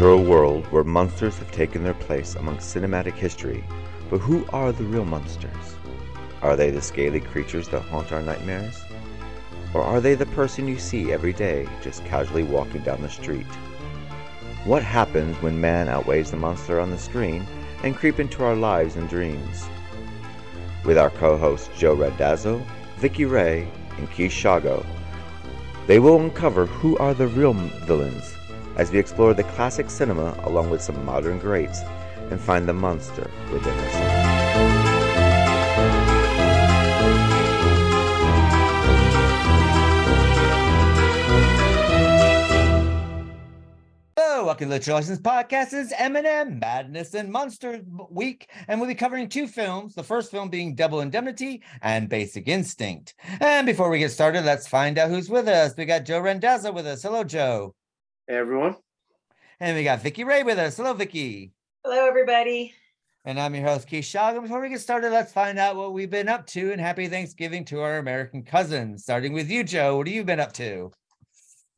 enter a world where monsters have taken their place among cinematic history. But who are the real monsters? Are they the scaly creatures that haunt our nightmares? Or are they the person you see every day just casually walking down the street? What happens when man outweighs the monster on the screen and creep into our lives and dreams? With our co-hosts Joe Randazzo, Vicky Ray, and Keith Shago, they will uncover who are the real villains as we explore the classic cinema along with some modern greats and find the monster within us. Welcome to the License Podcast. It's M&M Madness and Monster Week, and we'll be covering two films. The first film being Double Indemnity and Basic Instinct. And before we get started, let's find out who's with us. We got Joe Randazzo with us. Hello, Joe. Hey everyone. And we got Vicky Ray with us. Hello, Vicky. Hello, everybody. And I'm your host, Keith Shaw. Before we get started, let's find out what we've been up to. And happy Thanksgiving to our American cousins. Starting with you, Joe. What have you been up to?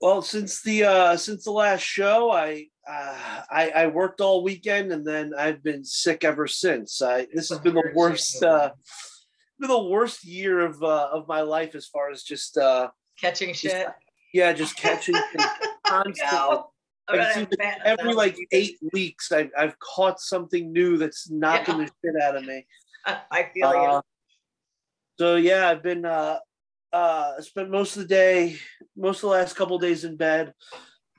Well, since the uh since the last show, I uh I, I worked all weekend and then I've been sick ever since. I this has been the worst uh been the worst year of uh of my life as far as just uh Catching shit. Yeah, just catching constantly. No. I'm Like, gonna it seems like have bad every like eight weeks I've I've caught something new that's knocking Yeah. the shit out of me. I feel Uh, you. so yeah, I've been uh uh spent most of the day, most of the last couple days in bed.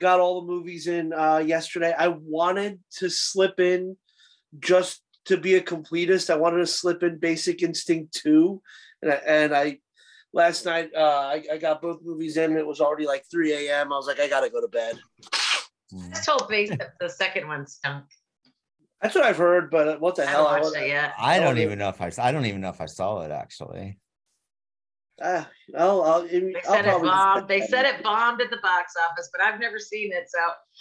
Got all the movies in uh yesterday. I wanted to slip in just to be a completist. I wanted to slip in Basic Instinct 2. And I, and I last night uh I, I got both movies in. It was already like 3 a.m. I was like, I gotta go to bed. This whole base, the second one stunk. That's what I've heard, but what the I hell? haven't watched it yet. I don't even know if I I don't even know if I saw it actually. Uh, I'll, I'll, They I'll said it bombed. They said it bombed at the box office, but I've never seen it, so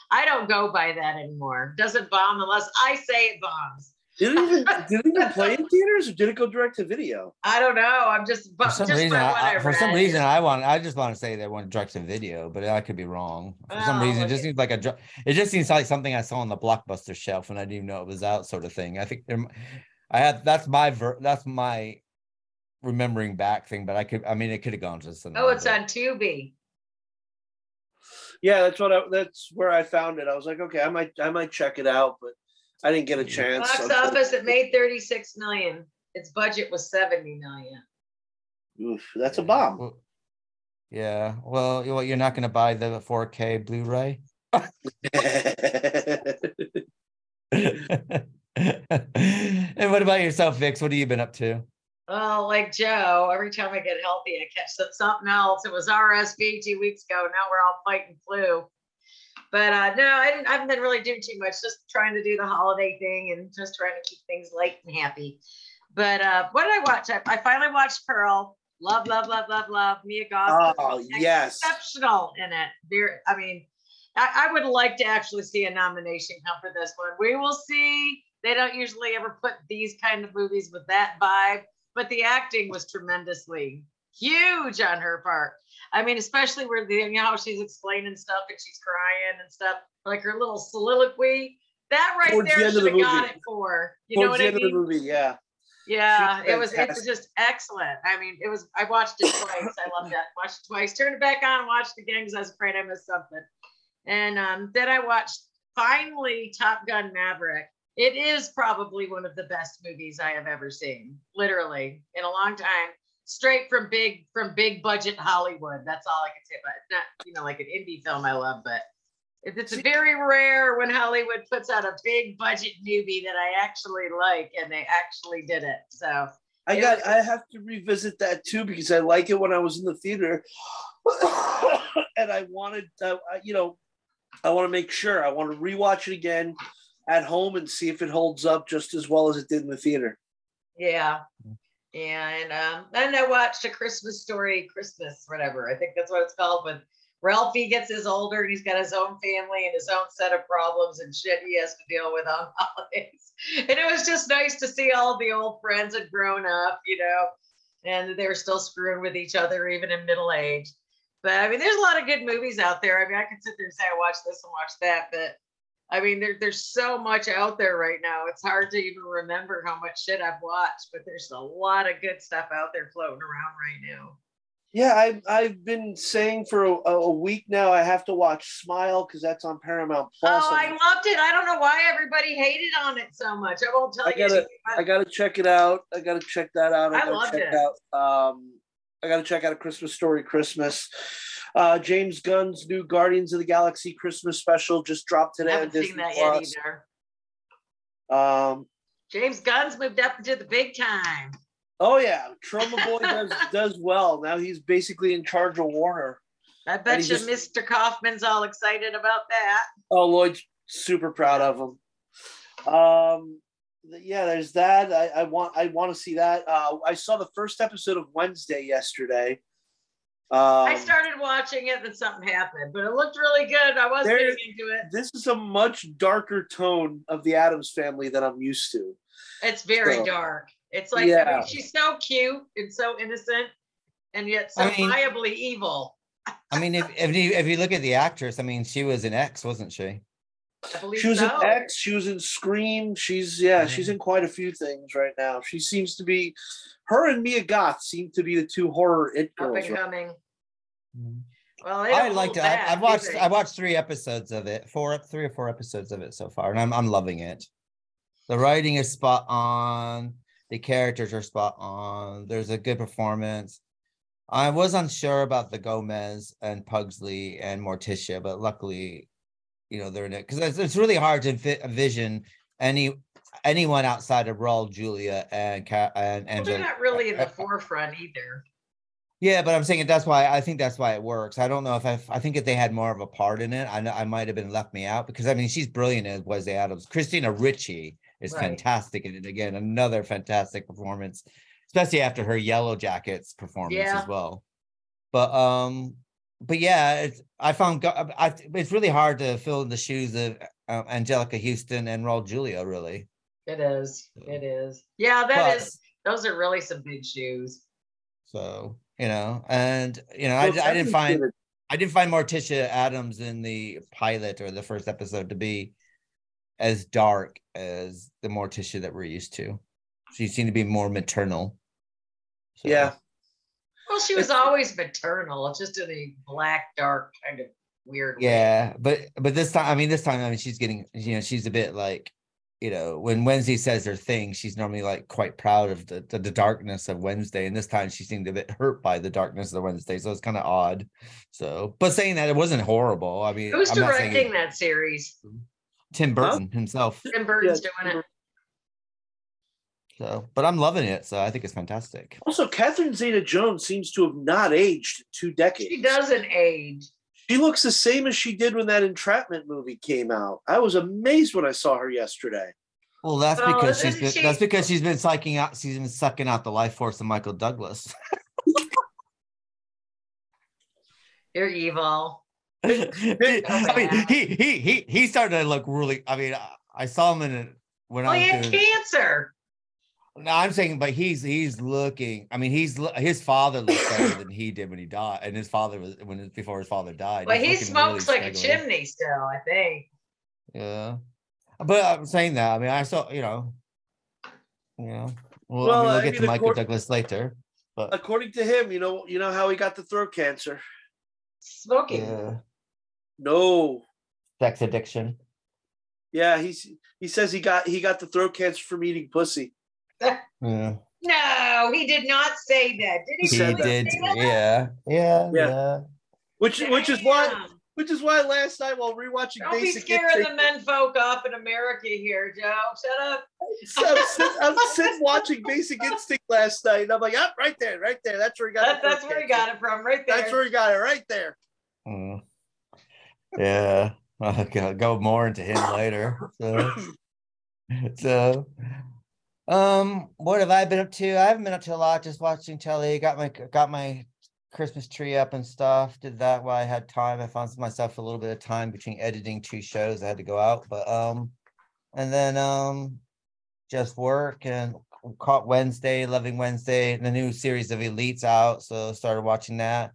I don't go by that anymore. Doesn't bomb unless I say it bombs. Did it even did it even play in theaters or did it go direct to video? I don't know. I'm just, but For some just reason, I, I- I for some reason, I want I just want to say they went direct to video, but I could be wrong. For some Well, reason, it just seems like a dr- it just seems like something I saw on the blockbuster shelf and I didn't even know it was out, sort of thing. I think there, m- I had that's my ver- that's my remembering back thing, but I could I mean it could have gone to something. Oh, it's another- on Tubi. Yeah, that's what I that's where I found it. I was like, okay, I might I might check it out, but I didn't get a chance. Box office, it made 36 million. Its budget was 70 million. Oof, that's a bomb. Well, yeah, well, you- you're not going to buy the 4K Blu-ray. and what about yourself, Vix? What have you been up to? Oh, like Joe, every time I get healthy, I catch something else. It was RSV two weeks ago. Now we're all fighting flu. But uh, no, I, didn't, I haven't been really doing too much. Just trying to do the holiday thing and just trying to keep things light and happy. But uh, what did I watch? I, I finally watched Pearl. Love, love, love, love, love. Mia Goth. Oh, yes. exceptional in it. There, I mean, I, I would like to actually see a nomination come for this one. We will see. They don't usually ever put these kind of movies with that vibe, but the acting was tremendously huge on her part. I mean, especially where the you know she's explaining stuff and she's crying and stuff, like her little soliloquy. That right Towards the there of should the got it for. You know what the I end mean? of the movie, yeah. Yeah, it was it's fantastic. just excellent. I mean, it was I watched it twice. I loved that. Watched it twice, turned it back on, watched it again because I was afraid I missed something. And um, then I watched finally Top Gun Maverick. It is probably one of the best movies I have ever seen, literally, in a long time. Straight from big from big budget Hollywood. That's all I can say about it. It's not, you know, like an indie film I love, but it- it's very rare when Hollywood puts out a big budget movie that I actually like, and they actually did it. So I got was- I have to revisit that too because I like it when I was in the theater. and I wanted uh, I- you know, I want to make sure I want to rewatch it again at home and see if it holds up just as well as it did in the theater. Yeah. And um, then I watched a Christmas story, Christmas, whatever. I think that's what it's called. When Ralphie gets his older and he's got his own family and his own set of problems and shit he has to deal with on holidays. And it was just nice to see all the old friends had grown up, you know, and they were still screwing with each other even in middle age. But I mean, there's a lot of good movies out there. I mean, I could sit there and say I watched this and watched that, but I mean, there, there's so much out there right now. It's hard to even remember how much shit I've watched, but there's a lot of good stuff out there floating around right now. Yeah, I've I've been saying for a, a week now I have to watch Smile because that's on Paramount Plus. Oh, I loved it. I don't know why everybody hated on it so much. I won't tell I you. gotta- but I gotta check it out. I gotta check that out. I gotta loved check it. out um I gotta check out a Christmas story Christmas. Uh James Gunn's new Guardians of the Galaxy Christmas special just dropped I today on haven't seen that yet either. Um James Gunn's moved up into the big time. oh yeah, Troma Boy does does well. Now he's basically in charge of Warner. I bet you just- Mr. Kaufman's all excited about that. Oh, Lloyd's super proud of him. Um, yeah, there's that. I, I want I want to see that. Uh, I saw the first episode of Wednesday yesterday. Um, I started watching it, then something happened, but it looked really good. I was There- getting into it. this is a much darker tone of the Addams family than I'm used to. It's very So, dark. It's like I mean, she's so cute and so innocent, and yet so I mean- viably evil. I mean, if if you if you look at the actress, I mean, she was an ex, wasn't she? She was so. in X. She was in Scream. She's yeah. Mhm. She's in quite a few things right now. She seems to be. Her and Mia Goth seem to be the two horror it girls. Up and right coming. Well, I liked it. I, I've watched? I watched three episodes of it, four three or four episodes of it so far, and I'm I'm loving it. The writing is spot on. The characters are spot on. There's a good performance. I was unsure about the Gomez and Pugsley and Morticia, but luckily, you know they're in it because it's, it's really hard to envi- envision any anyone outside of Raul, Julia, and Ca- and Well, Angela. they're not really uh, in I- the uh, uh, forefront either. Yeah, but I'm saying. That's why I think that's why it works. I don't know if I, I think if they had more of a part in it, I know I might have been left me out because I mean she's brilliant as Wednesday Addams. Christina Ricci is Right. fantastic in it again. Another fantastic performance, especially after her Yellow Jackets performance Yeah. as well. But um, but yeah, it's I found I, it's really hard to fill in the shoes of uh, Anjelica Huston and Raul Julia. Really, It is. It is. Yeah, that is. But- Those are really some big shoes. so you know, and you know, I, Well, I didn't find. did it. I didn't find Morticia Addams in the pilot or the first episode to be as dark as the Morticia that we're used to. She seemed to be more maternal. So, Yeah. Well, she was always maternal, just in a black, dark kind of weird way. Yeah, but but this time, I mean, this time, I mean, she's getting, you know, she's a bit like, you know, when Wednesday says her thing, she's normally like quite proud of the, the, the darkness of Wednesday, and this time she seemed a bit hurt by the darkness of the Wednesday, so it's kind of odd. So, but saying that it wasn't horrible, I mean, Who's I'm not saying directing it- that series? Tim Burton himself. Tim Burton's Yeah, doing it. So, but I'm loving it. So I think it's fantastic. Also, Catherine Zeta-Jones seems to have not aged two decades. She doesn't age. She looks the same as she did when that entrapment movie came out. I was amazed when I saw her yesterday. Well, that's Well, because she's isn't been, she- that's because she's been sucking out. She's been sucking out the life force of Michael Douglas. You're evil. I mean, he he he he started to look really. I mean, I, I saw him in it when Well, I he had doing. cancer. No, I'm saying, but he's he's looking. I mean, he's his father looked better than he did when he died, and his father was when his- before his father died. But he looking really smokes like a chimney still, I think. Yeah, but I'm saying that. I mean, I saw you know, you know. Well, Well, I mean, we'll I get mean, to Michael accor- Douglas later, but According to him, you know, you know how he got the throat cancer. Smoking. yeah, No, sex addiction. yeah, he's he says he got he got the throat cancer from eating pussy. Yeah, No, he did not say that. Did he? he really did. say that? Yeah, yeah, Yeah. yeah. Which which is why which is why last night while rewatching Don't be scaring the men folk off in America here, Joe. Shut up. I'm, sitting, I'm sitting watching Basic Instinct last night, and I'm like, yep, right there, right there. That's where he got. That, the that's throat where he got it from, right there. That's where he got it, right there. Mm. Yeah. I'll go, go more into him later. So, so um what have I been up to? I haven't been up to a lot, just watching telly, got my got my Christmas tree up and stuff. Did that while I had time. I found myself a little bit of time between editing two shows. I had to go out, but um and then um just work and caught Wednesday, Loving Wednesday, the new series of Elites out. So started watching that.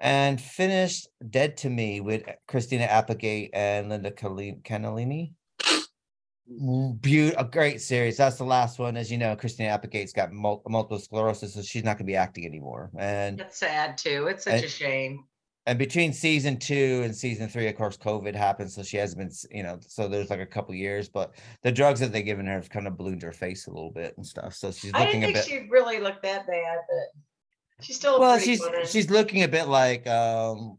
and finished Dead to Me with Christina Applegate and Linda Cardellini. Beaut- a great series. That's the last one. As you know, Christina Applegate's got mul- multiple sclerosis, so she's not going to be acting anymore. And That's sad too. It's such And- a shame. and between season two and season three, of course, COVID happened, so she hasn't been, you know, so there's like a couple years. But the drugs that they've given her have kind of ballooned her face a little bit and stuff. So she's I looking didn't a think bit. she really looked that bad, but she's still well, she's woman. she's looking a bit like um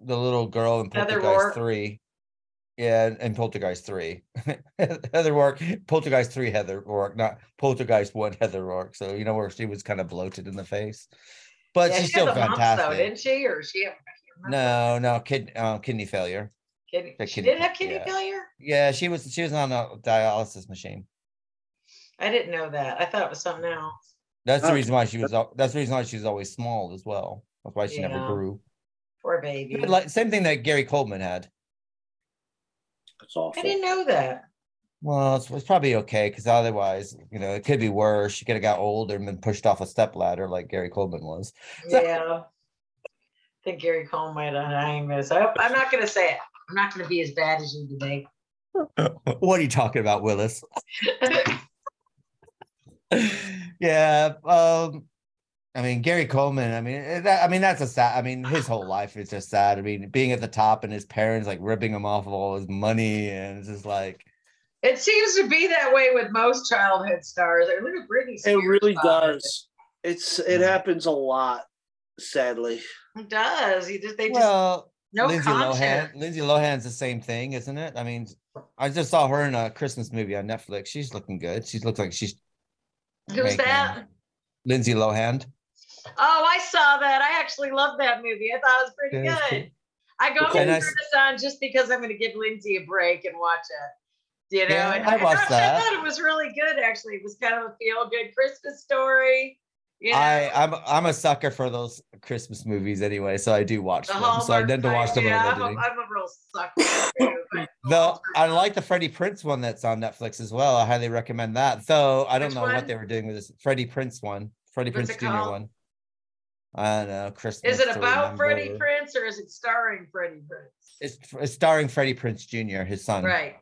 the little girl in Heather Poltergeist Rourke. three. Yeah, and, in Poltergeist three. Heather Rourke, Poltergeist three, Heather Rourke, not Poltergeist one, Heather Rourke. So you know where she was kind of bloated in the face, but yeah, she's she still had the mumps, fantastic. though, didn't she? Or she? I can't remember. no, no, kid, uh, kidney failure. Kidney, she kidney- did have kidney yeah. failure. Yeah, she was she was on a dialysis machine. I didn't know that. I thought it was something else. That's the Oh, reason why she was. That's the reason why she's always small as well. That's why she never grew. Poor baby. Like same thing that Gary Coleman had. That's awful. I didn't know that. Well, it's, it's probably okay because otherwise, you know, it could be worse. She could have got older and been pushed off a step ladder like Gary Coleman was. So- Yeah. I think Gary Cole might have hanged this. I, I'm not going to say it. I'm not going to be as bad as you today. what are you talking about, Willis? yeah. Um, I mean, Gary Coleman. I mean, eh, that, I mean, that's a sad. I mean, his whole life is just sad. I mean, being at the top and his parents like ripping him off of all his money, and it's just like, it seems to be that way with most childhood stars. I look at Britney It really father. does. It's it Yeah. happens a lot, sadly. It does. He just they just well, no Lindsay Lohan. content. Lindsay Lohan's the same thing, isn't it? I mean, I just saw her in a Christmas movie on Netflix. She's looking good. She looks like she's Who's making- that? Lindsay Lohan. Oh, I saw that. I actually loved that movie. I thought it was pretty Yeah, good. cool. I go and I turn this on just because I'm going to give Lindsay a break and watch it. You know, Yeah, and I watched thought, that. I thought it was really good. Actually, it was kind of a feel good Christmas story. You know, I I'm I'm a sucker for those Christmas movies anyway, so I do watch the them. So I tend to watch them Yeah, I'm a. I'm a real sucker. too, Though I like the Freddie Prinze one that's on Netflix as well. I highly recommend that. Though I don't Which know one? what they were doing with this Freddie Prinze one, Freddie What's Prinze Jr. called? one. I don't know. Christmas. Is it about Freddie Prinze or is it starring Freddie Prinze? It's, it's starring Freddie Prinze Jr., his son. Right.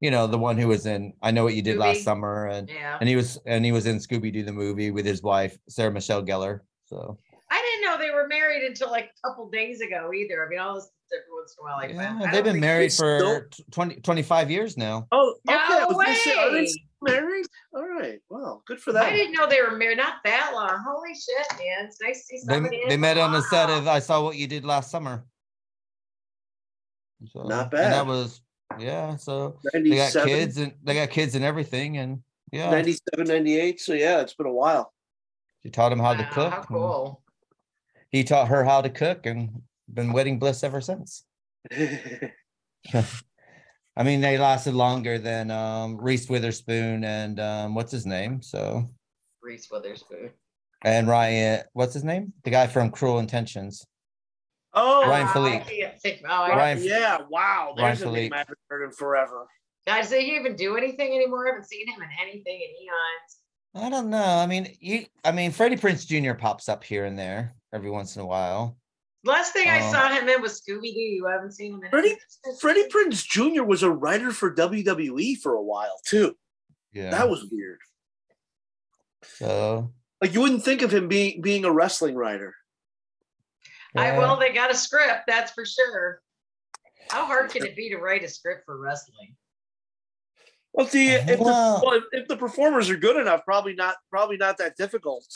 You know the one who was in I Know What You Did Last Summer, and Yeah. and he was and he was in Scooby Doo the movie with his wife Sarah Michelle Gellar. So I didn't know they were married until like a couple days ago either. I mean, all this every once in a while. Like, yeah, they've been married for tw- 20, 25 years now. Oh, okay. No I was gonna say, are they way. Still married? All right. Well, good for that. I didn't know they were married not that long. Holy shit, man! It's nice to see They, somebody. they in met on the set of I Saw What You Did Last Summer. So, Not And bad. that was yeah. So they got kids and they got kids and everything, and yeah, 97, 98. So yeah, it's been a while. she taught him how to Wow, cook. How cool. He taught her how to cook, and been wedding bliss ever since. I mean, they lasted longer than um, Reese Witherspoon and um, what's his name? So Reese Witherspoon. and Ryan, what's his name? The guy from Cruel Intentions. oh, Ryan Phillippe. oh, Ryan- yeah. Wow. Ryan There's a name Phillippe. I haven't heard in forever. Does he even do anything anymore? I haven't seen him in anything in eons. I don't know. I mean, you. I mean, Freddie Prinze Jr. pops up here and there every once in a while. Last thing I Um, saw him in was Scooby Doo. You haven't seen him in Freddie- anything? Freddie Prinze Jr. was a writer for WWE for a while too. Yeah. That was weird. so. Like you wouldn't think of him being being a wrestling writer. I yeah. well, they got a script, that's for sure. How hard can it be to write a script for wrestling? Well, see, if, the, Well- well, if, if the performers are good enough, probably not. Probably not that difficult.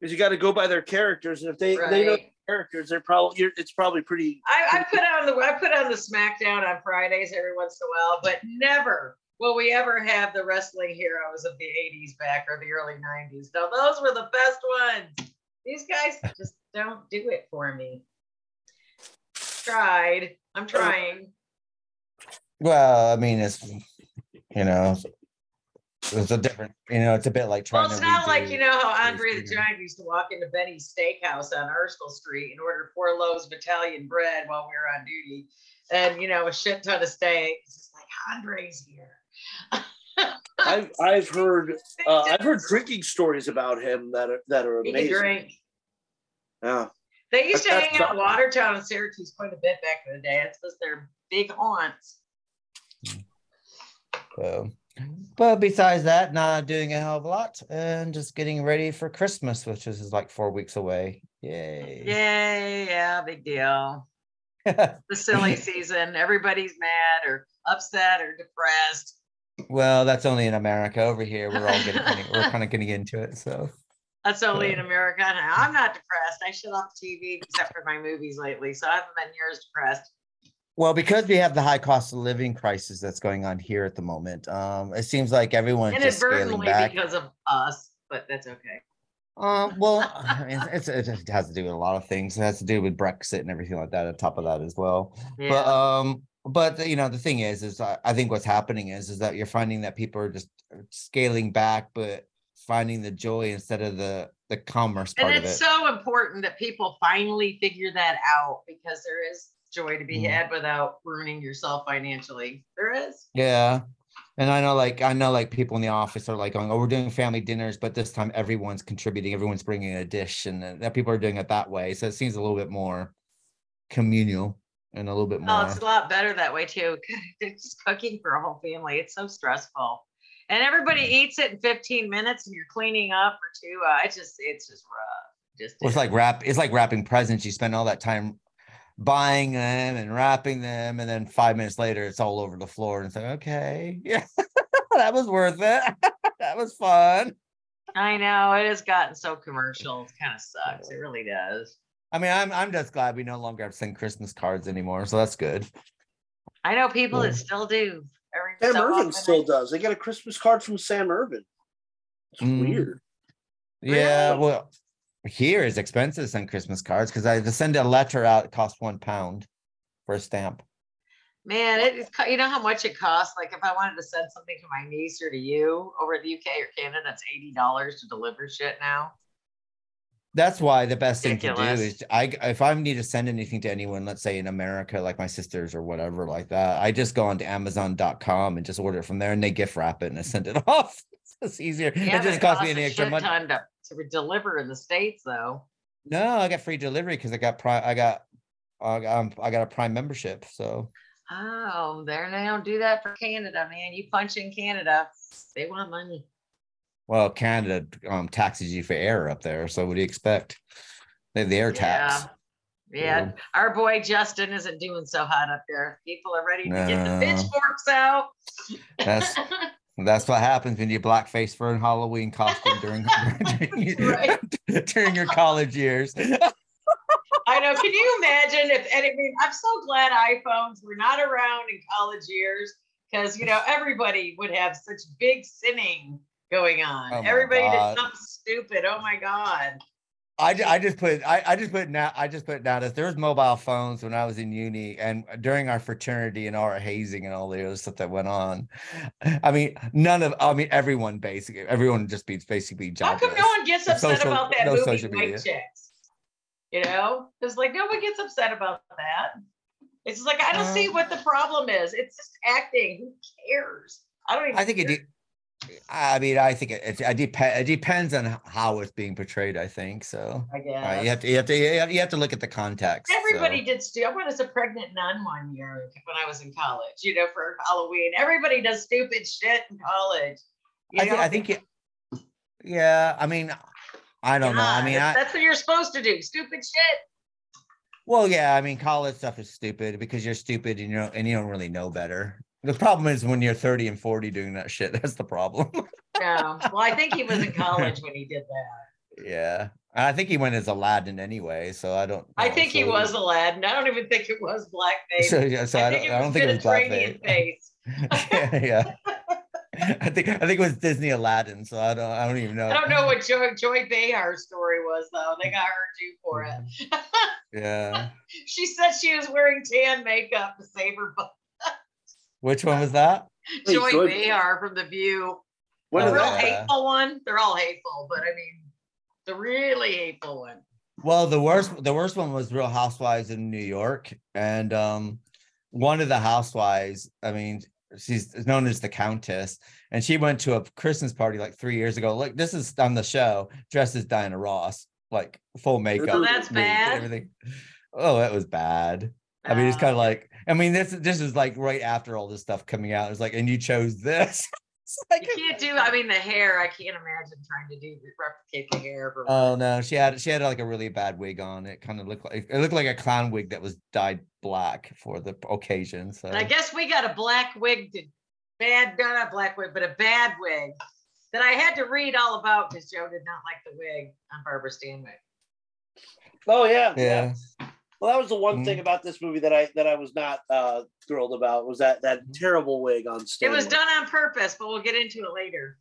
Because you got to go by their characters, and if they they know Right. Characters, they're probably you're, it's probably pretty. I, I put on the I put on the SmackDown on Fridays every once in a while, but never will we ever have the wrestling heroes of the 80s back or the early 90s. No, those were the best ones. These guys just don't do it for me. Tried. I'm trying. Well, I mean, it's you know, it's a different. You know, it's a bit like trying Well, it's to. not like you know how Andre the Giant used to walk into Benny's Steakhouse on Erskine Street and order four loaves of Italian bread while we were on duty, and you know a shit ton of steak. It's just like Andre's here. I've I've heard uh, I've heard drinking stories about him that are that are He can amazing. drink. Yeah, They used to hang out in something. Watertown and Syracuse quite a bit back in the day. It's because they're big haunts. So, but besides that, not doing a hell of a lot and just getting ready for Christmas, which is like four weeks away. Yay. Yay, yeah, big deal. The silly season. Everybody's mad or upset or depressed. well, that's only in America. Over here, we're all getting we're kind of getting into it. So That's only in America. I'm not depressed. I shut off TV except for my movies lately. So I haven't been near as depressed. Well, because we have the high cost of living crisis that's going on here at the moment, um, it seems like everyone's just scaling Inadvertently back. because of us, but that's okay. Um, well, I mean, it's, it's, it has to do with a lot of things. It has to do with Brexit and everything like that. On top of that as well. Yeah. But um, but you know, the thing is, is I, I think what's happening is, is that you're finding that people are just uh, scaling back, but finding the joy instead of the the commerce and part of it. it's so important that people finally figure that out because there is joy to be Mhm. had without ruining yourself financially. There is. Yeah. And I know like I know like people in the office are like going, oh, we're doing family dinners, but this time everyone's contributing, everyone's bringing a dish, and that people are doing it that way. So it seems a little bit more communal and a little bit Oh, more. it's a lot better that way too. Just cooking for a whole family. It's so stressful. And everybody eats it in 15 minutes and you're cleaning up for two. Uh, it's just, it's just rough. Just Well, it's like wrap. It's like wrapping presents. You spend all that time buying them and wrapping them, and then five minutes later, it's all over the floor. And it's like, okay, yeah, that was worth it. that was fun. I know it has gotten so commercial. It kind of sucks. It really does. I mean, I'm I'm just glad we no longer have to send Christmas cards anymore, so that's good. I know people Yeah. that still do. Every Sam so Irvin often still I- does. They get a Christmas card from Sam Irvin. It's Mm. weird. Yeah, Really? well, here is expensive to send Christmas cards because I to send a letter out it costs one pound for a stamp. Man, it is, you know how much it costs? Like if I wanted to send something to my niece or to you over in the UK or Canada, it's $80 to deliver shit now. That's why the best thing to do is I if I need to send anything to anyone, let's say in America, like my sisters or whatever like that, I just go onto Amazon.com and just order it from there and they gift wrap it and I send it off. It's easier. Yeah, it but doesn't cost me costs any extra money. to, to deliver in the States though. No, I got free delivery because I got prime. I got I got, um, I got a prime membership. So Oh, there they don't do that for Canada, man. You punch in Canada, they want money. well, Canada um taxes you for air up there. So what do you expect? They have the air tax. Yeah. Yeah, our boy Justin isn't doing so hot up there. People are ready to get the No. pitchforks out. That's That's what happens when you blackface for a Halloween costume during during, Right. during your college years. I know. Can you imagine if any? I mean, I'm so glad iPhones were not around in college years because you know everybody would have such big sinning going on. Oh everybody God. did something stupid. Oh my god. I, I just put I, I just put now I just put down as there was mobile phones when I was in uni and during our fraternity and our hazing and all the other stuff that went on. I mean, none of I mean everyone basically everyone just be basically How come no one gets upset social- about that no movie social media. Chicks? You know, it's like no one gets upset about that. It's just like I don't see Um, what the problem is. It's just acting. Who cares? I don't even. I think it. care. de- I mean, I think it. It, it, dep- it depends on how it's being portrayed. I think so. I Uh, you have to. You have to. You have, you have to look at the context. so. Everybody did stu I was a pregnant nun one year when I was in college, you know, for Halloween. Everybody does stupid shit in college. You I, know? I think. It, yeah. I mean, I don't know. I mean, that's- I, that's what you're supposed to do. Stupid shit. Well, yeah, I mean, college stuff is stupid because you're stupid and you and you don't really know better. The problem is when you're 30 and 40 doing that shit. That's the problem. No. Well, I think he was in college when he did that. yeah. I think he went as Aladdin anyway, so I don't I know, think he was Aladdin. I don't even think it was blackface. So, yeah, so I, I don't, think I it don't was think it was blackface. face. yeah. I think I think it was Disney Aladdin, so I don't I don't even know. I don't know what Joy, Joy Behar's story was, though. They got her due for it. Yeah. She said she was wearing tan makeup to save her butt. Which one was that? Hey, Joy Joy- Behar from The View. When the Oh, real that- hateful one. They're all hateful, but I mean, the really hateful one. Well, the worst the worst one was Real Housewives in New York, and um, one of the housewives, I mean, she's known as the Countess, and she went to a Christmas party like three years ago. Look, this is on the show, dressed as Diana Ross. like full makeup. Oh, that's bad? Everything. Oh, that was bad. I mean, it's kind of like, I mean, this this is like right after all this stuff coming out. It's like, and you chose this. it's like, you can't do. I mean, the hair. I can't imagine trying to do replicate the hair. Of her. oh no, she had she had like a really bad wig on. It kind of looked like it looked like a clown wig that was dyed black for the occasion. So And I guess we got a black wig, to, bad, not a black wig, but a bad wig that I had to read all about because Joe did not like the wig on Barbara Stanwyck. Oh yeah, yeah. Well, that was the one Mhm. thing about this movie that I that I was not uh, thrilled about was that that Mm-hmm. terrible wig on stage. It was done on purpose, but we'll get into it later.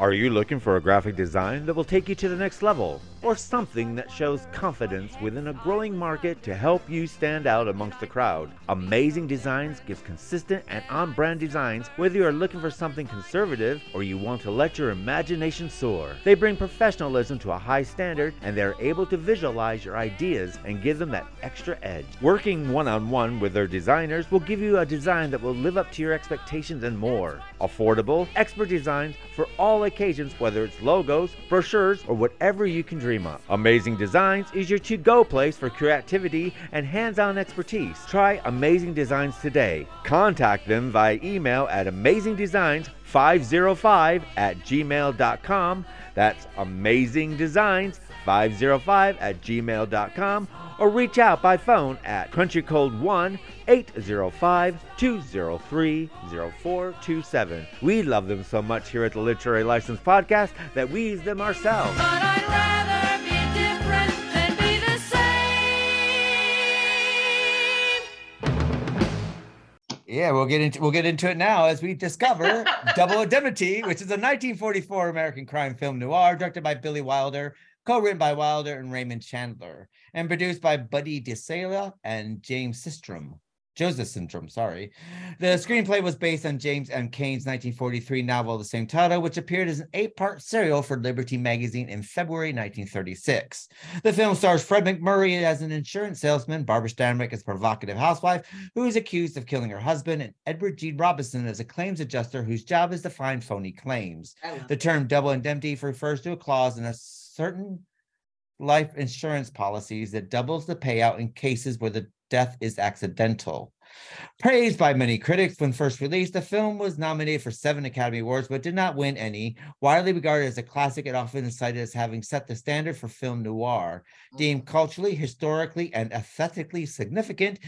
Are you looking for a graphic design that will take you to the next level? Or something that shows confidence within a growing market to help you stand out amongst the crowd? Amazing Designs gives consistent and on brand designs whether you are looking for something conservative or you want to let your imagination soar. They bring professionalism to a high standard and they're able to visualize your ideas and give them that extra edge. Working one on one with their designers will give you a design that will live up to your expectations and more. Affordable, expert designs for all occasions, whether it's logos, brochures, or whatever you can dream of. Amazing Designs is your to go place for creativity and hands on expertise. Try Amazing Designs today. Contact them via email at amazingdesigns505 at gmail.com. That's amazingdesigns505 at gmail.com or reach out by phone at country code 1 805 203 0427. We love them so much here at the Literary License Podcast that we use them ourselves. But I'd rather be different than be the same. Yeah, we'll get into we'll get into it now as we discover Double Indemnity, which is a 1944 American crime film noir directed by Billy Wilder, co-written by Wilder and Raymond Chandler, and produced by Buddy DeSylva and James Sistrom. Joseph Sistrom, sorry. The screenplay was based on James M. Cain's 1943 novel of the same title, which appeared as an eight-part serial for Liberty magazine in February 1936. The film stars Fred MacMurray as an insurance salesman, Barbara Stanwyck as a provocative housewife who is accused of killing her husband, and Edward G. Robinson as a claims adjuster whose job is to find phony claims. The term double indemnity refers to a clause in a certain life insurance policies that doubles the payout in cases where the death is accidental. Praised by many critics when first released, the film was nominated for seven Academy Awards but did not win any. Widely regarded as a classic, it often cited as having set the standard for film noir. Deemed mm. culturally, historically, and aesthetically significant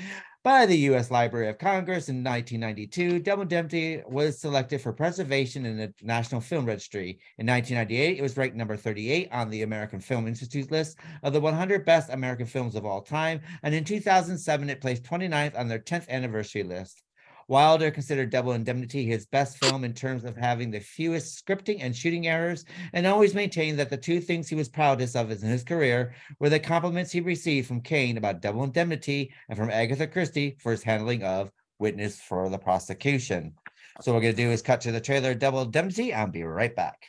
by the U.S. Library of Congress in 1992, Double Indemnity was selected for preservation in the National Film Registry. In 1998, it was ranked number 38 on the American Film Institute list of the 100 best American films of all time, and in 2007, it placed 29th on their 10th anniversary list. Wilder considered Double Indemnity his best film in terms of having the fewest scripting and shooting errors, and always maintained that the two things he was proudest of in his career were the compliments he received from Cain about Double Indemnity and from Agatha Christie for his handling of Witness for the Prosecution. So what we're gonna do is cut to the trailer Double Indemnity. I'll be right back.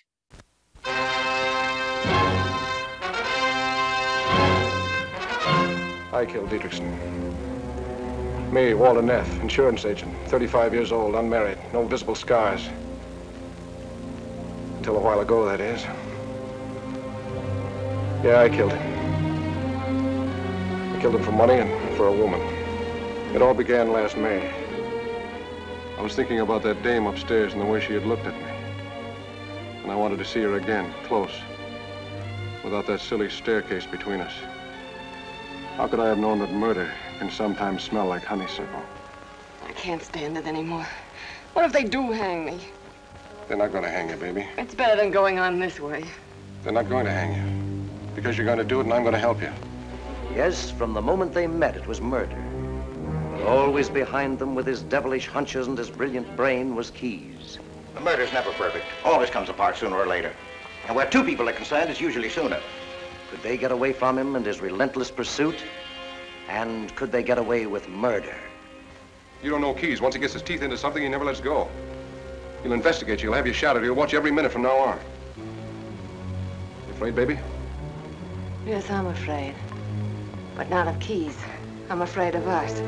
I killed Dietrichson. Me, Walter Neff, insurance agent, 35 years old, unmarried, no visible scars. Until a while ago, that is. Yeah, I killed him. I killed him for money and for a woman. It all began last May. I was thinking about that dame upstairs and the way she had looked at me. And I wanted to see her again, close, without that silly staircase between us. How could I have known that murder can sometimes smell like honeysuckle? I can't stand it anymore. What if they do hang me? They're not going to hang you, baby. It's better than going on this way. They're not going to hang you. Because you're going to do it and I'm going to help you. Yes, from the moment they met, it was murder. But always behind them, with his devilish hunches and his brilliant brain, was Keyes. The murder's never perfect. Always comes apart sooner or later. And where two people are concerned, it's usually sooner. Could they get away from him and his relentless pursuit? And could they get away with murder? You don't know Keyes. Once he gets his teeth into something, he never lets go. He'll investigate you. He'll have you shadowed. He'll watch you every minute from now on. You afraid, baby? Yes, I'm afraid. But not of Keyes. I'm afraid of us.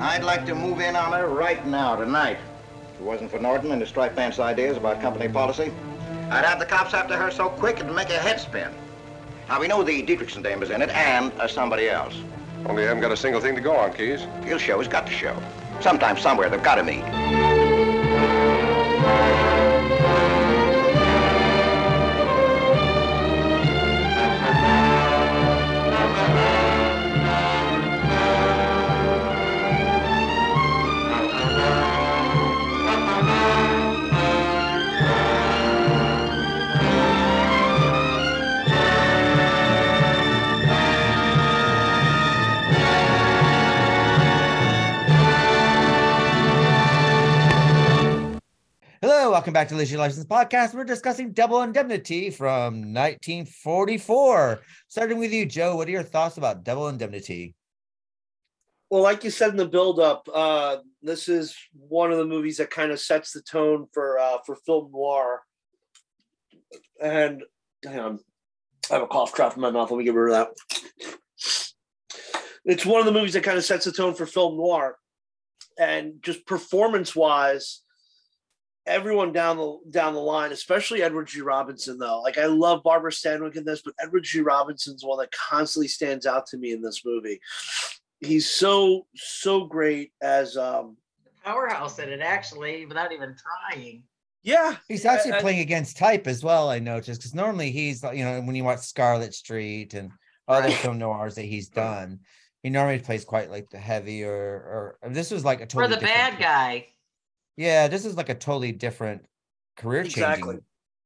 I'd like to move in on her right now, tonight. If it wasn't for Norton and his stripe pants ideas about company policy, I'd have the cops after her so quick it'd make her head spin. Now, we know the Dietrichson dame is in it and uh, somebody else. Only you haven't got a single thing to go on, Keyes. He'll show, he's got to show. Sometime, somewhere, they've got to meet. Welcome back to the Issue License Podcast. We're discussing Double Indemnity from 1944. Starting with you, Joe, what are your thoughts about Double Indemnity? Well, like you said in the build-up, uh, this is one of the movies that kind of sets the tone for uh, for film noir. And on, I have a cough drop in my mouth. Let me get rid of that. It's one of the movies that kind of sets the tone for film noir, and just performance-wise, everyone down the down the line, especially Edward G. Robinson, though. Like I love Barbara Stanwyck in this, but Edward G. Robinson's one that constantly stands out to me in this movie. He's so so great as um Powerhouse in it, actually, without even trying. yeah. He's actually I- I- playing against type as well, I noticed, because normally he's, you know, when you watch Scarlet Street and other Right. film noirs that he's done, he normally plays quite like the heavy or, or this was like a Or the bad different- guy. Yeah, this is like a totally different career changing Exactly.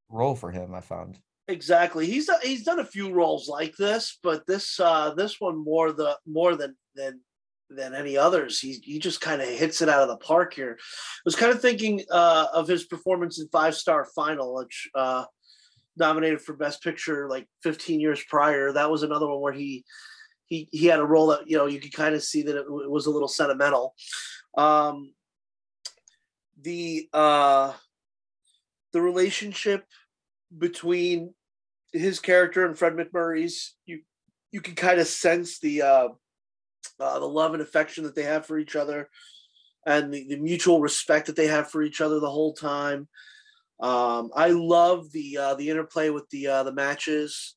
role for him, I found. Exactly. He's done, he's done a few roles like this, but this uh this one more the more than than than any others. He he just kind of hits it out of the park here. I was kind of thinking uh of his performance in Five Star Final, which uh nominated for Best Picture like 15 years prior. That was another one where he he he had a role that you know you could kind of see that it, it was a little sentimental. Um the uh the relationship between his character and Fred MacMurray's, you you can kind of sense the uh, uh, the love and affection that they have for each other, and the, the mutual respect that they have for each other the whole time. Um, I love the uh, the interplay with the uh, the matches.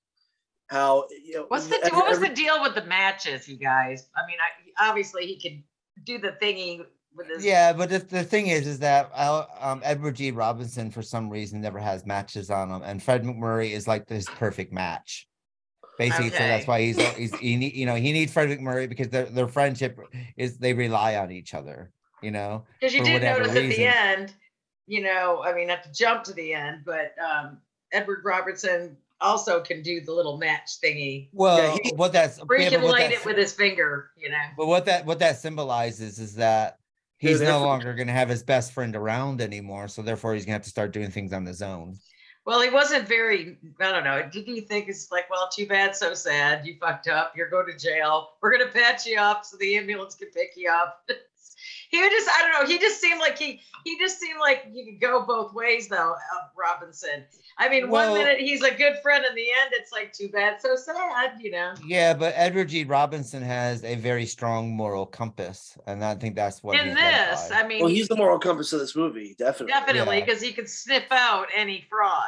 How you know, What's the every- what was every- the deal with the matches, you guys? I mean, I, obviously he could do the thingy Yeah, but the, the thing is, is that uh, um, Edward G. Robinson, for some reason, never has matches on him, and Fred MacMurray is like this perfect match. Basically, so that's why he's he's he need, you know he needs Fred MacMurray because their their friendship is they rely on each other. You know, Because you did notice at the end, you know, I mean, not to jump to the end, but um, Edward Robertson also can do the little match thingy. Well, he- what that's he yeah, can light that it with his finger, you know. But what that what that symbolizes is that he's no longer going to have his best friend around anymore. So therefore, he's going to have to start doing things on his own. Well, he wasn't very, I don't know. Did you think it's like, well, too bad, so sad. You fucked up. You're going to jail. We're going to patch you up so the ambulance can pick you up. he just, I don't know. He just seemed like he, he just seemed like you could go both ways though, uh, Robinson. I mean, Well- one minute he's a good friend. In the end, it's like, too bad, so sad, you know. Yeah, but Edward G. Robinson has a very strong moral compass, and I think that's what In he's this. I mean, well, he's the moral compass of this movie, definitely. definitely Yeah. because he could sniff out any fraud.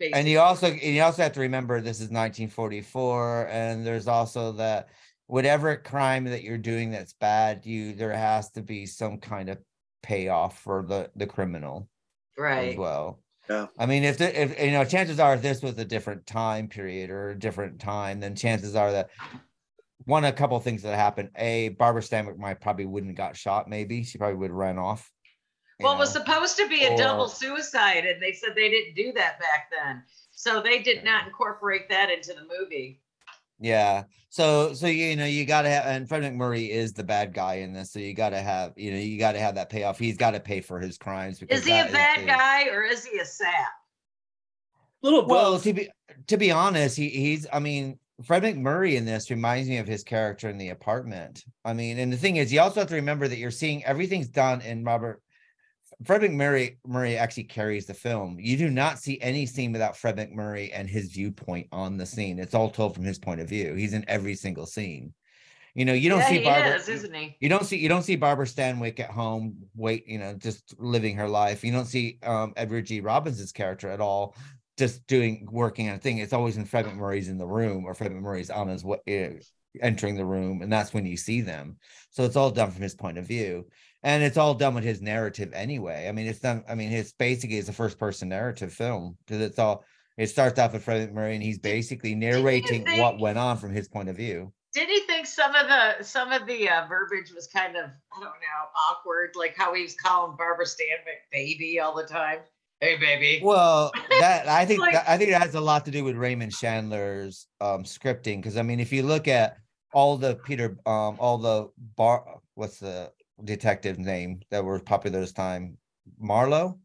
and you also and you also have to remember this is 1944 and there's also that whatever crime that you're doing that's bad you there has to be some kind of payoff for the the criminal as right. well Yeah. i mean if the, if you know chances are if this was a different time period or a different time then chances are that one a couple things that happened a barbara stanwyck might probably wouldn't got shot maybe she probably would have run off you Well, it was supposed to be a double suicide, and they said they didn't do that back then. So they did not incorporate that into the movie. Yeah. So so you know you got to have and Fred MacMurray is the bad guy in this. So you got to have you know you got to have that payoff. He's got to pay for his crimes. Because Is he a bad guy or is he a sap? little Well, both. to be to be honest, he he's I mean Fred MacMurray in this reminds me of his character in the apartment. I mean, and the thing is, you also have to remember that you're seeing everything's done in Robert. Fred MacMurray Murray actually carries the film. You do not see any scene without Fred MacMurray and his viewpoint on the scene. It's all told from his point of view. He's in every single scene. You know, you don't yeah, see Barbara. is, isn't he? you don't see you don't see Barbara Stanwyck at home, wait, you know, just living her life. You don't see um Edward G. Robinson's character at all just doing working on a thing. It's always when Fred MacMurray's in the room or Fred MacMurray's on his way entering the room, and that's when you see them. So it's all done from his point of view. And it's all done with his narrative anyway. I mean, it's done, I mean, it's basically it's a first person narrative film because it's all it starts off with Frederick MacMurray and he's basically narrating what went on from his point of view. Did he think some of the some of the uh, verbiage was kind of I don't know awkward, like how he was calling Barbara Stanwyck baby all the time? Hey, baby. Well, that I think Like- that, I think it has a lot to do with Raymond Chandler's um scripting because I mean if you look at all the Peter um all the bar what's the detective name that were popular this time Marlowe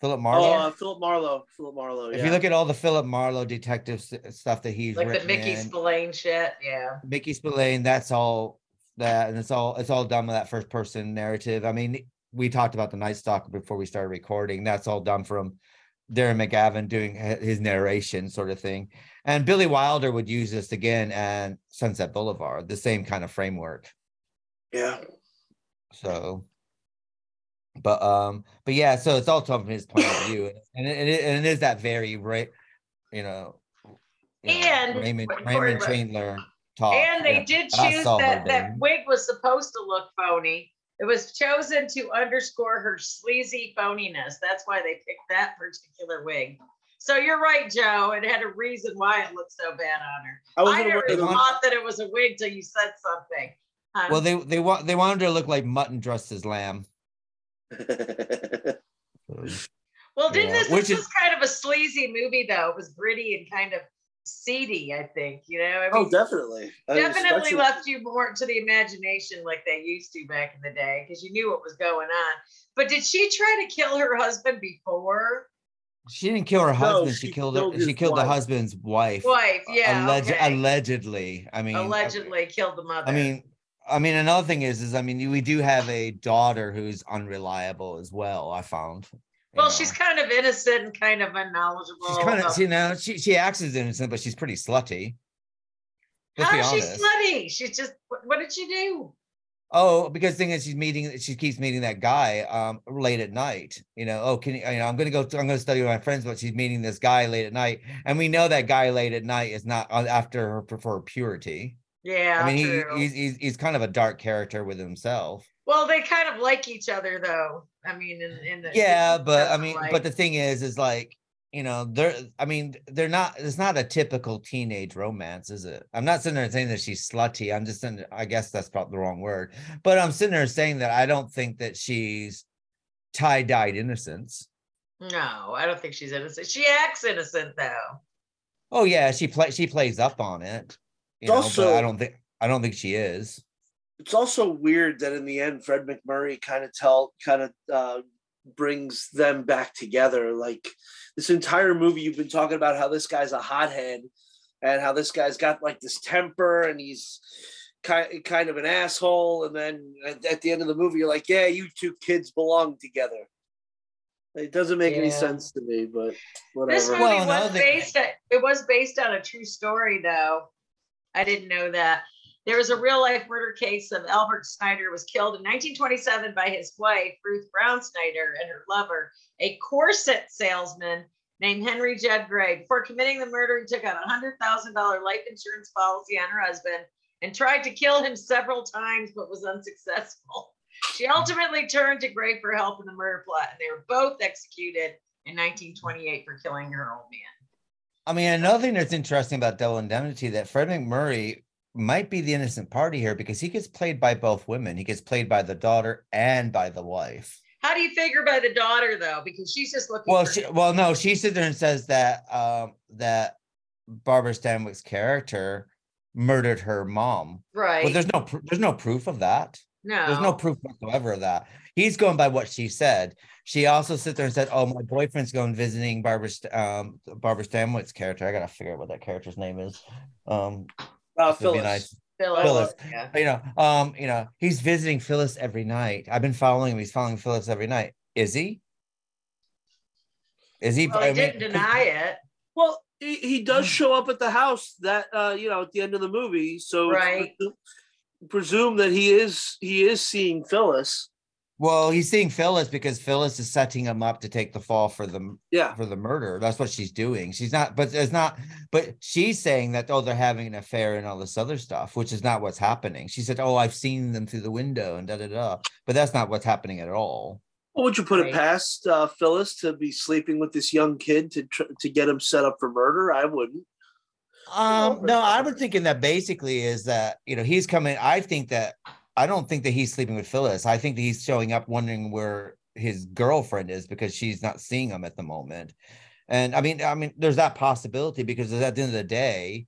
Philip Marlowe Oh, uh, Philip Marlowe. Philip Marlowe. if yeah. you look at all the Philip Marlowe detective stuff that he's like the Mickey in, Spillane shit. Yeah. Mickey Spillane, that's all that, and it's all it's all done with that first person narrative. I mean, we talked about the Night Stalker before we started recording. That's all done from Darren McGavin doing his narration sort of thing. And Billy Wilder would use this again and Sunset Boulevard, the same kind of framework. yeah. So, but um, but yeah, so it's all done from his point of view, and it, and it, and it is that very right, you know, you know, And Raymond Raymond Chandler talk. and they yeah. did choose saw that that wig was supposed to look phony. It was chosen to underscore her sleazy phoniness. That's why they picked that particular wig. So you're right, Joe. It had a reason why it looked so bad on her. I I, never aware of the- thought that it was a wig till you said something. Um, Well, they they want they wanted her to look like mutton dressed as lamb. well, didn't yeah, this? which This is- was kind of a sleazy movie, though. It was gritty and kind of seedy. I think you know. I oh, mean, definitely. I definitely especially- left you more to the imagination like they used to back in the day because you knew what was going on. But did she try to kill her husband before? She didn't kill her husband. she, she killed killed her. She his killed the husband's wife. Wife, yeah, Alleg- okay. Allegedly. I mean, Allegedly killed the mother. I mean, I mean, another thing is, is I mean, we do have a daughter who's unreliable as well. I found. well, know. she's kind of innocent and kind of unknowledgeable. she's kind of you know she she acts as innocent, but she's pretty slutty. Let's How be she slutty? She's just. What, did she do? Oh, because the thing is, she's meeting. She keeps meeting that guy um late at night. You know, oh, can you? You know, I'm gonna go. I'm gonna study with my friends, but she's meeting this guy late at night, and we know that guy late at night is not uh, after her for purity. Yeah, I mean, he, he's, he's he's kind of a dark character with himself. well, they kind of like each other, though. I mean, in, in the Yeah, but I mean, like- but the thing is, is like you know, they're. I mean, they're not. It's not a typical teenage romance, is it? I'm not sitting there saying that she's slutty. I'm just saying. I guess that's probably the wrong word. But I'm sitting there saying that I don't think that she's tie-dyed innocence. no, I don't think she's innocent. She acts innocent though. Oh yeah, she play she plays up on it. You It's know, but I also- don't think I don't think she is. it's also weird that in the end fred macmurray kind of tell kind of uh, brings them back together like this entire movie you've been talking about how this guy's a hothead and how this guy's got like this temper and he's kind, kind of an asshole and then at, at the end of the movie you're like yeah you two kids belong together it doesn't make any sense to me but whatever. This movie Well, was another thing- based. On, it was based on a true story, though. I didn't know that. There was a real life murder case of Albert Snyder was killed in 1927 by his wife Ruth Brown Snyder and her lover, a corset salesman named Henry Judd Gray. Before committing the murder, he took out a hundred thousand dollar life insurance policy on her husband and tried to kill him several times, but was unsuccessful. She ultimately turned to Gray for help in the murder plot, and they were both executed in 1928 for killing her old man. I mean, another thing that's interesting about Double Indemnity that Fred MacMurray might be the innocent party here because he gets played by both women. He gets played by the daughter and by the wife. How do you figure by the daughter though? Because she's just looking. Well, she, well, no, she sits there and says that um that Barbara Stanwyck's character murdered her mom. right? But there's no pr- there's no proof of that. no, There's no proof whatsoever of that. He's going by what she said. She also sit there and said, "Oh, my boyfriend's going visiting Barbara St- um Barbara Stanwyck's character. I gotta figure out what that character's name is. Um, this would be Phyllis. nice. Phyllis. Phyllis. Yeah. You know, um, you know, he's visiting Phyllis every night. I've been following him. He's following Phyllis every night. Is he? Is he? Well, I he mean, didn't deny it. Well, he, he does Mm. show up at the house that uh, you know at the end of the movie, so it's Right. presu- presume that he is he is seeing Phyllis. Well, he's seeing Phyllis because Phyllis is setting him up to take the fall for the Yeah. for the murder. That's what she's doing. She's not, but it's not, but she's saying that, oh, they're having an affair and all this other stuff, which is not what's happening. She said, Oh, I've seen them through the window and da da da. But that's not what's happening at all. Well, would you put Right. it past uh, Phyllis to be sleeping with this young kid to tr- to get him set up for murder? I wouldn't. Um, no, I was thinking that basically is that you know he's coming. I think that I don't think that he's sleeping with Phyllis. I think that he's showing up wondering where his girlfriend is because she's not seeing him at the moment. And I mean, I mean, there's that possibility because at the end of the day,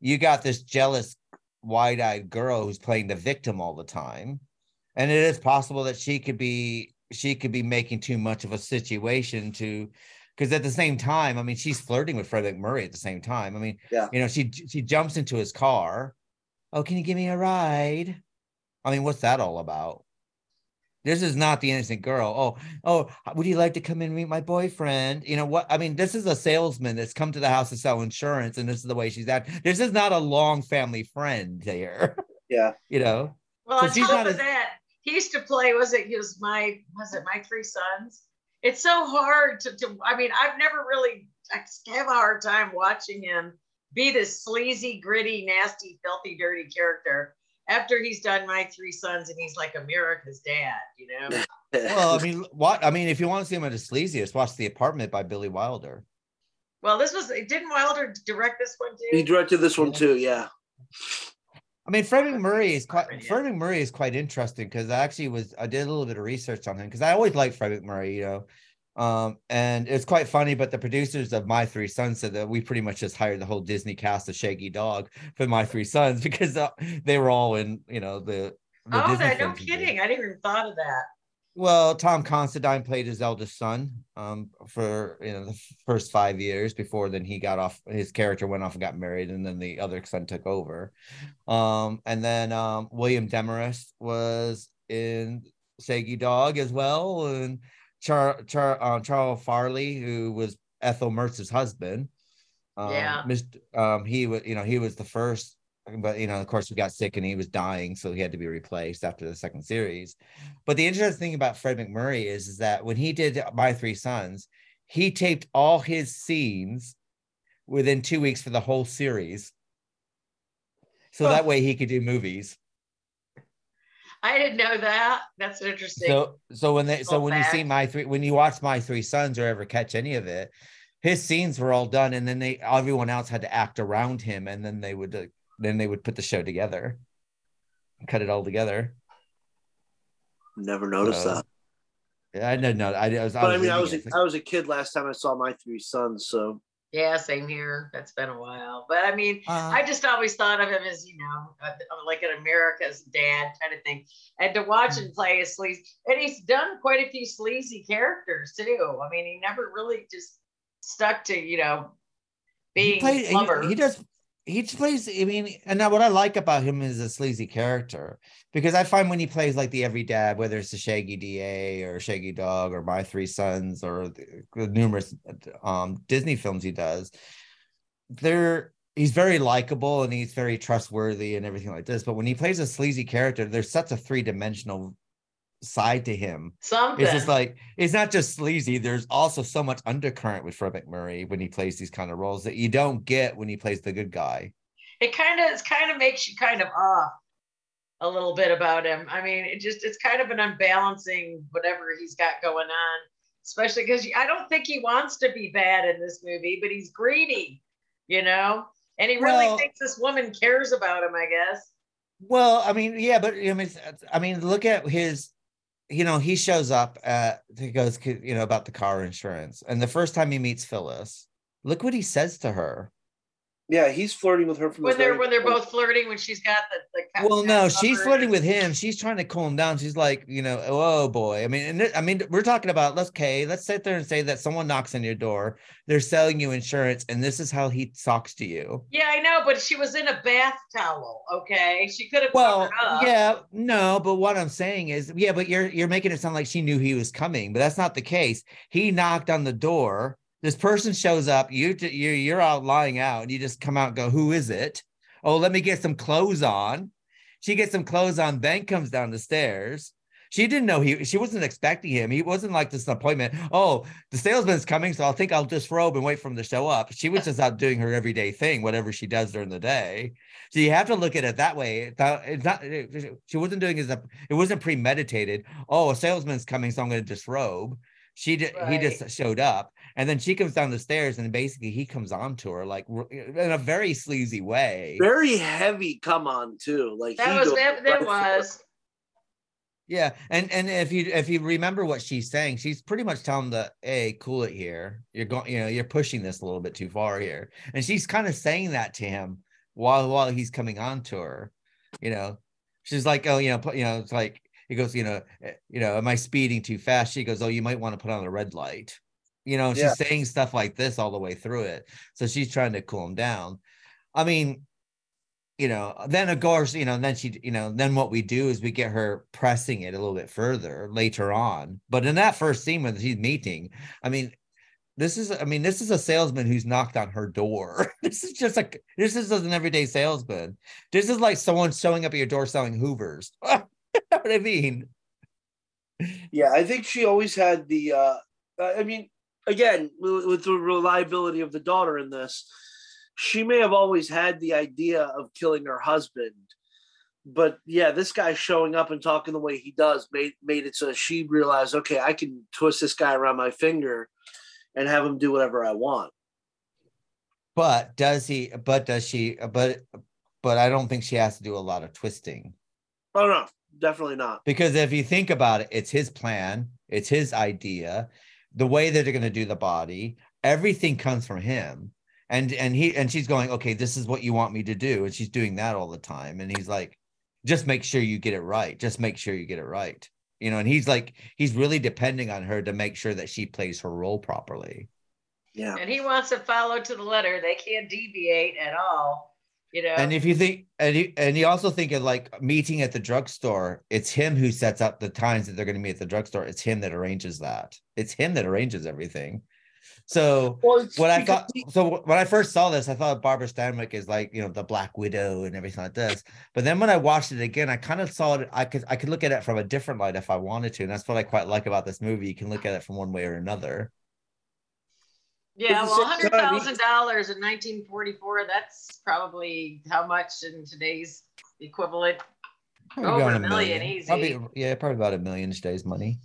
you got this jealous, wide-eyed girl who's playing the victim all the time, and it is possible that she could be she could be making too much of a situation to because at the same time, I mean, she's flirting with Fred MacMurray at the same time. I mean, Yeah. you know, she she jumps into his car. Oh, can you give me a ride? I mean, what's that all about? This is not the innocent girl. Oh, oh, would you like to come and meet my boyfriend? You know what? I mean, this is a salesman that's come to the house to sell insurance, and this is the way she's at. This is not a long family friend here. Yeah. you know. Well, So on she's top not of as- that, he used to play. Was it? He was my. Was it my three sons? It's so hard to. to I mean, I've never really. I have a hard time watching him be this sleazy, gritty, nasty, filthy, dirty character after he's done my three sons and he's like America's dad. You know. Well, I mean, what? I mean, if you want to see him at his sleaziest, watch The Apartment by Billy Wilder. Well, this was. Didn't Wilder direct this one too? he directed this one too. Yeah. I mean, Fred MacMurray is quite Yeah. Fred MacMurray is quite interesting because I actually was I did a little bit of research on him because I always liked Fred MacMurray, you know. Um, and it's quite funny, but the producers of My Three Sons said that we pretty much just hired the whole Disney cast of Shaggy Dog for My Three Sons because uh, they were all in, you know, the. the Oh, Disney no, kidding! I didn't even thought of that. Well, Tom Considine played his eldest son um, for you know the first five years before then he got off. His character went off and got married, and then the other son took over. Um, and then um, William Demarest was in Shaggy Dog as well, and Char, Char, uh, Charles Frawley, who was Ethel Mertz's husband. Um, Yeah. Mr. Um, he was, you know, he was the first, but you know, of course, he got sick and he was dying, so he had to be replaced after the second series. But the interesting thing about Fred MacMurray is, is that when he did My Three Sons, he taped all his scenes within two weeks for the whole series. So that way he could do movies. I didn't know that. That's interesting. So so when they so Little when you see my three when you watch my three sons or ever catch any of it, his scenes were all done, and then they everyone else had to act around him, and then they would uh, then they would put the show together, cut it all together. Never noticed So, that. Yeah, I didn't know. I, I was. But I mean, I was reading it. a, I was a kid last time I saw my three sons. So yeah, same here. That's been a while. But I mean, Uh, I just always thought of him as, you know, like an America's dad kind of thing. And to watch Mm. him play a sleazy, and he's done quite a few sleazy characters too. I mean, he never really just stuck to, you know, being he, played, he- he does he plays i mean and now what i like about him is a sleazy character because i find when he plays like the every dad whether it's the shaggy da or shaggy dog or my three sons or the, the numerous um disney films he does they're he's very likable and he's very trustworthy and everything like this but when he plays a sleazy character there's such a three-dimensional side to him Something. it's just like it's not just sleazy. There's also so much undercurrent with Fred MacMurray when he plays these kind of roles that you don't get when he plays the good guy. it kind of it kind of makes you kind of off a little bit about him. I mean, it just it's kind of an unbalancing whatever he's got going on, especially because I don't think he wants to be bad in this movie, but he's greedy, you know, and he really Well- thinks this woman cares about him. I guess. Well, I mean, yeah, but I mean, I mean, look at his. You know, he shows up at he goes, you know, about the car insurance, and the first time he meets Phyllis, look what he says to her. Yeah, he's flirting with her from When the they're when they're beginning. both flirting, when she's got the the Well, no, she's flirting with him. She's trying to cool him down. She's like, you know, oh boy. I mean, and th- I mean, we're talking about let's okay, let's sit there and say that someone knocks on your door, they're selling you insurance, and this is how he talks to you. Yeah, I know, but she was in a bath towel. Okay, she could have Well, up. yeah, no, but what I'm saying is, yeah, but you're you're making it sound like she knew he was coming, but that's not the case. He knocked on the door. This person shows up. You you you're out lying out, and you just come out and go, "Who is it?" Oh, let me get some clothes on. She gets some clothes on, then comes down the stairs. She didn't know he she wasn't expecting him. He wasn't like this appointment. Oh, the salesman's coming, so I think I'll disrobe and wait for him to show up. She was just out doing her everyday thing, whatever she does during the day. So you have to look at it that way. It's not, it's not she wasn't doing his it wasn't premeditated. Oh, a salesman's coming, so I'm gonna disrobe. She did he just showed up and then she comes down the stairs and basically he comes on to her like in a very sleazy way. Very heavy come on too. Like That was that, that was. Yeah, and and if you if you remember what she's saying, she's pretty much telling the hey, cool it here. You're going, you know, you're pushing this a little bit too far here, and she's kind of saying that to him while while he's coming on to her. You know, she's like, oh, you know, put, you know, it's like he goes, you know, eh, you know, am I speeding too fast? She goes, oh, you might want to put on a red light. You know, she's Yeah. saying stuff like this all the way through it, so she's trying to cool him down. I mean, you know, then of course, you know, then she, you know, then what we do is we get her pressing it a little bit further later on. But in that first scene when she's meeting, I mean, this is, I mean, this is a salesman who's knocked on her door. this is just like, this is an everyday salesman. This is like someone showing up at your door selling Hoovers. you know what I mean? Yeah, I think she always had the. uh, I mean, again, with, the reliability of the daughter in this, she may have always had the idea of killing her husband, but yeah, this guy showing up and talking the way he does made made it so she realized, okay, I can twist this guy around my finger and have him do whatever I want. But does he, but does she, but, but I don't think she has to do a lot of twisting. Oh no, definitely not. because if you think about it it's his plan it's his idea the way that they're going to do the body everything comes from him and and he and she's going okay this is what you want me to do and she's doing that all the time and he's like just make sure you get it right just make sure you get it right you know and he's like he's really depending on her to make sure that she plays her role properly Yeah. And he wants to follow to the letter. They can't deviate at all. You know. and if you think and you and you also think of like meeting at the drugstore it's him who sets up the times that they're going to meet at the drugstore it's him that arranges that it's him that arranges everything so Well, when I thought he- so when I first saw this, I thought Barbara Stanwyck is like you know the Black Widow and everything like this. But then when I watched it again, I kind of saw it. I could I could look at it from a different light if I wanted to, and that's what I quite like about this movie. You can look at it from one way or another. Yeah, well, hundred thousand dollars in nineteen forty-four. That's probably how much in today's equivalent. Probably Over a million, easy. Probably, yeah, probably about a million today's money.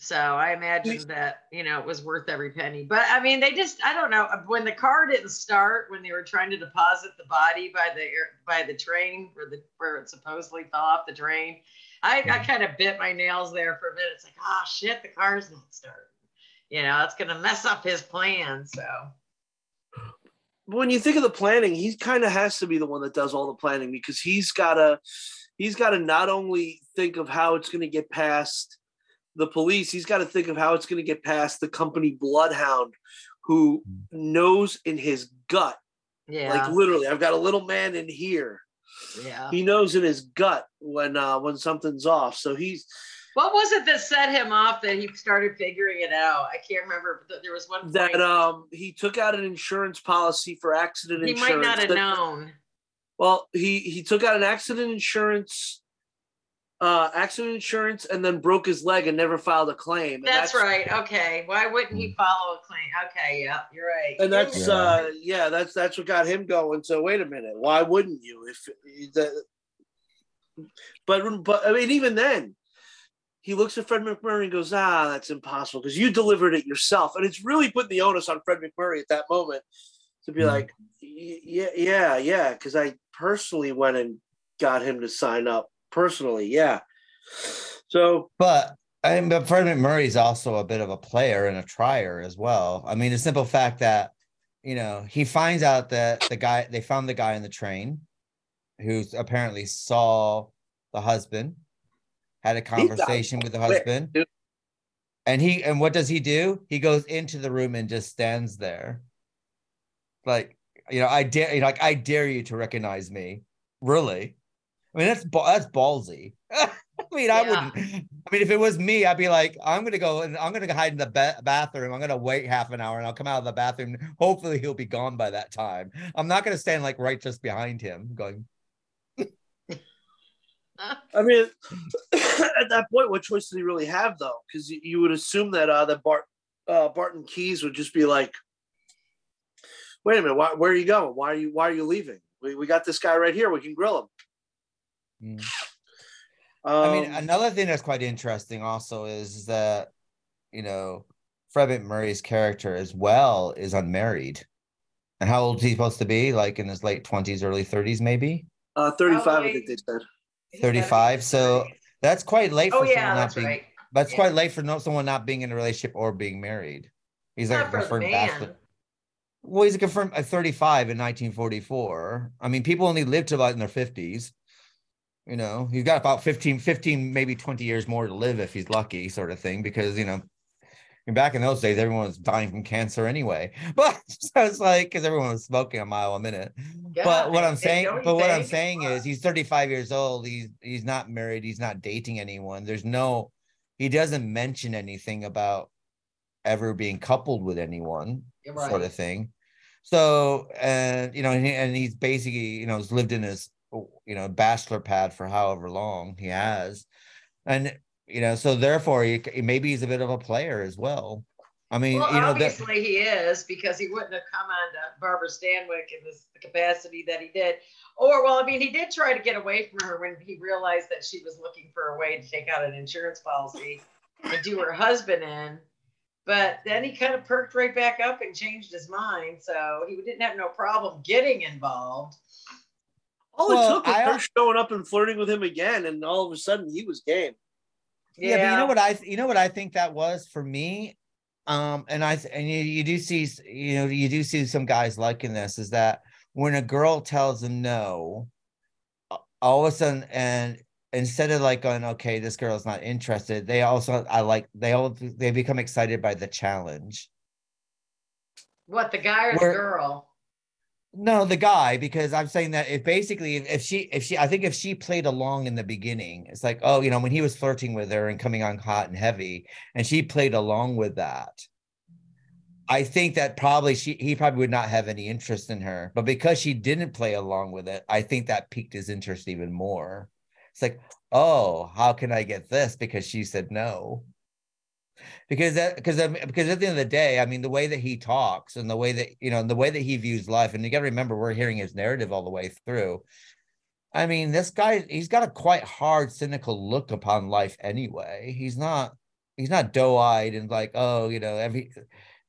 So I imagine that you know it was worth every penny. But I mean, they just—I don't know. Uh, when the car didn't start, when they were trying to deposit the body by the by the train, where the where it supposedly fell off the train, I, I hmm. kind of bit my nails there for a minute. It's like, oh shit, the car's not starting. You know, it's gonna mess up his plan. So when you think of the planning, he kind of has to be the one that does all the planning because he's gotta he's gotta not only think of how it's gonna get past the police, he's got to think of how it's gonna get past the company bloodhound who knows in his gut, yeah, like literally, I've got a little man in here. yeah. He knows in his gut when uh when something's off. So he's What was it that set him off that he started figuring it out? I can't remember. but There was one point that um he took out an insurance policy for accident he insurance. He might not have that- known. Well, he he took out an accident insurance, uh, accident insurance, and then broke his leg and never filed a claim. And That's, right. Okay. Why wouldn't he follow a claim? Okay. Yeah, you're right. And that's Yeah. uh yeah, that's that's what got him going. So wait a minute, why wouldn't you? If the, but but I mean even then, he looks at Fred MacMurray and goes, ah, that's impossible because you delivered it yourself, and it's really putting the onus on Fred MacMurray at that moment to be Mhm. like, yeah, yeah, yeah, because I personally went and got him to sign up personally, yeah. So But I mean, but Fred is also a bit of a player and a trier as well. I mean, the simple fact that you know he finds out that the guy they found the guy in the train who's apparently saw the husband, had a conversation with the husband, and he and what does he do? He goes into the room and just stands there, like you know, I dare you know, like I dare you to recognize me, really. I mean, that's that's ballsy. I mean, I wouldn't. I mean, if it was me, I'd be like, I'm gonna go and I'm gonna hide in the ba- bathroom. I'm gonna wait half an hour and I'll come out of the bathroom. Hopefully, he'll be gone by that time. I'm not gonna stand like right just behind him, going. I mean, at that point, what choice did he really have, though? Because you, you would assume that uh, that Bart uh, Barton Keyes would just be like, "Wait a minute, why, where are you going? Why are you Why are you leaving? We, we got this guy right here. We can grill him." Mm. I mean, Um, another thing that's quite interesting also is that, you know, Fred MacMurray's character as well is unmarried. And how old is he supposed to be? Like in his late 20s, early 30s, maybe? uh, thirty-five, I think they said. 35. So that's quite late for Oh someone yeah, not that's being right. that's Yeah. quite late for no someone not being in a relationship or being married. He's like Not a confirmed bachelor. Well, he's a confirmed at 35 in 1944. I mean, people only live to about in their 50s. You know, he's got about 15, 15, maybe 20 years more to live if he's lucky, sort of thing, because you know, back in those days, everyone was dying from cancer anyway. But so it's like because everyone was smoking a mile a minute. Yeah, but what I'm saying, but what I'm saying is he's 35 years old. He's he's not married. He's not dating anyone. There's no, he doesn't mention anything about ever being coupled with anyone, You're sort of thing. So and you know, and, he, and he's basically you know has lived in his you know bachelor pad for however long he has, and you know, so therefore he, maybe he's a bit of a player as well. I mean, Well, you know, that, obviously he is because he wouldn't have come on to Barbara Stanwyck in this the capacity that he did. Or, well, I mean, he did try to get away from her when he realized that she was looking for a way to take out an insurance policy and do her husband in. But then he kind of perked right back up and changed his mind. So he didn't have no problem getting involved. All Well, it took was I- her showing up and flirting with him again, and all of a sudden he was game. Yeah, but you know what I you know what I think that was for me? Um and I and you, you do see you know you do see some guys liking this is that when a girl tells them no all of a sudden and instead of like going okay this girl's not interested they also I like they all they become excited by the challenge. What, the guy or Where- the girl? No the guy because i'm saying that if basically if, she if she i think if she played along in the beginning it's like oh you know when he was flirting with her and coming on hot and heavy and she played along with that i think that probably she he probably would not have any interest in her. But because she didn't play along with it i think that piqued his interest even more. It's like oh how can i get this? Because she said no because that because because at the end of the day, I mean, the way that he talks and the way that you know, and the way that he views life, and you got to remember, we're hearing his narrative all the way through. I mean, this guy, he's got a quite hard, cynical look upon life anyway. He's not, he's not doe-eyed and like, oh, you know, every.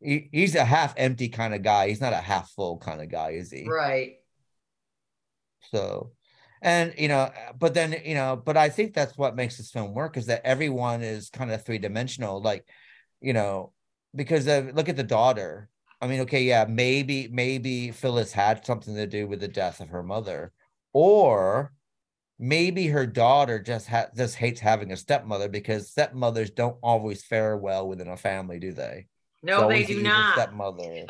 He, he's a half empty kind of guy. He's not a half full kind of guy, is he? Right. So, and you know, uh, but then you know, but I think that's what makes this film work is that everyone is kind of three dimensional, like, you know, because of, look at the daughter. I mean, okay, yeah, maybe maybe Phyllis had something to do with the death of her mother, or maybe her daughter just ha- just hates having a stepmother because stepmothers don't always fare well within a family, do they? No, they do not. Stepmother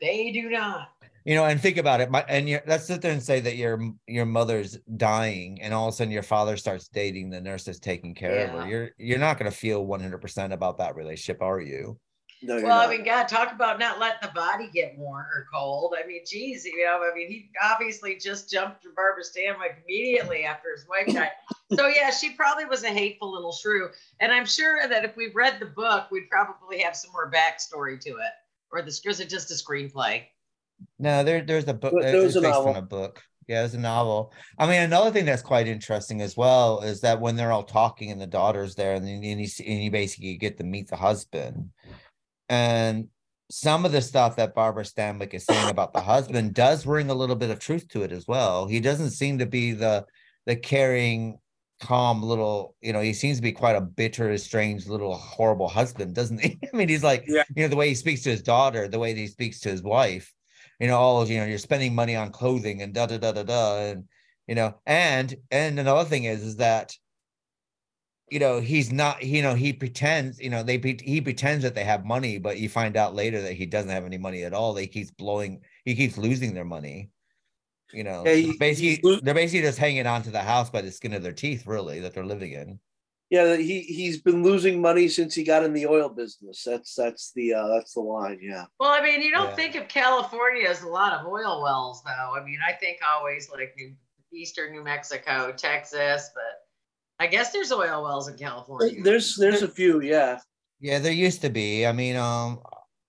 they do not. You know and think about it my and you let's sit there and say that your your mother's dying and all of a sudden your father starts dating the nurse that's taking care of her you're you're not going to feel 100% about that relationship are you No, you're Well, I mean, God, talk about not letting the body get warm or cold. I mean, geez, you know, I mean, he obviously just jumped to Barbara Stanwyck immediately after his wife died. so yeah, she probably was a hateful little shrew. And I'm sure that if we read the book, we'd probably have some more backstory to it. Or this was it just a screenplay? No there there's a book uh, There- there it's was a based on a book yeah it's a novel i mean another thing that's quite interesting as well is that when they're all talking and the daughter's there and then and you, and you basically get to meet the husband and some of the stuff that Barbara Stanwyck is saying about the husband does bring a little bit of truth to it as well. He doesn't seem to be the the caring, calm little, you know, he seems to be quite a bitter, strange little horrible husband, doesn't he? I mean, he's like, Yeah. you know, the way he speaks to his daughter, the way that he speaks to his wife, you know, all you know, you're spending money on clothing and da da da da da. And you know, and and another thing is is that you know he's not you know he pretends you know they he pretends that they have money but you find out later that he doesn't have any money at all they keeps blowing he keeps losing their money you know Yeah, he- basically they're basically just hanging on to the house by the skin of their teeth really that they're living in Yeah, he he's been losing money since he got in the oil business. That's that's the uh, that's the line. Yeah. Well, I mean, you don't Yeah. think of California as a lot of oil wells, though. I mean, I think always like New, Eastern New Mexico, Texas, but I guess there's oil wells in California. There's there's a few, yeah. Yeah, there used to be. I mean, um,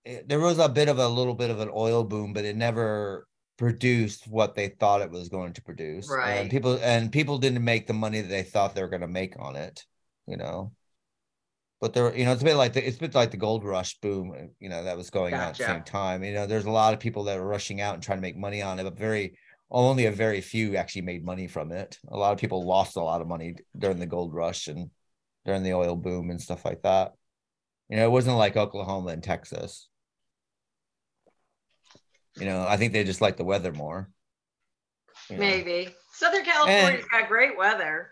it- there was a bit of a little bit of an oil boom, but it never produced what they thought it was going to produce. Right. And people and people didn't make the money that they thought they were going to make on it. You know. But there, you know, it's a bit like the it's a bit like the gold rush boom, uh, you know, that was going on at the same time. You know, there's a lot of people that were rushing out and trying to make money on it, but very only a very few actually made money from it. A lot of people lost a lot of money during the gold rush and during the oil boom and stuff like that. You know, it wasn't like Oklahoma and Texas. You know, I think they just like the weather more. you know. Maybe Southern California's got great weather.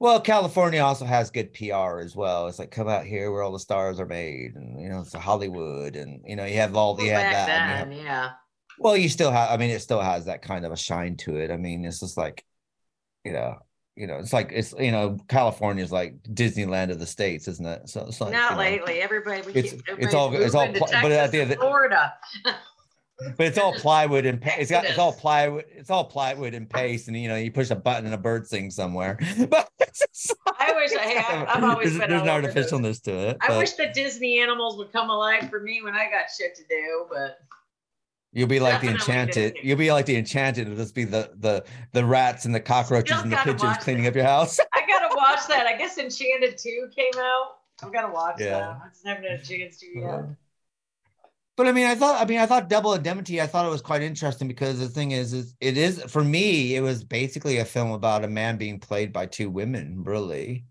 Well, California also has good PR as well. It's like come out here where all the stars are made, and you know it's Hollywood, and you know you have all Well, you that. then, have- yeah. well, you still have. I mean, it still has that kind of a shine to it. I mean, it's just like, you know, you know, it's like it's you know, California's like Disneyland of the states, isn't it? So it's like Not you know, lately. Everybody, we It's- keep, it's all- it's all pl- but at Texas the end Florida. but it's all plywood and pa- it's got it's all plywood. It's all plywood and paste, and you know, you push a button and a bird sings somewhere. But I wish I it's had. I've always there's, been there's an all over those. artificialness to it. I but wish the Disney animals would come alive for me when I got shit to do, but You'll be like the enchanted. You'll be like the enchanted. It'll just be the the the rats and the cockroaches Still and the pigeons cleaning it. up your house. I gotta watch that. I guess Enchanted 2 came out. I've gotta watch Yeah. that. I just haven't had a chance to yet. Uh, But I mean, I thought. I mean, I thought Double Indemnity. I thought it was quite interesting because the thing is, is it is for me. It was basically a film about a man being played by two women. Really.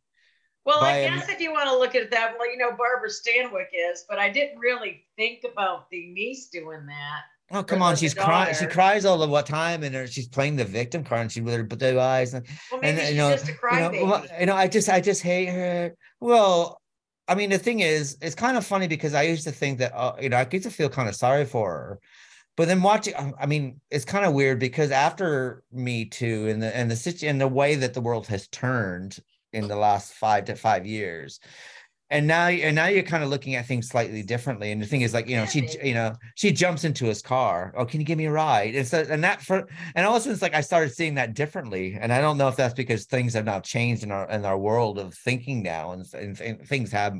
Well, I a- guess if you want to look at it that well, you know, Barbara Stanwyck is, but I didn't really think about the niece doing that. Oh come on, she's crying. She cries all the what time, and her, she's playing the victim card, and she with her blue eyes, and Well, and she's you know, just a you know, well, you know, I just, I just hate her. Well, I mean, the thing is, it's kind of funny because I used to think that, uh, you know, I used to feel kind of sorry for her, but then watching, I- I mean, it's kind of weird because after Me Too and the and the and the way that the world has turned in the last five to five years. And now, and now you're kind of looking at things slightly differently. And the thing is, like, you know, she, you know, she jumps into his car. Oh, can you give me a ride? And so, and that for, and all of a sudden, it's like I started seeing that differently. And I don't know if that's because things have now changed in our in our world of thinking now, and, and, and things have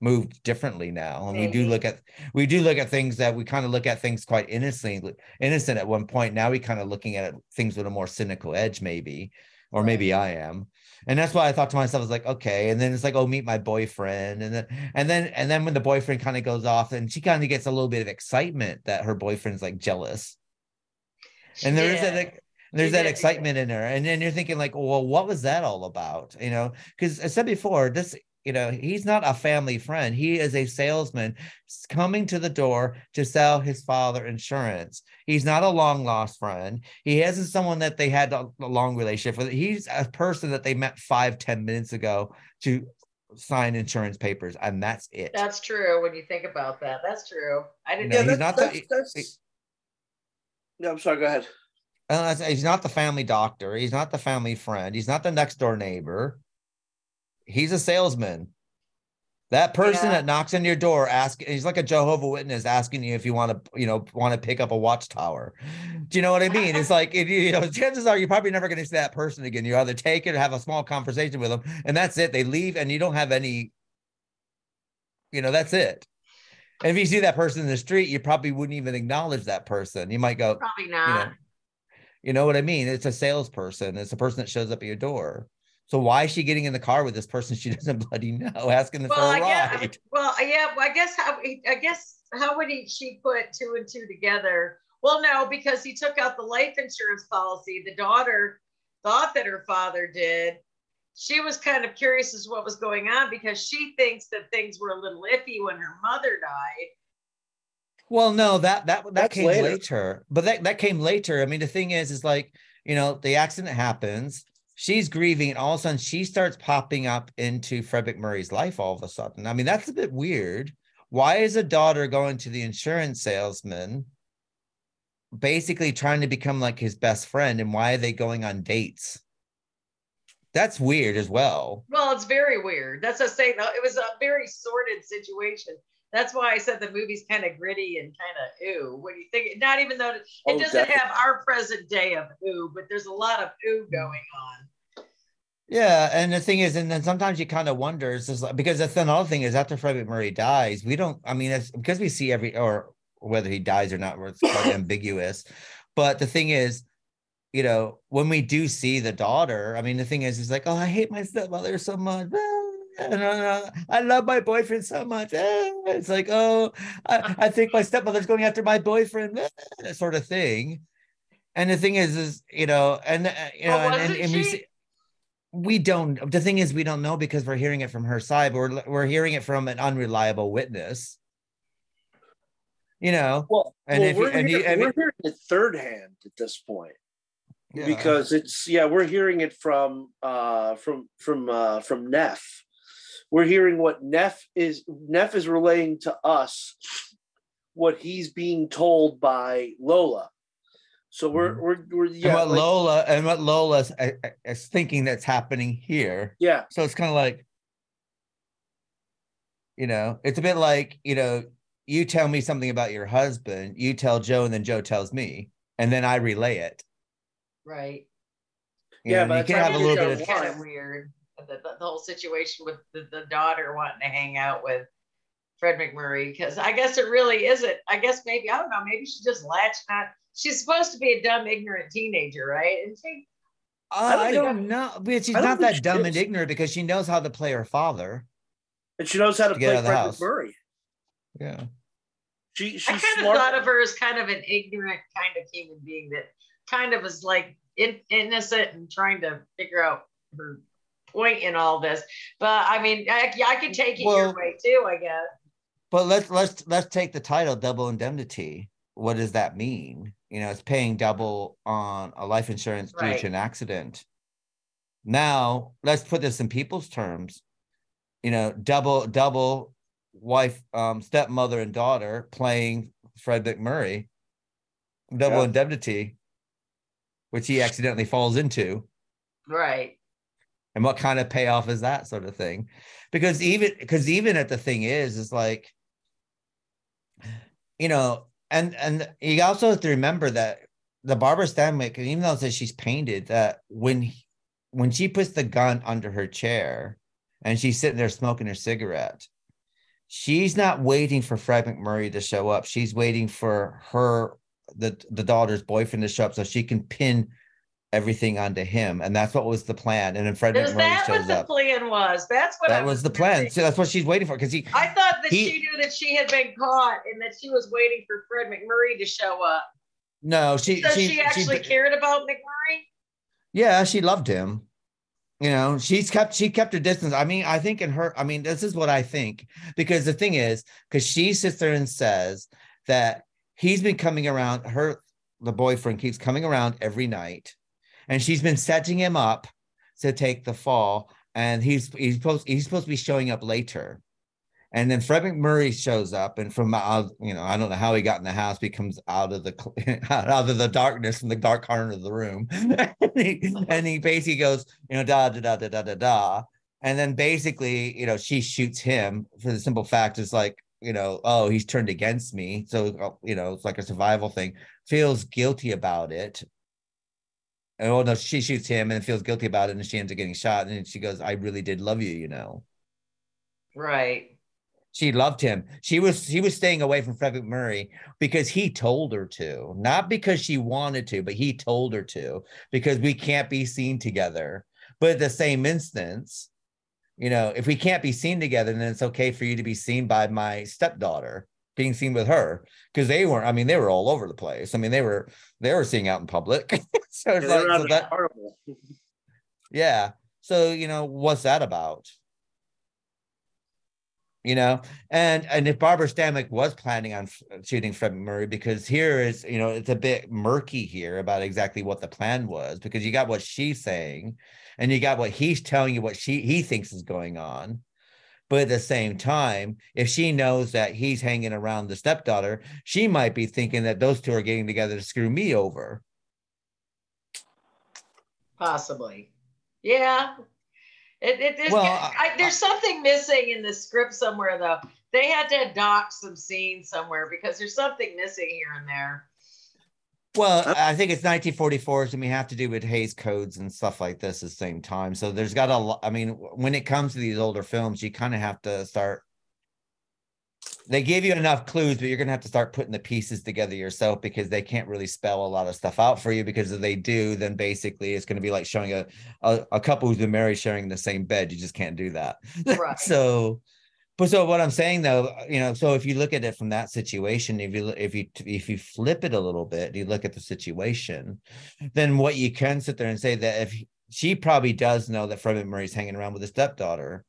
moved differently now. And we do look at we do look at things that we kind of look at things quite innocently, innocent at one point. Now we kind of looking at it, things with a more cynical edge, maybe, or maybe I am. And that's why I thought to myself, I was like, okay. And then it's like, oh, meet my boyfriend. And then and then and then when the boyfriend kind of goes off and she kind of gets a little bit of excitement that her boyfriend's like jealous. and there is that there's that excitement in her. And then you're thinking, like, well, what was that all about? You know, because I said before, this you know, he's not a family friend. He is a salesman coming to the door to sell his father insurance. He's not a long lost friend. He isn't someone that they had a, a long relationship with. He's a person that they met five, ten minutes ago to sign insurance papers, and that's it. That's true when you think about that. That's true. I didn't No, know he's that's- not the- that's- that's- Yeah, I'm sorry. Go ahead. Uh, he's not the family doctor. He's not the family friend. He's not the next door neighbor. He's a salesman. That person Yeah. that knocks on your door, ask he's like a Jehovah Witness asking you if you want to, you know, want to pick up a watchtower. Do you know what I mean? It's like it, you know, chances are you're probably never going to see that person again. You either take it or have a small conversation with them, and that's it. They leave, and you don't have any. You know, that's it. And if you see that person in the street, you probably wouldn't even acknowledge that person. You might go, Probably you not. know, you know what I mean? It's a salesperson. It's a person that shows up at your door. So why is she getting in the car with this person she doesn't bloody know, asking them well, for I a guess, ride? well, yeah, well, I guess how I guess how would he she put two and two together? Well, no, because he took out the life insurance policy. The daughter thought that her father did. She was kind of curious as to what was going on because she thinks that things were a little iffy when her mother died. Well, no, that that that That's came later. later. But that that came later. I mean, the thing is, is like you know, the accident happens. She's grieving, and all of a sudden, she starts popping up into Fred MacMurray's life. All of a sudden, I mean, that's a bit weird. Why is a daughter going to the insurance salesman, basically trying to become like his best friend, and why are they going on dates? That's weird as well. Well, it's very weird. That's what I'm saying. It was a very sordid situation. That's why I said the movie's kind of gritty and kind of ooh. What When you think, not even though it Oh, doesn't definitely. have our present day of ooh, but there's a lot of ooh going on. Yeah, and the thing is, and then sometimes you kind of wonder, like, because that's another thing is after Fred Murray dies, we don't. I mean, it's because we see every or whether he dies or not, it's quite ambiguous. But the thing is, you know, when we do see the daughter, I mean, the thing is, it's like, oh, I hate my stepmother so much. And, I love my boyfriend so much. It's like, oh, I, I think my stepmother's going after my boyfriend, eh, sort of thing. And the thing is, is you know, and uh, you know, and, and, and we see, we don't. The thing is, we don't know because we're hearing it from her side. But we're we're hearing it from an unreliable witness. You know, Well, And well, if we're, and hearing, we're hearing it third hand at this point Yeah. because it's yeah we're hearing it from uh from from uh from Neff. We're hearing what Neff is Neff is relaying to us what he's being told by Lola. So we're we're we're and what like- Lola and what Lola's uh, uh, is thinking that's happening here. yeah So it's kind of like, you know, it's a bit like, you know, you tell me something about your husband, you tell Joe, and then Joe tells me, and then I relay it. Right. You Yeah, know, but you it's can like have a little tell bit of kind of weird. The, the, the whole situation with the, the daughter wanting to hang out with Fred MacMurray because I guess it really isn't. I guess maybe I don't know. Maybe she just latched on. She's supposed to be a dumb, ignorant teenager, right? And she, Uh, don't I don't know, but she's don't that she dumb and ignorant because she knows how to play her father. and she knows how to To play out of the house. MacMurray. Yeah. She I she's kind of thought of her as kind of an ignorant kind of human being that kind of is like in, innocent and trying to figure out her point in all this. But I mean, I, I could take it Well- your way too, I guess. But let's let's let's take the title double indemnity. What does that mean? You know, it's paying double on a life insurance due to an accident. Now, let's put this in people's terms. You know, double double wife, um, stepmother and daughter playing Fred MacMurray. Double Yeah. indemnity, which he accidentally falls into. Right. and what kind of payoff is that sort of thing because even because even at the thing is is like you know and and you also have to remember that the Barbara Stanwyck, even though it says she's painted, that when he- when she puts the gun under her chair and she's sitting there smoking her cigarette, she's not waiting for Fred MacMurray to show up. She's waiting for her the the daughter's boyfriend to show up so she can pin everything onto him, and that's what was the plan. And then Fred MacMurray that what shows the up. plan was? That's what I That was the plan. So that's what she's waiting for because he I thought that He- she knew that she had been caught and that she was waiting for Fred MacMurray to show up. no she So she, she, actually cared about MacMurray? yeah she loved him you know she's kept she kept her distance i mean i think in her i mean this is what i think because the thing is because she sits there and says that he's been coming around her the boyfriend keeps coming around every night and she's been setting him up to take the fall and he's he's supposed he's supposed to be showing up later and then Fred MacMurray shows up, and from out, you know, I don't know how he got in the house. He comes out of the out of the darkness from the dark corner of the room, and, he, and he basically goes, you know, da da da da da da da, and then basically, you know, she shoots him for the simple fact is like, you know, oh, he's turned against me, so uh, you know, it's like a survival thing. Feels guilty about it. And oh no, she shoots him and feels guilty about it, and she ends up getting shot. And she goes, "I really did love you, you know." Right. She loved him. She was she was staying away from Frederick Murray because he told her to, not because she wanted to, but he told her to because we can't be seen together. But at the same instance, you know, if we can't be seen together, then it's okay for you to be seen by my stepdaughter, being seen with her because they weren't. I mean, they were all over the place. I mean, they were they were seeing out in public. so Yeah, it's like so that yeah. So, you know, what's that about? You know, and and if Barbara Stanwyck was planning on shooting Fred Murray, because here is, you know, it's a bit murky here about exactly what the plan was, because you got what she's saying, and you got what he's telling you what she he thinks is going on. But at the same time, if she knows that he's hanging around the stepdaughter, she might be thinking that those two are getting together to screw me over. Possibly. Yeah. It, it, there's, Well, I, there's something missing in the script somewhere, though. They had to dock some scenes somewhere because there's something missing here and there. Well, uh, I think it's 1944s, and we have to do with Hays codes and stuff like this at the same time. So there's got a lot. I mean, when it comes to these older films, you kind of have to start. They gave you enough clues, but you're gonna have to start putting the pieces together yourself because they can't really spell a lot of stuff out for you. Because if they do, then basically it's gonna be like showing a a, a couple who's been married sharing the same bed. You just can't do that. Right. so but so what I'm saying though, you know, so if you look at it from that situation, if you if you if you flip it a little bit, you look at the situation, then what you can sit there and say that if she probably does know that Fred MacMurray's hanging around with his stepdaughter,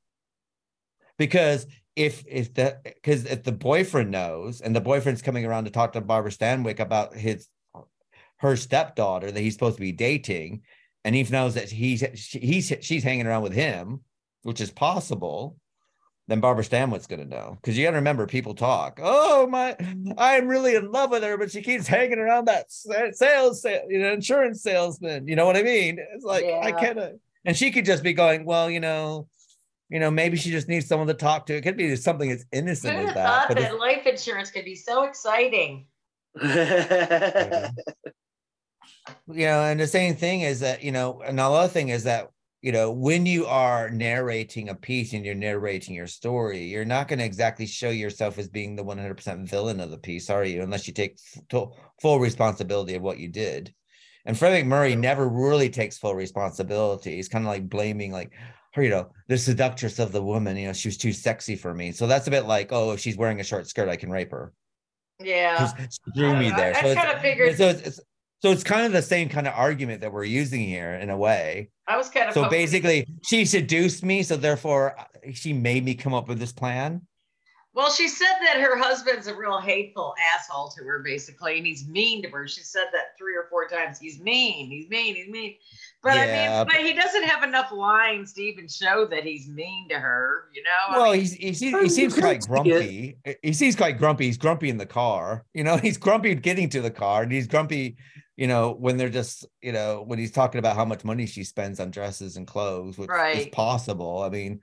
because if if the because if the boyfriend knows and the boyfriend's coming around to talk to Barbara Stanwyck about his her stepdaughter that he's supposed to be dating, and he knows that he's he's she's hanging around with him, which is possible then Barbara Stanwyck's going to know. Because you got to remember, people talk. Oh my, I'm really in love with her, but she keeps hanging around that sa- sales, you know, insurance salesman. You know what I mean? It's like I Yeah. can't. And she could just be going, well, you know, you know, maybe she just needs someone to talk to. It could be something as innocent Who'd as that. thought that life insurance could be so exciting? you know, and the same thing is that, you know, another thing is that, you know, when you are narrating a piece and you're narrating your story, you're not going to exactly show yourself as being the 100% villain of the piece, are you? Unless you take f- full responsibility of what you did. And Fred MacMurray never really takes full responsibility. He's kind of like blaming, like, her, you know, the seductress of the woman, you know, she was too sexy for me. So that's a bit like, oh, if she's wearing a short skirt, I can rape her. Yeah. Just screw me there. I So it's- kinda figured- So it's, it's so it's kind of the same kind of argument that we're using here in a way. I was kind of So hoping- basically, she seduced me, so therefore uh, she made me come up with this plan. Well, she said that her husband's a real hateful asshole to her, basically, and he's mean to her. She said that three or four times. He's mean. He's mean. He's mean. But I mean, but he doesn't have enough lines to even show that he's mean to her. You know? I Well, mean, he's, he seems he seems quite grumpy. He seems quite grumpy. He's grumpy in the car. You know, he's grumpy getting to the car, and he's grumpy. You know, when they're just, you know, when he's talking about how much money she spends on dresses and clothes, which is possible. I mean,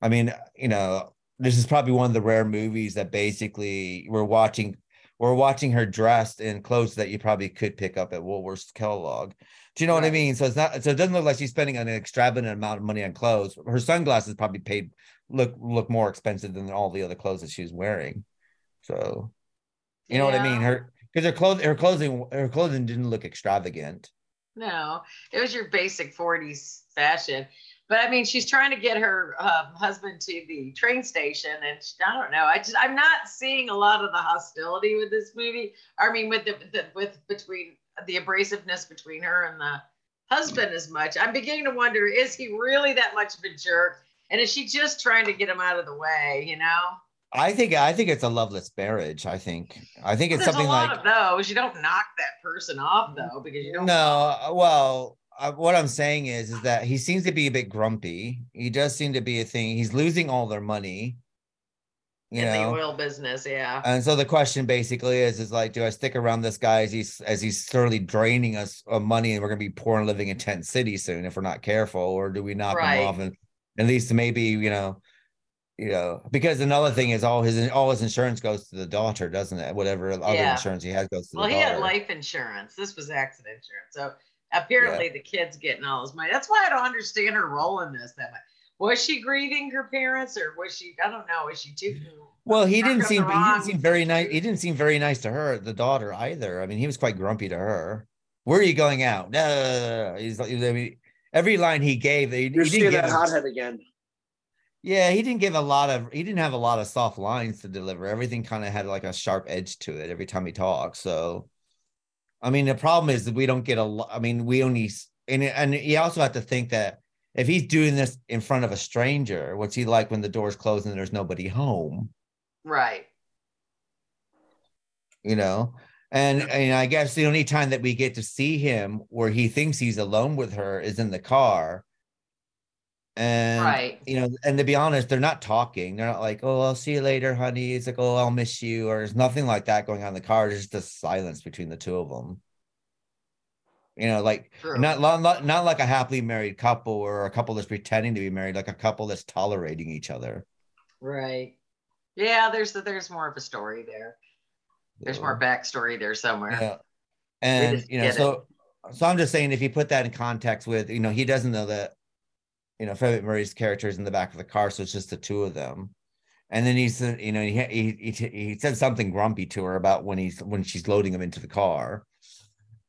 I mean, you know, this is probably one of the rare movies that basically we're watching. We're watching her dressed in clothes that you probably could pick up at Woolworth's catalog. Do you know what I mean? So it's not. So it doesn't look like she's spending an extravagant amount of money on clothes. Her sunglasses probably paid look look more expensive than all the other clothes that she's wearing. So, you know what I mean? Her because her clothes her clothing her clothing didn't look extravagant. No, it was your basic 40s fashion. But I mean, she's trying to get her um, husband to the train station, and she, I don't know. I just I'm not seeing a lot of the hostility with this movie. I mean, with the, the with between the abrasiveness between her and the husband as much. I'm beginning to wonder: is he really that much of a jerk, and is she just trying to get him out of the way? You know, I think I think it's a loveless marriage. I think I think it's there's something a lot like of those. You don't knock that person off though, because you don't. no. uh, Well, uh, what I'm saying is is that he seems to be a bit grumpy. He does seem to be a thing. He's losing all their money. You in know, the oil business, yeah. And so the question basically is, is like, do I stick around this guy as he's as he's thoroughly draining us of money, and we're gonna be poor and living in tent city soon if we're not careful, or do we knock Right. him off and at least maybe you know, you know, because another thing is all his all his insurance goes to the daughter, doesn't it? Whatever other Yeah. insurance he has goes to Well, the he daughter. had life insurance. This was accident insurance. So apparently the kid's getting all his money. That's why I don't understand her role in this that much. Was she grieving her parents or was she, I don't know, was she too well, he didn't seem he didn't seem very nice. He didn't seem very nice to her, the daughter either. I mean, he was quite grumpy to her. Where are you going out? No, no, no, no. He's like, I mean, every line he gave, he, You're he seeing didn't that hothead again. Yeah, he didn't give a lot of he didn't have a lot of soft lines to deliver. Everything kind of had like a sharp edge to it every time he talked. So I mean, the problem is that we don't get a lot. I mean, we only and and you also have to think that if he's doing this in front of a stranger, what's he like when the doors close and there's nobody home? right? You know, and and I guess the only time that we get to see him where he thinks he's alone with her is in the car. And Right. you know, and to be honest, they're not talking. They're not like, "Oh, I'll see you later, honey." It's like, "Oh, I'll miss you," or there's nothing like that going on in the car. There's just a silence between the two of them. You know, like True. not, not not like a happily married couple or a couple that's pretending to be married, like a couple that's tolerating each other. Right. Yeah, there's there's more of a story there. There's more backstory there somewhere. Yeah. and you know get it. so so i'm just saying if you put that in context with you know he doesn't know that you know Fred Murray's character is in the back of the car so it's just the two of them. And then he's you know he he he, he said something grumpy to her about when he's when she's loading him into the car.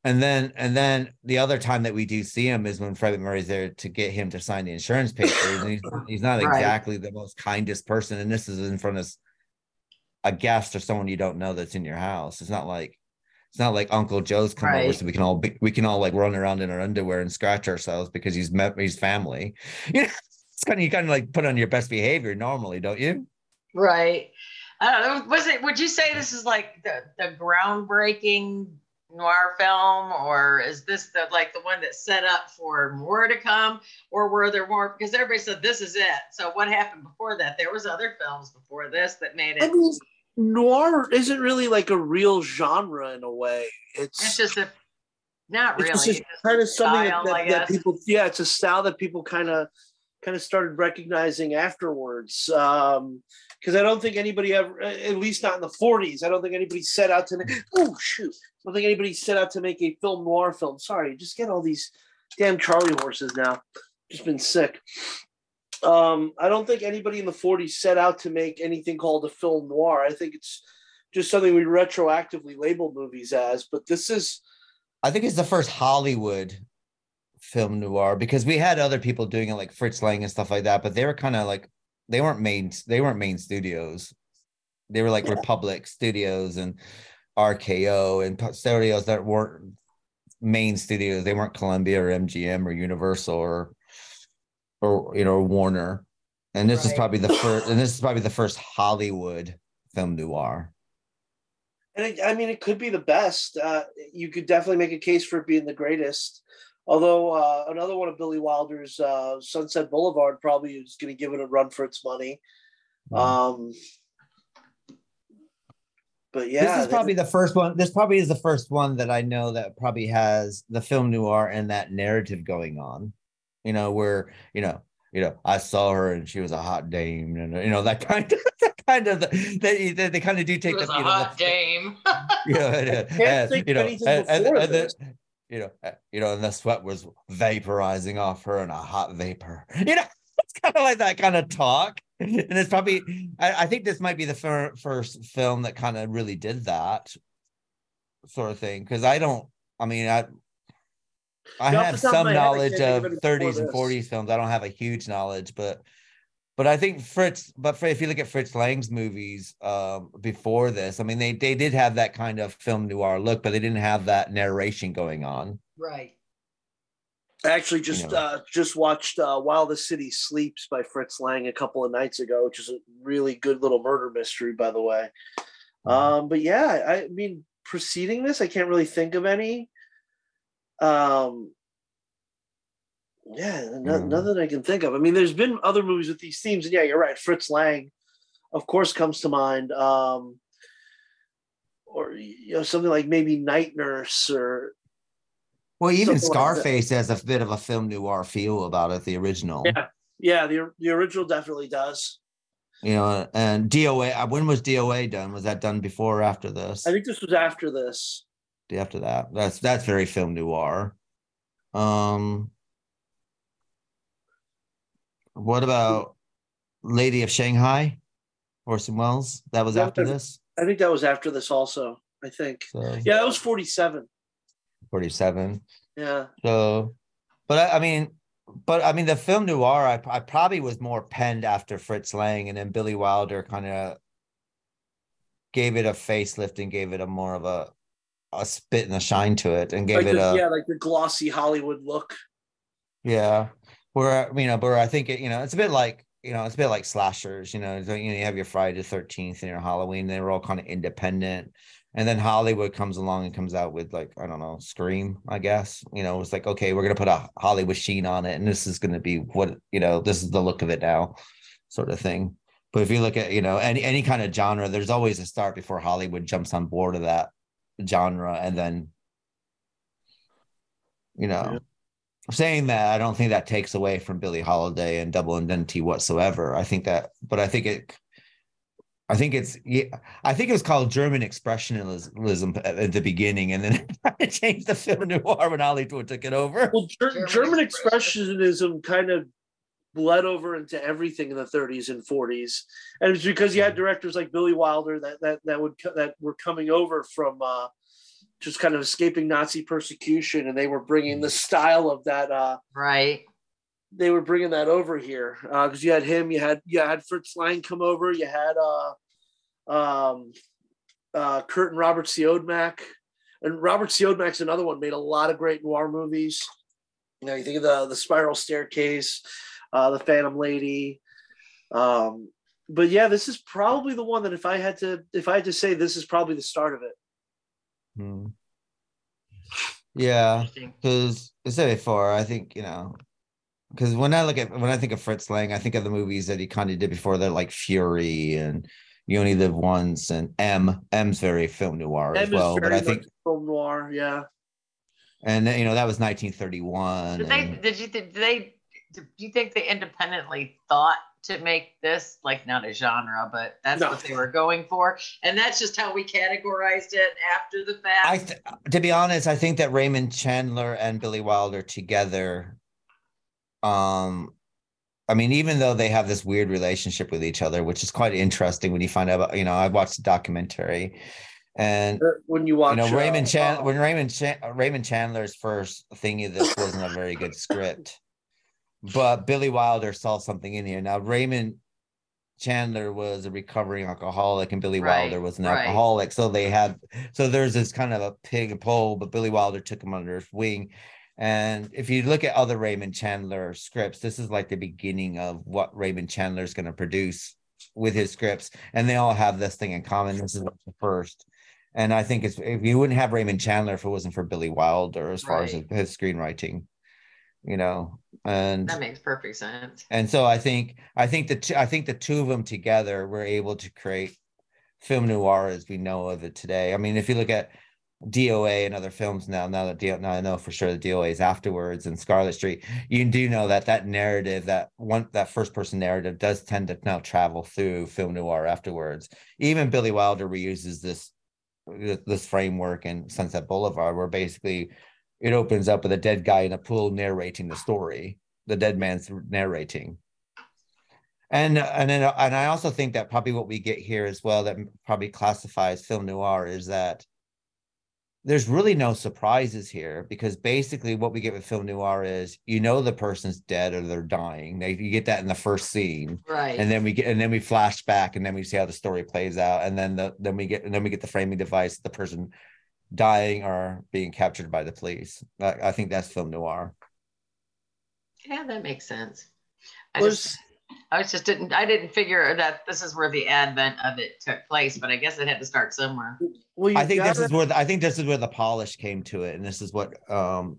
And then and then the other time that we do see him is when Fred Murray's there to get him to sign the insurance papers and he's, he's not Right. exactly the most kindest person and this is in front of a guest or someone you don't know that's in your house. It's not like it's not like Uncle Joe's come over so we can all be, we can all like run around in our underwear and scratch ourselves because he's met he's family. You know, it's kind of you kind of like put on your best behavior normally, don't you? Right. I don't know. Was it? Would you say this is like the the groundbreaking noir film, or is this the like the one that set up for more to come, or were there more? Because everybody said this is it. So what happened before that? There was other films before this that made I it. mean, noir isn't really like a real genre in a way. It's It's just a not it's really. just it's just kind of something style, that, that, that people yeah it's a style that people kind of kind of started recognizing afterwards um because i don't think anybody ever at least not in the 40s i don't think anybody set out to make oh shoot i don't think anybody set out to make a film noir film sorry just get all these damn charlie horses now just been sick um i don't think anybody in the 40s set out to make anything called a film noir i think it's just something we retroactively label movies as but this is I think it's the first Hollywood film noir because we had other people doing it like Fritz Lang and stuff like that, but they were kind of like they weren't main they weren't main studios. They were like Republic Studios and RKO and studios that weren't main studios. They weren't Columbia or MGM or Universal or or you know Warner. And this is probably the first and this is probably the first Hollywood film noir. And it, I mean, it could be the best. Uh, you could definitely make a case for it being the greatest. Although uh, another one of Billy Wilder's, uh, Sunset Boulevard, probably is going to give it a run for its money. Um, but yeah, this is probably the first one. This probably is the first one that I know that probably has the film noir and that narrative going on. You know, where you know, you know, I saw her and she was a hot dame, and you know that kind of that kind of they they, they kind of do take was the a you know, hot the, dame. you know, and, uh, and, you know, and, and, and the, you know, you know, and the sweat was vaporizing off her in a hot vapor. You know, it's kind of like that kind of talk. And it's probably, I, I think this might be the fir- first film that kind of really did that sort of thing. Because I don't, I mean, I, I Yeah, have the top of some my head, knowledge of of it before 30s and 40s films. I don't have a huge knowledge, but but I think Fritz, but for, if you look at Fritz Lang's movies um, before this, I mean, they they did have that kind of film noir look, but they didn't have that narration going on. right. I actually just know. uh, just watched uh, While the City Sleeps by Fritz Lang a couple of nights ago, which is a really good little murder mystery, by the way. Um, but yeah, I mean, preceding this, I can't really think of any. Um, yeah, no, Mm. nothing I can think of. I mean, there's been other movies with these themes, and yeah, you're right. Fritz Lang, of course, comes to mind. Um, or you know, something like maybe Night Nurse, or Well, even Something like. Scarface has a bit of a film noir feel about it, the original. Yeah. yeah, the the original definitely does. You know, and DOA. uh, When was DOA done? Was that done before or after this? I think this was after this. After that. That's that's very film noir. Um, what about Lady of Shanghai, Orson Welles? That was after this. I think that was after this also. I think. So Yeah, that was 47. forty-seven. Yeah. So, but I, I mean, but I mean, the film noir, I, I probably was more penned after Fritz Lang, and then Billy Wilder kind of gave it a facelift and gave it a more of a a spit and a shine to it, and gave Like it the, a yeah, like the glossy Hollywood look. Yeah, where you know, where I think it, you know, it's a bit like you know, it's a bit like slashers. You know, you know, you have your Friday the Thirteenth and your Halloween. They're all kind of independent, and then Hollywood comes along and comes out with like I don't know, Scream. I guess you know, it's like okay, we're gonna put a Hollywood sheen on it, and this is gonna be what you know, this is the look of it now, sort of thing. But if you look at you know any any kind of genre, there's always a start before Hollywood jumps on board of that genre, and then you know. Yeah. Saying that, I don't think that takes away from Billie Holiday and Double Indemnity whatsoever. I think that, but I think it, I think it's yeah, I think it was called German expressionism at, at the beginning, and then it changed the film noir when Hollywood took it over. Well, Ger- German German, expressionism. expressionism kind of bled over into everything in the 30s and 40s, and it's because you had directors like Billy Wilder that that that would that were coming over from uh, just kind of escaping Nazi persecution, and they were bringing the style of that. Uh, Right. they were bringing that over here because you had him, you had you had Fritz Lang come over, you had uh, um, uh, Kurt and Robert Siodmak, and Robert Siodmak's another one made a lot of great noir movies. You know, you think of the the Spiral Staircase, uh, the Phantom Lady, um, but yeah, this is probably the one that if I had to if I had to say this is probably the start of it. Hmm. Yeah, Interesting. because I said before, I think you know, because when I look at when I think of Fritz Lang, I think of the movies that he kind of did before that, like Fury and You Only Live Once, and M. M's very film noir as M is well. But I think, film noir, yeah. and you know, that was 1931. Did they? Did you? Did they? Do you think they independently thought to make this like not a genre, but that's No. what they were going for, and that's just how we categorized it after the fact. I, th- to be honest, I think that Raymond Chandler and Billy Wilder together, um, I mean, even though they have this weird relationship with each other, which is quite interesting when you find out. About, you know, I watched the documentary, and When you watch, you know uh, Raymond Chan uh, when Raymond Chan- Raymond Chandler's first thingy, this wasn't a very good script, but Billy Wilder saw something in here. Now Raymond Chandler was a recovering alcoholic, and Billy Right, Wilder was an right. alcoholic. So they had so there's this kind of a pig pole, but Billy Wilder took him under his wing. And if you look at other Raymond Chandler scripts, this is like the beginning of what Raymond Chandler is going to produce with his scripts, and they all have this thing in common. This is the first. And I think it's if you wouldn't have Raymond Chandler if it wasn't for Billy Wilder as far as Right. his screenwriting, you know. And that makes perfect sense. and so I think I think the two, I think the two of them together were able to create film noir as we know of it today. I mean, if you look at DOA and other films now, now that DO, now I know for sure the DOA is afterwards and Scarlet Street, you do know that that narrative, that one, that first person narrative, does tend to now travel through film noir afterwards. Even Billy Wilder reuses this this framework in Sunset Boulevard, where basically it opens up with a dead guy in a pool narrating the story. The dead man's narrating. And and then and I also think that probably what we get here as well that probably classifies film noir is that there's really no surprises here because basically what we get with film noir is you know the person's dead or they're dying. They you get that in the first scene Right. and then we get and then we flash back and then we see how the story plays out and then the then we get and then we get the framing device the person dying or being captured by the police i, I think that's film noir yeah, that makes sense. I was just, I was just didn't, I didn't figure that this is where the advent of it took place, but I guess it had to start somewhere. well, i think this gotta- is where the, i think this is where the polish came to it and this is what um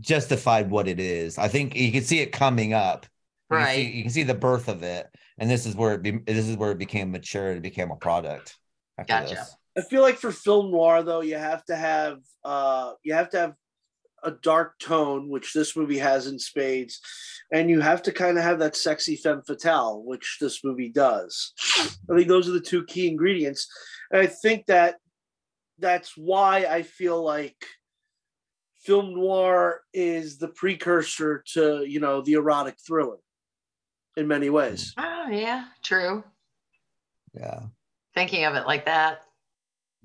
justified what it is i think you can see it coming up you can see, Right. you can see the birth of it and this is where it be, this is where it became mature it became a product after Gotcha. this. I feel like for film noir though, you have to have uh you have to have a dark tone, which this movie has in spades, and you have to kind of have that sexy femme fatale, which this movie does. I think those are the two key ingredients. And I think that that's why I feel like film noir is the precursor to, you know, the erotic thriller in many ways. Oh yeah, true. yeah Thinking of it like that.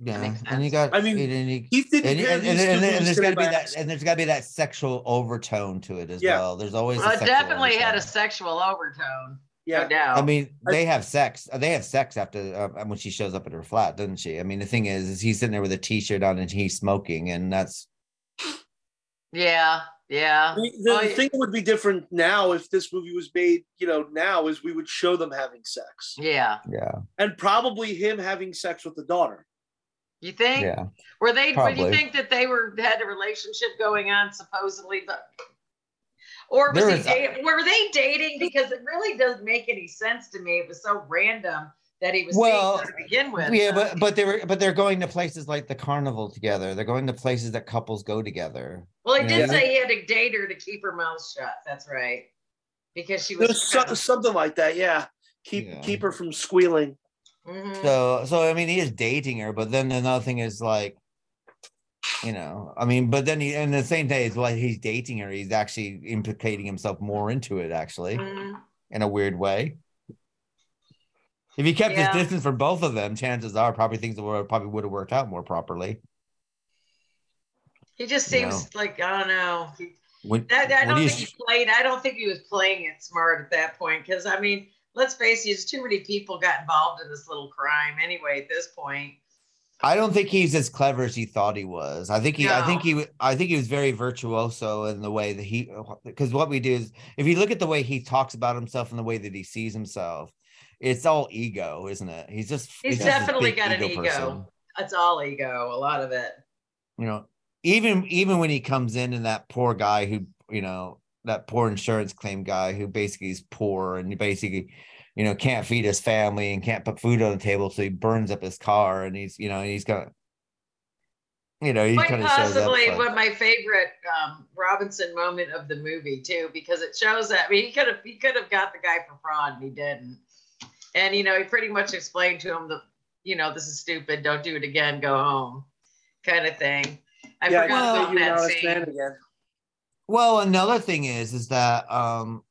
Yeah and you sense. got I mean, and, and you, Keith didn't and, and, and, and, and there's got to be that and there's got to be that sexual overtone to it as Yeah. well there's always a Well, it sexual definitely had a sexual overtone. Yeah. No doubt. I mean, I- they have sex. They have sex after uh, when she shows up at her flat, doesn't she? I mean, the thing is, is he's sitting there with a t-shirt on and he's smoking, and that's yeah, yeah. The, the Oh, yeah. thing would be different now if this movie was made, you know, now is we would show them having sex Yeah. yeah, and probably him having sex with the daughter. You think? yeah. Were they? Would Probably. you think that they were had a relationship going on supposedly, but or was There he is- dating? Were they dating? Because it really doesn't make any sense to me. It was so random that he was Well, dating to begin with. Yeah, but but they were but they're going to places like the carnival together. They're going to places that couples go together. well, he did know, say he had to date her to keep her mouth shut. That's right, because she was. There's so, something like that, yeah. keep Yeah. keep her from squealing. Mhm. So, so I mean, he is dating her, but then another thing is like, you know, I mean, but then he, and the same day is while he's dating her, he's actually implicating himself more into it, actually, Mhm. in a weird way. If he kept Yeah. his distance from both of them, chances are probably things would probably would have worked out more properly. He just You seems like I don't know. He, When, that, I don't think he played. I don't think he was playing it smart at that point. Because I mean, let's face it, there's too many people got involved in this little crime anyway. At this point, I don't think he's as clever as he thought he was. I think he, I think he, I think he was very virtuoso in the way that he, because what we do is, if you look at the way he talks about himself and the way that he sees himself, it's all ego, isn't it? He's just, He's just this definitely big got an ego. person. it's all ego. A lot of it. You know, even even when he comes in and that poor guy who, you know, that poor insurance claim guy who basically is poor and he basically, you know, can't feed his family and can't put food on the table, so he burns up his car and he's, you know, he's got, you know, he Quite kind of shows up. possibly like- one of my favorite um, Robinson moment of the movie too, because it shows that I mean, he could have he could have got the guy for fraud and he didn't. And you know, he pretty much explained to him that you know this is stupid, don't do it again, go home, kind of thing. I yeah, forgot I about say that scene. again. Well, another thing is, is that um,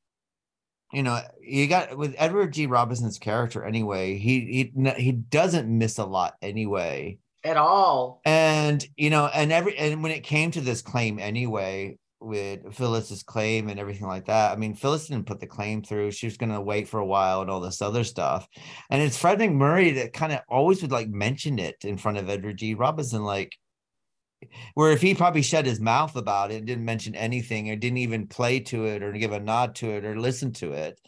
you know, you got with Edward G. Robinson's character anyway. He he he doesn't miss a lot anyway, At all. and you know, and every and when it came to this claim anyway, with Phyllis's claim and everything like that. I mean, Phyllis didn't put the claim through. She was gonna wait for a while and all this other stuff. And it's Fred MacMurray that kind of always would like mention it in front of Edward G. Robinson, like where if he probably shut his mouth about it, didn't mention anything, or didn't even play to it, or give a nod to it, or listen to it,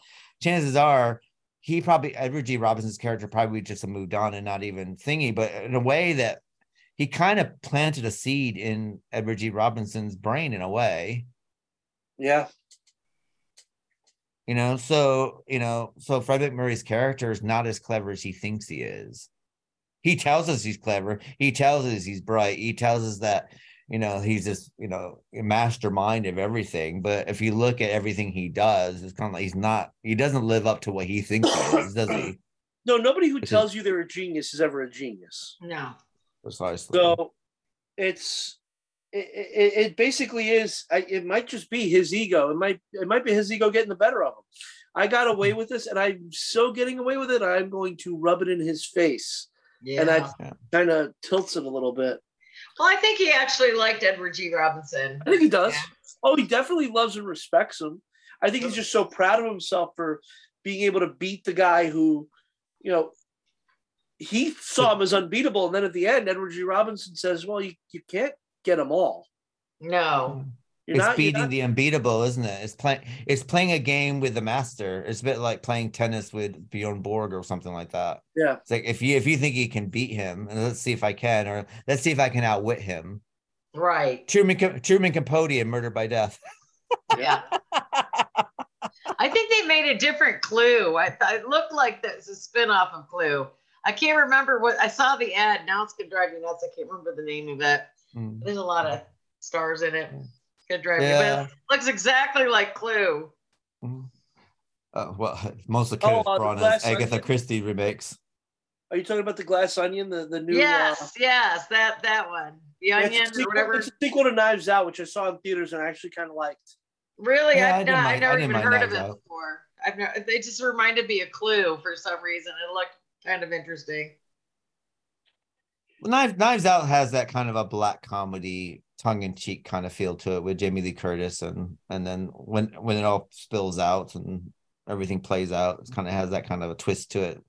chances are he probably Edward G. Robinson's character probably just moved on and not even thingy, but in a way that he kind of planted a seed in Edward G. Robinson's brain in a way, Yeah. you know. So you know, so Fred MacMurray's character is not as clever as he thinks he is. He tells us he's clever. He tells us he's bright. He tells us that you know he's this you know mastermind of everything. But if you look at everything he does, it's kind of like he's not. He doesn't live up to what he thinks he is, does he? No, nobody who This is- tells you they're a genius is ever a genius. No. Precisely. So it's it, it, it basically is. I, it might just be his ego. It might it might be his ego getting the better of him. I got away mm. with this, and I'm so getting away with it. I'm going to rub it in his face, Yeah. and I kind of tilts it a little bit. well, I think he actually liked Edward G. Robinson. I think he does. Oh, he definitely loves and respects him. I think he's just so proud of himself for being able to beat the guy who, you know, he saw him as unbeatable. And then at the end, Edward G. Robinson says, Well, you, you can't get them all. No. You're it's not, you're beating not- the unbeatable, isn't it? It's playing. It's playing a game with the master. It's a bit like playing tennis with Bjorn Borg or something like that. Yeah. It's like if you if you think you can beat him, and let's see if I can, or let's see if I can outwit him. Right. Truman Ca- Truman Capote in Murder by Death. Yeah. I think they made a different Clue. I thought it looked like that's a spin-off of Clue. I can't remember what I saw the ad. Now it's gonna drive me nuts. I can't remember the name of it. Mm. There's a lot of stars in it. It's gonna drive me. Yeah. But it looks exactly like Clue. Uh, well, most of Oh, Kenneth uh, the Branagh's Glass Agatha Christie remakes. Are you talking about the Glass Onion, the, the new? yes, uh, yes, that that one. The yeah, it's a onion or sequel- whatever. It's a sequel to Knives Out, which I saw in theaters and I actually kind of liked. Really, Yeah, I I've, didn't not, I've mind- I never even heard of it Out. before. I've never, they just reminded me of Clue for some reason. It looked kind of interesting. Well, Knives, Knives Out has that kind of a black comedy, tongue in cheek kind of feel to it with Jamie Lee Curtis, and and then when when it all spills out and everything plays out, it kind of has that kind of a twist to it.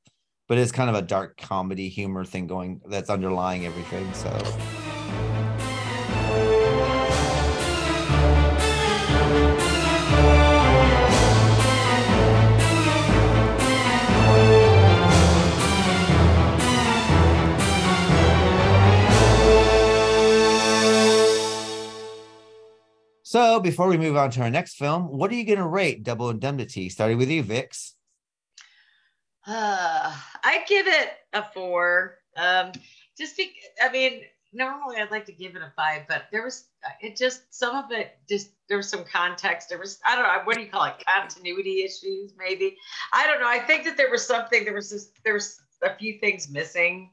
But it's kind of a dark comedy humor thing going that's underlying everything. So So before we move on to our next film, what are you going to rate Double Indemnity? Starting with you, Vix. Uh, I give it a four. Um, just be, I mean, normally I'd like to give it a five, but there was it just some of it just there was some context. There was I don't know what do you call it continuity issues maybe. I don't know. I think that there was something. There was just there was a few things missing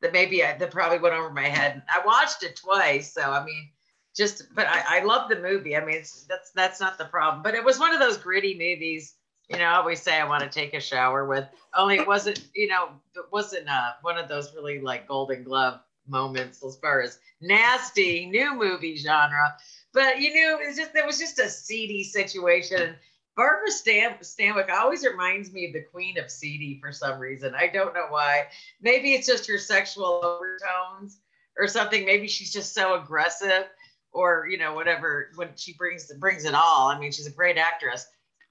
that maybe I, that probably went over my head. I watched it twice, so I mean, just but I, I love the movie. I mean, that's that's not the problem. But it was one of those gritty movies. You know, I always say I want to take a shower with. Only it wasn't. You know, it wasn't uh, one of those really like Golden Glove moments as far as nasty new movie genre. But you knew it was just it was just a seedy situation. Barbara Stan- Stanwyck always reminds me of the Queen of Seedy for some reason. I don't know why. Maybe it's just her sexual overtones or something. Maybe she's just so aggressive, or you know, whatever. When she brings brings it all. I mean, she's a great actress.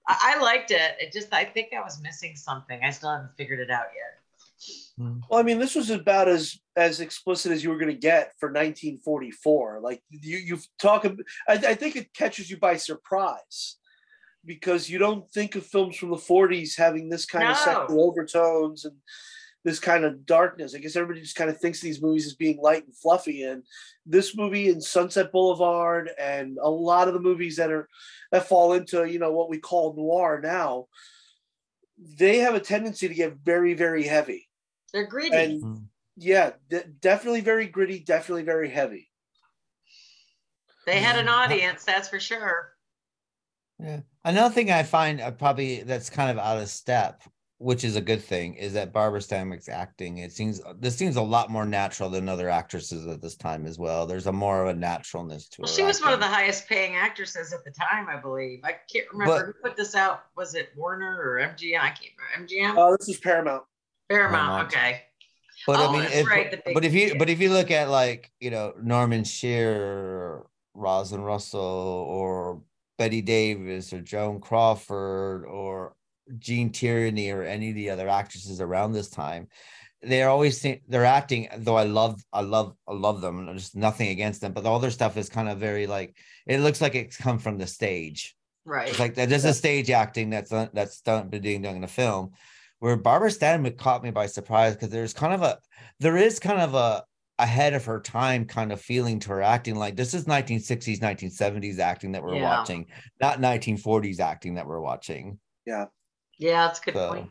I, I liked it. It just I think I was missing something. I still haven't figured it out yet. Hmm. Well, I mean, this was about as as explicit as you were going to get for 1944. Like you, you talk. ab- I, I think it catches you by surprise because you don't think of films from the 40s having this kind of sexual overtones and this kind of darkness. I guess everybody just kind of thinks of these movies as being light and fluffy. And this movie and Sunset Boulevard and a lot of the movies that are that fall into you know what we call noir now, they have a tendency to get very very heavy. They're gritty. And yeah, de- definitely very gritty, definitely very heavy. they had an audience, that's for sure. Yeah. Another thing I find uh, probably that's kind of out of step, which is a good thing, is that Barbara Stanwyck's acting. It seems this seems a lot more natural than other actresses at this time as well. There's a more of a naturalness to Well, her. she was one of the highest paying actresses at the time, I believe. I can't remember But- who put this out. Was it Warner or MGM? I can't remember. MGM? Uh, this is Paramount. Paramount. Paramount. Okay. But Oh, I mean, that's if, right, but if you yeah. but if you look at like you know Norma Shearer, Rosalind Russell, or Bette Davis, or Joan Crawford, or Gene Tierney, or any of the other actresses around this time, they're always think they're acting. Though I love, I love, I love them. and There's nothing against them, but all their stuff is kind of very like it looks like it's come from the stage. Right. It's like there's a stage acting that's done, that's done being done in a film. Where Barbara Stanwyck caught me by surprise because there's kind of a there is kind of a ahead of her time kind of feeling to her acting. Like this is 1960s, 1970s acting that we're Yeah. watching, not 1940s acting that we're watching. Yeah. Yeah, that's a good So, point.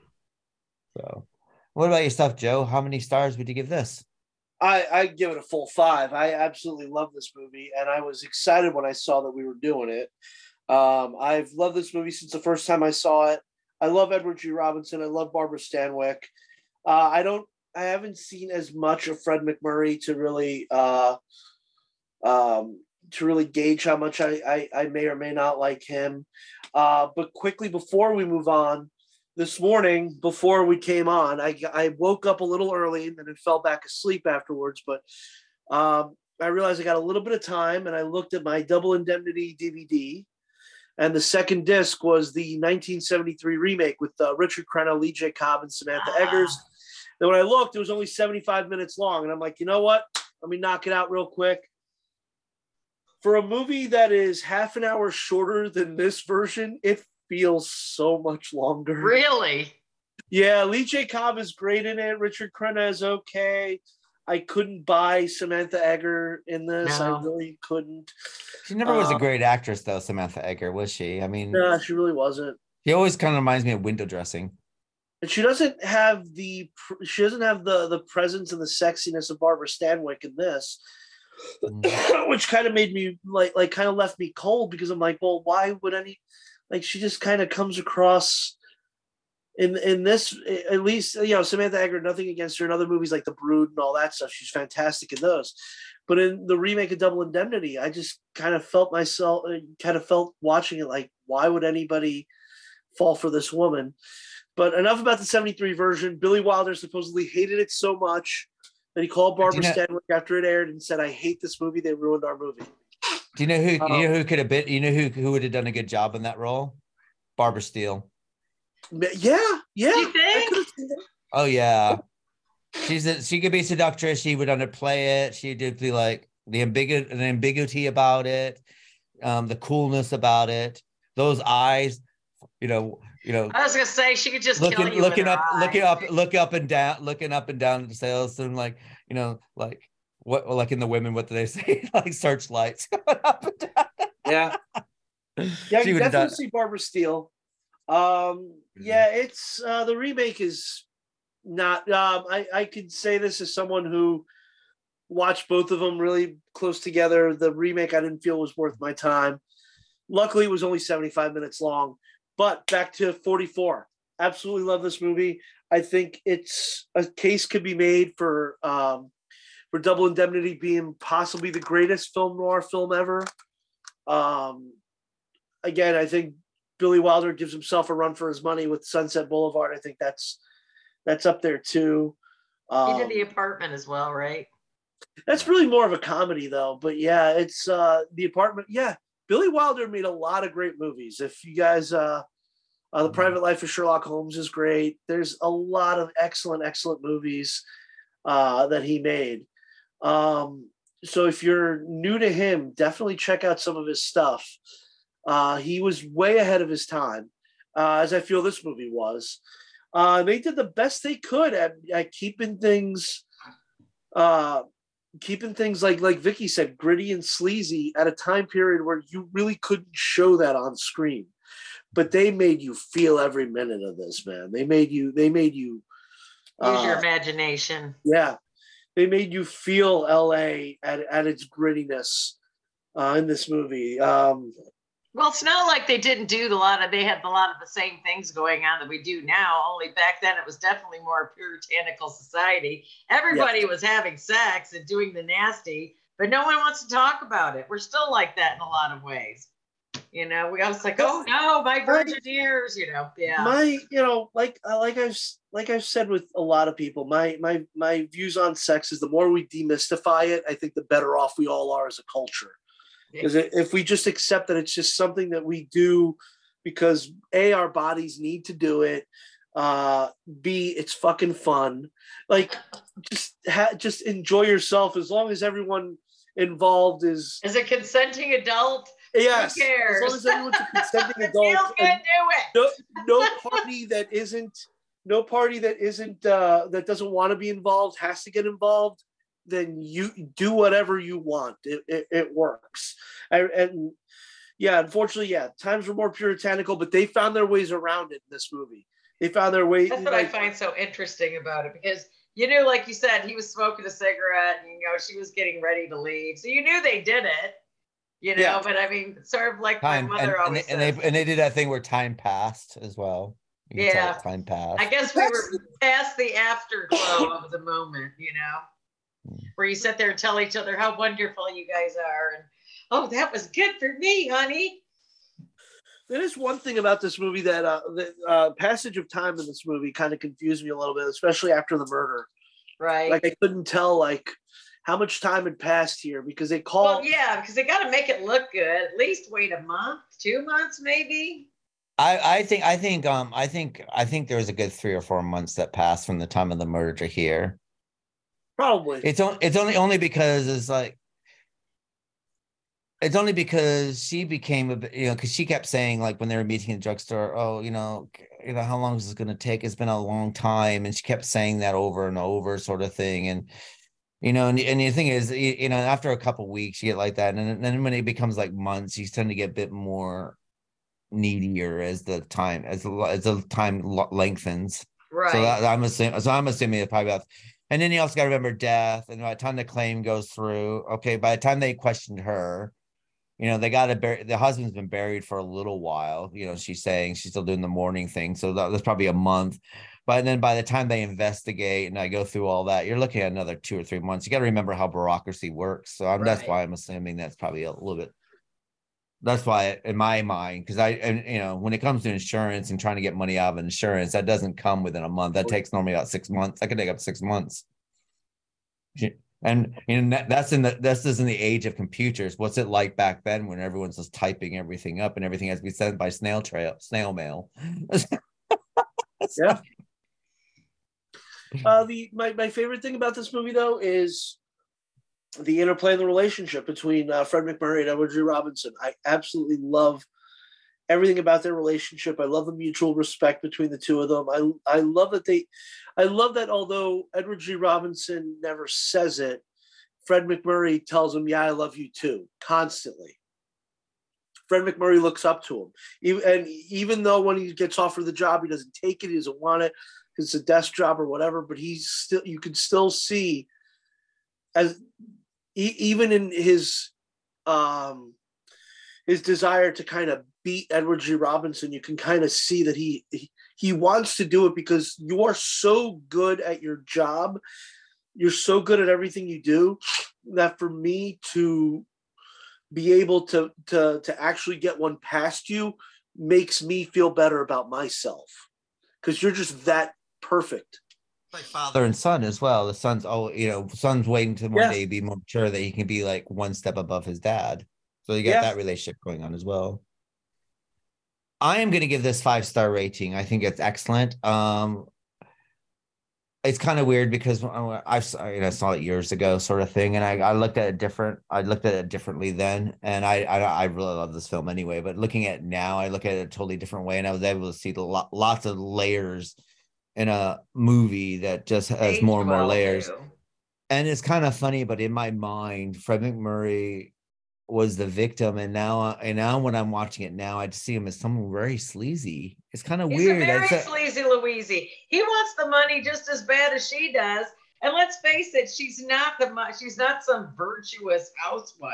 so what about yourself, Joe? How many stars would you give this? I, I give it a full five. I absolutely love this movie, and I was excited when I saw that we were doing it. Um, I've loved this movie since the first time I saw it. I love Edward G. Robinson. I love Barbara Stanwyck. Uh, I don't. I haven't seen as much of Fred MacMurray to really uh, um, to really gauge how much I, I, I may or may not like him. Uh, but quickly before we move on, this morning before we came on, I, I woke up a little early and then fell back asleep afterwards. But um, I realized I got a little bit of time and I looked at my Double Indemnity DVD. And the second disc was the 1973 remake with uh, Richard Crenna, Lee J. Cobb, and Samantha Eggars. Then when I looked, it was only 75 minutes long. And I'm like, you know what? Let me knock it out real quick. For a movie that is half an hour shorter than this version, it feels so much longer. Really? Yeah, Lee J. Cobb is great in it. Richard Crenna is okay. I couldn't buy Samantha Eggar in this. I really couldn't. She never was a Uh, great actress though, Samantha Eggar, was she? I mean, No, she really wasn't. she always kind of reminds me of window dressing. And she doesn't have the she doesn't have the the presence and the sexiness of Barbara Stanwyck in this, which kind of made me like like kind of left me cold because I'm like, well, why would any like she just kind of comes across in in this at least you know Samantha Eggar, nothing against her in other movies like The Brood and all that stuff. She's fantastic in those. But in the remake of Double Indemnity, I just kind of felt myself uh, kind of felt watching it like, why would anybody fall for this woman? But enough about the 73 version. Billy Wilder supposedly hated it so much that he called Barbara Stanwyck after it aired and said, I hate this movie. They ruined our movie. Do you know who? Oh. you know who could have been? You know who who would have done a good job in that role? Barbara Steele. Yeah, yeah. You think? Oh yeah, she's a, she could be seductress. She would underplay it. She'd just be like the ambigu- the ambiguity about it, um, the coolness about it. Those eyes, you know, you know, I was gonna say she could just kill looking you looking with her up, looking eyes. up, look up and down, looking up and down the sales and like you know, like what like in the women, what do they say? like searchlights going up and down. Yeah. Yeah, She you definitely done- see Barbara Steele. Um, yeah, it's uh, the remake is not. Um, I I could say this as someone who watched both of them really close together. The remake I didn't feel was worth my time. Luckily, it was only seventy five minutes long. But back to forty four. Absolutely love this movie. I think it's a case could be made for um, for Double Indemnity being possibly the greatest film noir film ever. Um, again, I think Billy Wilder gives himself a run for his money with Sunset Boulevard. I think that's that's up there too. He Um, did the apartment as well, right? that's really more of a comedy though, but yeah, it's uh the apartment. Yeah, Billy Wilder made a lot of great movies. If you guys uh, uh the Private Life of Sherlock Holmes is great. There's a lot of excellent, excellent movies uh that he made. Um so if you're new to him, definitely check out some of his stuff. Uh he was way ahead of his time, uh, as I feel this movie was. Uh they did the best they could at, at keeping things uh keeping things like like Vicky said, gritty and sleazy at a time period where you really couldn't show that on screen. But they made you feel every minute of this, man. They made you. They made you. Use your uh, imagination. yeah, they made you feel L.A. at at its grittiness uh, in this movie. Um, Well, it's not like they didn't do a lot of. They had a lot of the same things going on that we do now. Only back then, it was definitely more puritanical society. Everybody was having sex and doing the nasty, but no one wants to talk about it. We're still like that in a lot of ways. You know, we always like, oh no, my virgin ears. You know, yeah. my you know like uh, like i've like i've said with a lot of people my my my views on sex is the more we demystify it i think the better off we all are as a culture because if we just accept that it's just something that we do because a our bodies need to do it uh b it's fucking fun like just ha- just enjoy yourself as long as everyone involved is As a consenting adult, yes who cares? as long as everyone's a consenting adult good, do it. no no party that isn't no party that isn't uh that doesn't want to be involved has to get involved then you do whatever you want it, it, it works and, and yeah unfortunately yeah times were more puritanical but they found their ways around it in this movie they found their way That's what I find so interesting about it because you knew, like you said, he was smoking a cigarette and you know she was getting ready to leave. So you knew they did it, you know. Yeah. But I mean, sort of like Time my mother and, always they, and they and they did that thing where time passed as well. You Yeah. time passed. I guess we were past the afterglow of the moment, you know, Mm. where you sit there and tell each other how wonderful you guys are, and oh, that was good for me, honey. There is one thing about this movie that uh, the uh, passage of time in this movie kind of confused me a little bit, especially after the murder. Right. Like I couldn't tell like how much time had passed here because they call well, yeah, because they got to make it look good. At least wait a month, two months, maybe. I, I think I think um I think I think there was a good three or four months that passed from the time of the murder to here. probably. It's only it's only only because it's like it's only because she became a you know, because she kept saying like when they were meeting in the drugstore, oh, you know, you know, how long is this going to take? It's been a long time, and she kept saying that over and over, sort of thing, and you know, and, and the thing is, you, you know, after a couple weeks, you get like that, and then, when it becomes like months, you tend to get a bit more needier as the time as the as the time lengthens. Right. So that, I'm assuming. So I'm assuming it's probably about. And then you also got to remember death, and by the time the claim goes through, okay, by the time they questioned her, you know, they got to bury. The husband's been buried for a little while. You know, she's saying she's still doing the mourning thing, so that, that's probably a month. But then by the time they investigate and I go through all that, you're looking at another two or three months. You got to remember how bureaucracy works. So I'm, that's why I'm assuming that's probably a little bit. That's why, in my mind, because I, and you know, when it comes to insurance and trying to get money out of insurance, that doesn't come within a month. That takes normally about six months. That could take up six months. And you know, that- that's in the this is in the age of computers. What's it like back then when everyone's just typing everything up and everything has to be sent by snail trail, snail mail? Yeah. Uh, the my, my favorite thing about this movie though is the interplay of the relationship between uh, Fred MacMurray and Edward G. Robinson. I absolutely love everything about their relationship. I love the mutual respect between the two of them. I I love that they, I love that although Edward G. Robinson never says it, Fred MacMurray tells him, "Yeah, I love you too," constantly. Fred MacMurray looks up to him, and even though when he gets offered the job, he doesn't take it. He doesn't want it it's a desk job or whatever. But he's still, you can still see, as even in his, um, his desire to kind of beat Edward G. Robinson, you can kind of see that he, he he wants to do it because you are so good at your job you're so good at everything you do that for me to be able to to to actually get one past you makes me feel better about myself because you're just that perfect like father and son as well. The son's all you know, son's waiting to one Yeah. day be more mature that he can be like one step above his dad. So you got Yeah. that relationship going on as well. I am going to give this five star rating. I think it's excellent. Um, it's kind of weird because I I s- I, you know, saw it years ago, sort of thing, and I, I looked at it different. I looked at it differently then, and I, I I really love this film anyway. But looking at it now, I look at it a totally different way, and I was able to see the lo- lots of layers in a movie that just has more and more layers. And it's kind of funny, but in my mind, Fred MacMurray was the victim, and now uh, and now when I'm watching it now, I just see him as someone very sleazy. It's kind of He's weird. very a- sleazy Louise. He wants the money just as bad as she does. And let's face it, she's not the she's not some virtuous housewife,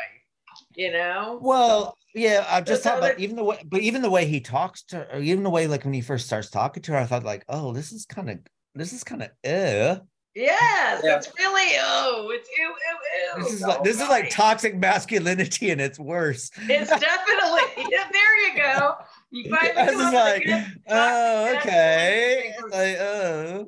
you know. Well, yeah, I'm just So talking about even the way, but even the way he talks to her, even the way like when he first starts talking to her, I thought like, oh, this is kind of, this is kind of, uh, Yes, Yeah. it's really oh, it's ew, ew, ew. this is the like whole this is like toxic masculinity, and it's worse. It's definitely yeah, there you go. You finally I was come just up with a like, oh, okay, like, oh,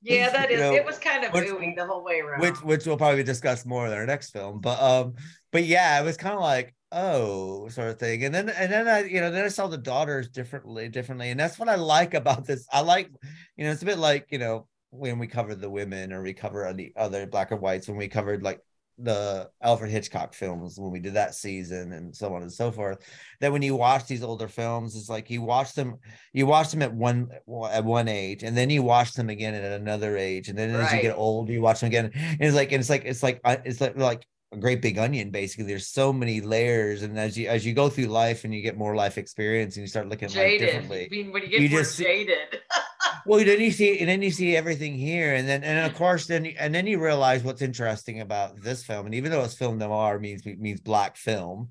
Yeah, that you know, it was kind of which- ooey the whole way around. which which we'll probably discuss more in our next film. But um, but yeah, it was kind of like oh, sort of thing. And then and then I you know then I saw the daughters differently differently, and that's what I like about this. I like you know it's a bit like you know when we covered the women or we cover the other black and whites when we covered like the Alfred Hitchcock films when we did that season and so on and so forth. That when you watch these older films, it's like you watch them, you watch them at one at one age, and then you watch them again at another age, and then as you get old, you watch them again. And it's like and it's like it's like uh, it's like like a great big onion basically there's so many layers and as you as you go through life and you get more life experience and you start looking at life jaded. differently I mean, when you get You more just jaded. well then you see and then you see everything here and then and of mm-hmm. course then and then you realize what's interesting about this film and even though it's film noir means means black film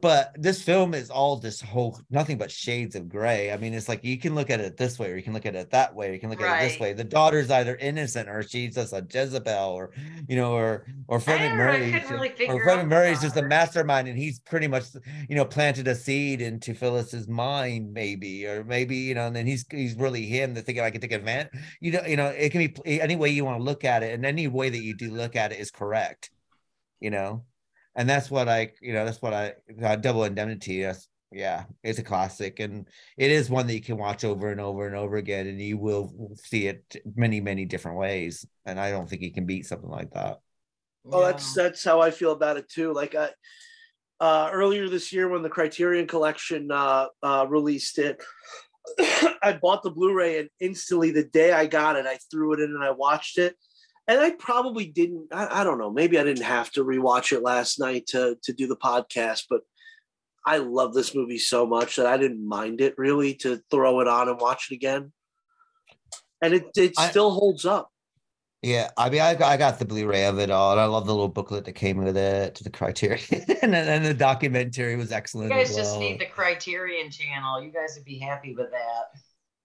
but this film is all this whole nothing but shades of gray. I mean it's like you can look at it this way or you can look at it that way or you can look at it this way. The daughter's either innocent or she's just a jezebel or you know or or fred I don't know, I macmurray couldn't really or figure fred out the just a mastermind and he's pretty much you know planted a seed into phyllis's mind maybe or maybe you know and then he's he's really him that thinking i can take advantage you know you know it can be any way you want to look at it and any way that you do look at it is correct you know and that's what i you know that's what i uh, double indemnity that's yeah it's a classic and it is one that you can watch over and over and over again and you will see it many many different ways and i don't think you can beat something like that Oh, that's that's how I feel about it too. Like I, uh, earlier this year when the Criterion Collection uh, uh, released it, I bought the Blu-ray and instantly the day I got it, I threw it in and I watched it. And I probably didn't. I, I don't know. Maybe I didn't have to rewatch it last night to to do the podcast, but I love this movie so much that I didn't mind it really to throw it on and watch it again. And it it I- still holds up. Yeah, I mean, I got, I got the Blu-ray of it all, and I love the little booklet that came with it to the Criterion, and then the documentary was excellent. You guys as just need the Criterion channel. You guys would be happy with that.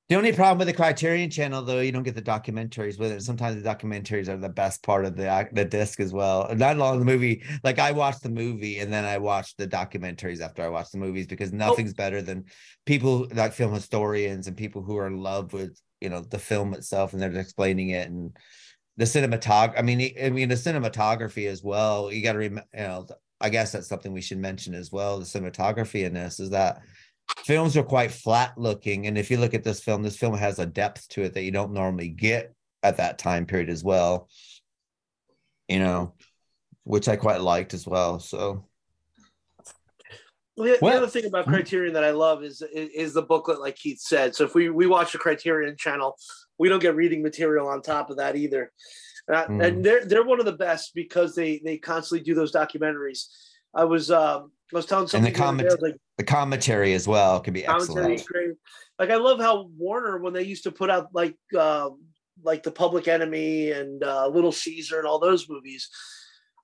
The only problem with the Criterion channel, though, you don't get the documentaries with it. Sometimes the documentaries are the best part of the the disc as well. Not long the movie. Like I watched the movie and then I watched the documentaries after I watched the movies because oh. nothing's better than people like film historians and people who are in love with you know the film itself and they're explaining it and the cinematog. I mean, I mean the cinematography as well. You got to remember. You know, I guess that's something we should mention as well. The cinematography in this is that films are quite flat looking and if you look at this film this film has a depth to it that you don't normally get at that time period as well you know which i quite liked as well so Well, the, the other thing about hmm? Criterion that I love is, is is the booklet, like Keith said. So if we we watch the Criterion channel, we don't get reading material on top of that either. And, Mm. and they're they're one of the best because they they constantly do those documentaries. I was um I was telling And somebody the the other day, I comment, like the commentary as well can be excellent. Like I love how Warner when they used to put out like um like the Public Enemy and uh, Little Caesar and all those movies.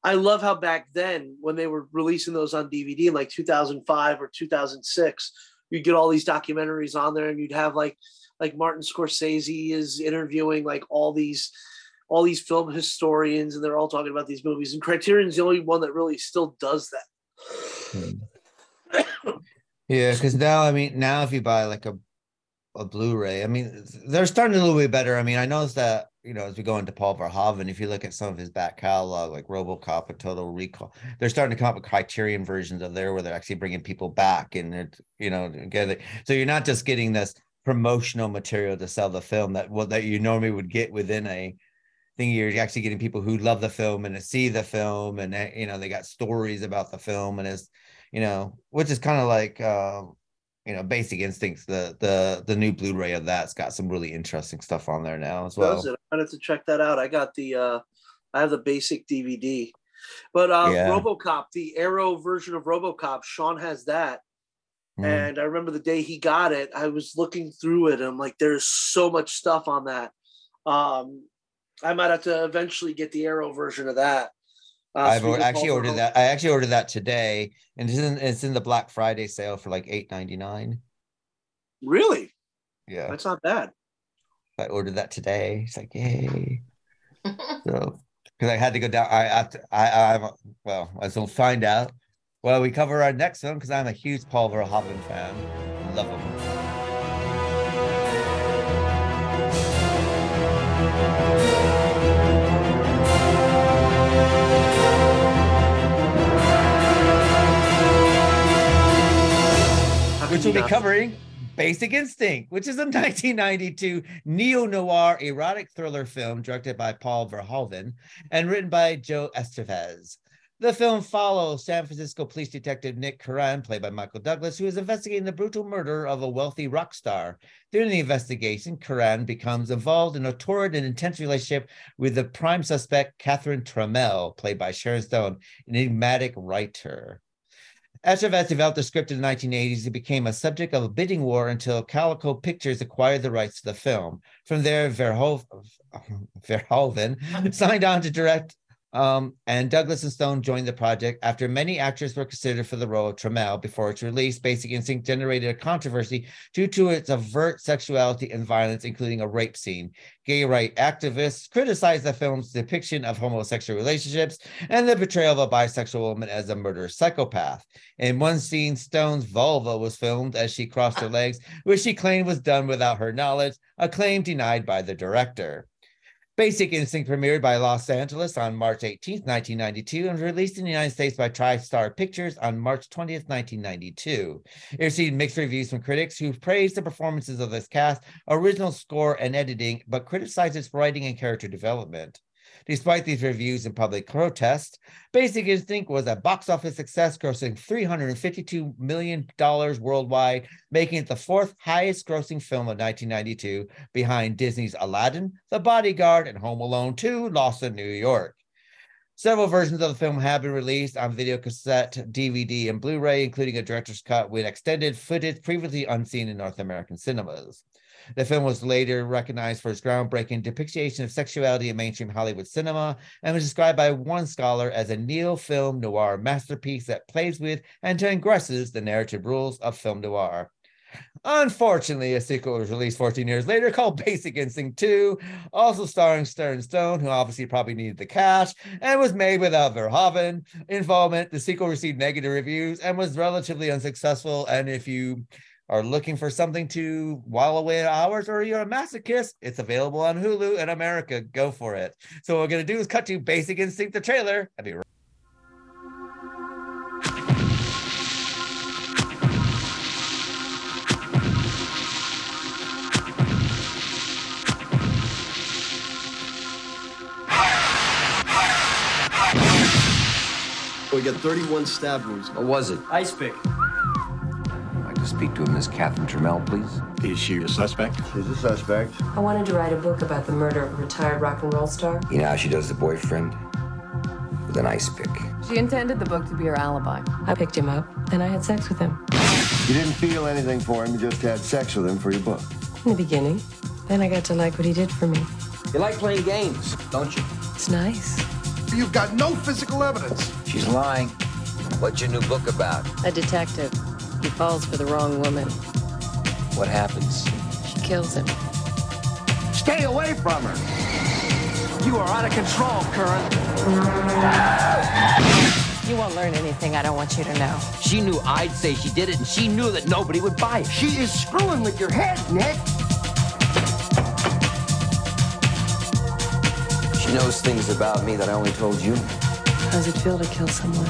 I love how back then when they were releasing those on DVD in like 2005 or 2006, you'd get all these documentaries on there and you'd have like like Martin Scorsese is interviewing like all these all these film historians and they're all talking about these movies and Criterion's the only one that really still does that. Hmm. Yeah, because now I mean now if you buy like a a Blu-ray, I mean they're starting a little bit better. I mean I noticed that you know as we go into Paul Verhoeven, if you look at some of his back catalog like RoboCop and Total Recall, they're starting to come up with Criterion versions of there where they're actually bringing people back and it you know get it. So you're not just getting this promotional material to sell the film that what that you normally would get within a thing. You're actually getting people who love the film and to see the film and eh, you know they got stories about the film and it's you know, which is kind of like um, you know, Basic Instincts. The the the new Blu-ray of that's got some really interesting stuff on there now as well. I have to check that out. I got the uh I have the basic DVD. But uh Yeah. RoboCop, the Arrow version of RoboCop, Sean has that. Mm. And I remember the day he got it, I was looking through it and I'm like there's so much stuff on that. Um I might have to eventually get the Arrow version of that. Uh, I've speaking or- of actually Paul ordered Verhoeven- that. I actually ordered that today, and it's in it's in the Black Friday sale for like eight ninety nine. Really? Yeah, That's not bad. I ordered that today. It's like yay. so because I had to go down. I have to. I I'm well. I will find out. Well, we cover our next film because I'm a huge Paul Verhoeven fan. Love him. Which will be covering Basic Instinct, which is a 1992 neo noir erotic thriller film directed by Paul Verhoeven and written by Joe Eszterhas. The film follows San Francisco police detective Nick Curran, played by Michael Douglas, who is investigating the brutal murder of a wealthy rock star. During the investigation, Curran becomes involved in a torrid and intense relationship with the prime suspect, Catherine Tramell, played by Sharon Stone, an enigmatic writer. Eszterhas developed the script in the 1980s. It became a subject of a bidding war until Carolco Pictures acquired the rights to the film. From there, Verho- Verhoeven signed on to direct, um, and Douglas and Stone joined the project. After many actors were considered for the role of Tramell before its release, Basic Instinct generated a controversy due to its overt sexuality and violence, including a rape scene. Gay rights activists criticized the film's depiction of homosexual relationships and the portrayal of a bisexual woman as a murderous psychopath. In one scene, Stone's vulva was filmed as she crossed her legs, which she claimed was done without her knowledge, a claim denied by the director. Basic Instinct premiered by Los Angeles on March 18, 1992, and released in the United States by TriStar Pictures on March 20th, 1992. It received mixed reviews from critics who praised the performances of this cast, original score, and editing, but criticized its writing and character development. Despite these reviews and public protest, Basic Instinct was a box office success, grossing $352 million worldwide, making it the fourth highest grossing film of 1992, behind Disney's Aladdin, The Bodyguard, and Home Alone 2, Lost in New York. Several versions of the film have been released on video cassette, DVD, and Blu ray, including a director's cut with extended footage previously unseen in North American cinemas. The film was later recognized for its groundbreaking depiction of sexuality in mainstream Hollywood cinema and was described by one scholar as a neo film noir masterpiece that plays with and transgresses the narrative rules of film noir. Unfortunately, a sequel was released 14 years later called Basic Instinct 2, also starring Sharon Stone, who obviously probably needed the cash, and was made without Verhoeven involvement. The sequel received negative reviews and was relatively unsuccessful. And if you are looking for something to while away hours or you're a masochist, it's available on Hulu in America. Go for it. So what we're gonna do is cut to Basic Instinct the trailer. I'll be right We got 31 stab wounds. What was it? Ice pick. I just speak to a Miss Catherine Tramell, please? Is she a suspect? She's a suspect. I wanted to write a book about the murder of a retired rock and roll star. You know how she does the boyfriend? With an ice pick. She intended the book to be her alibi. I picked him up, and I had sex with him. You didn't feel anything for him, you just had sex with him for your book. In the beginning. Then I got to like what he did for me. You like playing games, don't you? It's nice. You've got no physical evidence. She's lying. What's your new book about? A detective. He falls for the wrong woman. What happens? She kills him. Stay away from her! You are out of control, Curran. You won't learn anything I don't want you to know. She knew I'd say she did it, and she knew that nobody would buy it. She is screwing with your head, Nick. She knows things about me that I only told you. How's it feel to kill someone?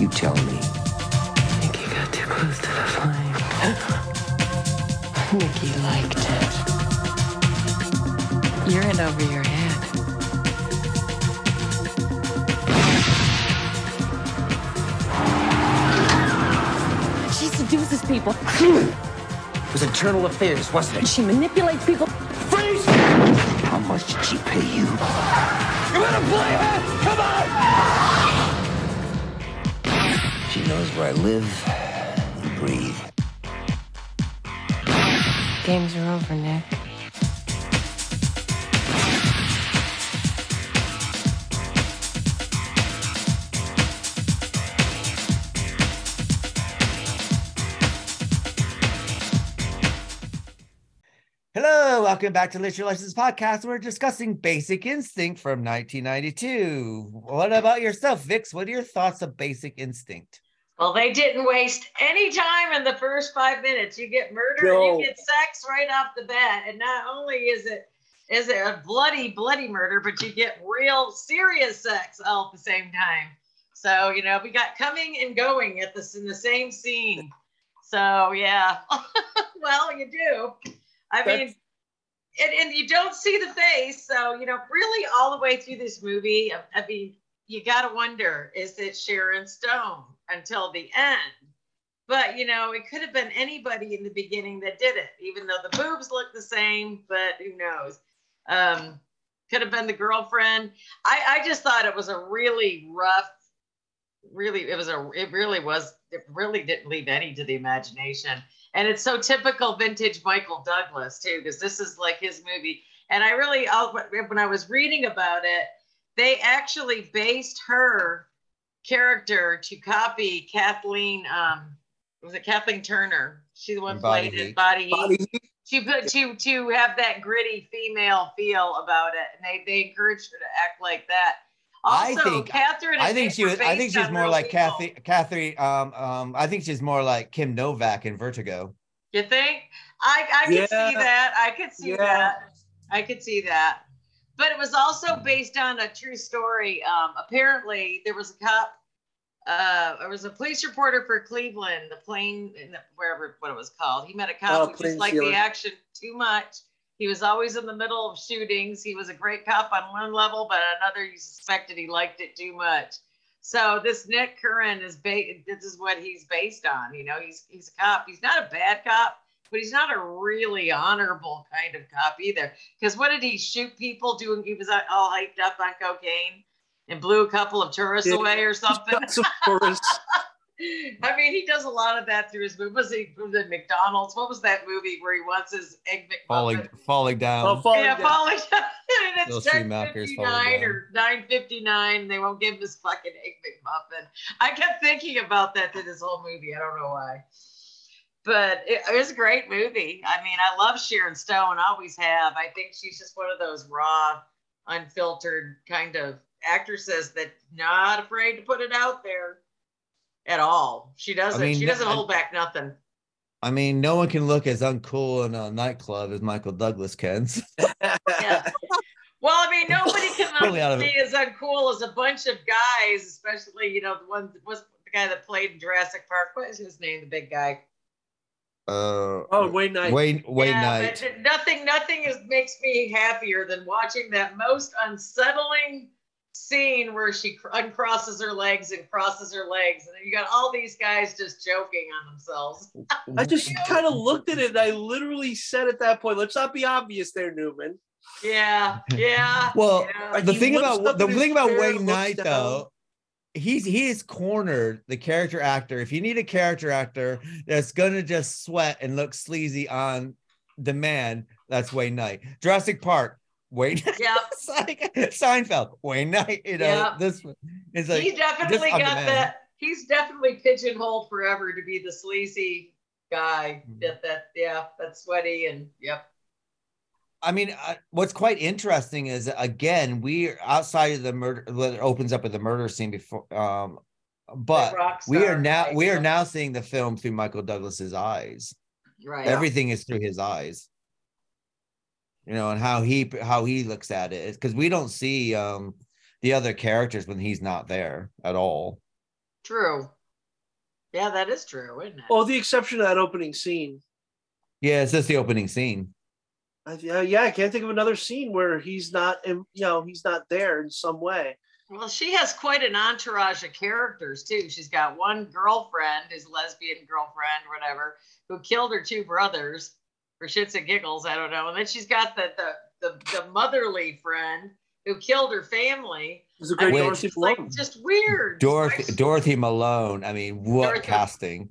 You tell me. Nicky got too close to the flame. Nicky liked it. You're in over your head. She seduces people. It was internal affairs, wasn't it? She manipulates people. Freeze! How much did she pay you? You wanna play her? Come on! She knows where I live Games are over, Nick. Hello, welcome back to Literary License Podcast. We're discussing Basic Instinct from 1992. What about yourself, Vix? What are your thoughts of Basic Instinct? Well, they didn't waste any time in the first five minutes. You get murder, No. and you get sex right off the bat, and not only is it is it a bloody, bloody murder, but you get real serious sex all at the same time. So you know we got coming and going at this in the same scene. So yeah, well you do. I mean, and, and you don't see the face. So, you know, really all the way through this movie, I, I mean, you got to wonder is it Sharon Stone until the end? But, you know, it could have been anybody in the beginning that did it, even though the boobs look the same, but who knows? Um, could have been the girlfriend. I, I just thought it was a really rough, really, it was a, it really was, it really didn't leave any to the imagination. And it's so typical vintage Michael Douglas too, because this is like his movie. And I really, when I was reading about it, they actually based her character to copy Kathleen. Um, was it Kathleen Turner? She the one In Body played in Heat. Body Heat. Heat. She put to to have that gritty female feel about it, and they they encouraged her to act like that. I Also, think- Catherine. I think she was. I think she's more like people. Kathy. Kathy. Um. Um. I think she's more like Kim Novak in Vertigo. You think? I I could Yeah. see that. I could see Yeah. that. I could see that. But it was also based on a true story. Um, apparently, there was a cop. Uh, there was a police reporter for Cleveland, the plane, in the- wherever what it was called. He met a cop Oh, who just liked the action too much. He was always in the middle of shootings. He was a great cop on one level, but on another, you suspected he liked it too much. So this Nick Curran is ba- this is what he's based on. You know, he's he's a cop. He's not a bad cop, but he's not a really honorable kind of cop either. Because what did he shoot people doing? He was uh, all hyped up on cocaine and blew a couple of tourists Yeah. away or something. Some tourists. I mean, he does a lot of that through his movies. Was he was it McDonald's? What was that movie where he wants his egg McMuffin? Falling. Falling down. Oh, falling yeah, down. falling down. and Those it's three ten Mackers fifty falling nine down. or nine fifty nine. They won't give him his fucking egg McMuffin. I kept thinking about that through this whole movie. I don't know why. But it, it was a great movie. I mean, I love Sharon Stone, always have. I think she's just one of those raw, unfiltered kind of actresses that not afraid to put it out there at all. She doesn't. mean, she doesn't I- hold back nothing. I mean, no one can look as uncool in a nightclub as Michael Douglas can. Yeah. Well, I mean, nobody can of be as uncool as a bunch of guys, especially you know the one was the guy that played in Jurassic Park. What is his name? The big guy. Uh, Oh, Wayne Knight. Wayne Wayne yeah, Knight. nothing, nothing is makes me happier than watching that most unsettling scene where she cr- uncrosses her legs and crosses her legs, and then you got all these guys just joking on themselves. I just kind of looked at it and I literally said at that point, let's not be obvious there, Newman. Yeah, yeah. Well, yeah. the he thing about the thing about Wayne looks Knight down. though, he's he is cornered the character actor. If you need a character actor that's gonna just sweat and look sleazy on demand, that's Wayne Knight. Jurassic Park, Wayne. Yep. it's like Seinfeld, Wayne Knight. You know Yep. this is like he definitely got demand. that. He's definitely pigeonholed forever to be the sleazy guy. Mm-hmm. That that yeah, that's sweaty and yep. I mean, uh, what's quite interesting is again, we outside of the murder. Well, it opens up with the murder scene before, um, but we are now guy, we are now seeing the film through Michael Douglas's eyes. Right. Everything is through his eyes. You know, and how he how he looks at it because we don't see um the other characters when he's not there at all. True. Yeah, that is true, isn't it? Well, the exception of that opening scene. Yeah, it's just the opening scene. I, uh, yeah, I can't think of another scene where he's not, in, you know, he's not there in some way. Well, she has quite an entourage of characters too. She's got one girlfriend, his lesbian girlfriend, whatever, who killed her two brothers for shits and giggles. I don't know. And then she's got the the the, the motherly friend who killed her family. There's a great mean, Dorothy it's like Malone. just weird. Dorothy Dorothy Malone. I mean, what Dorothy- casting?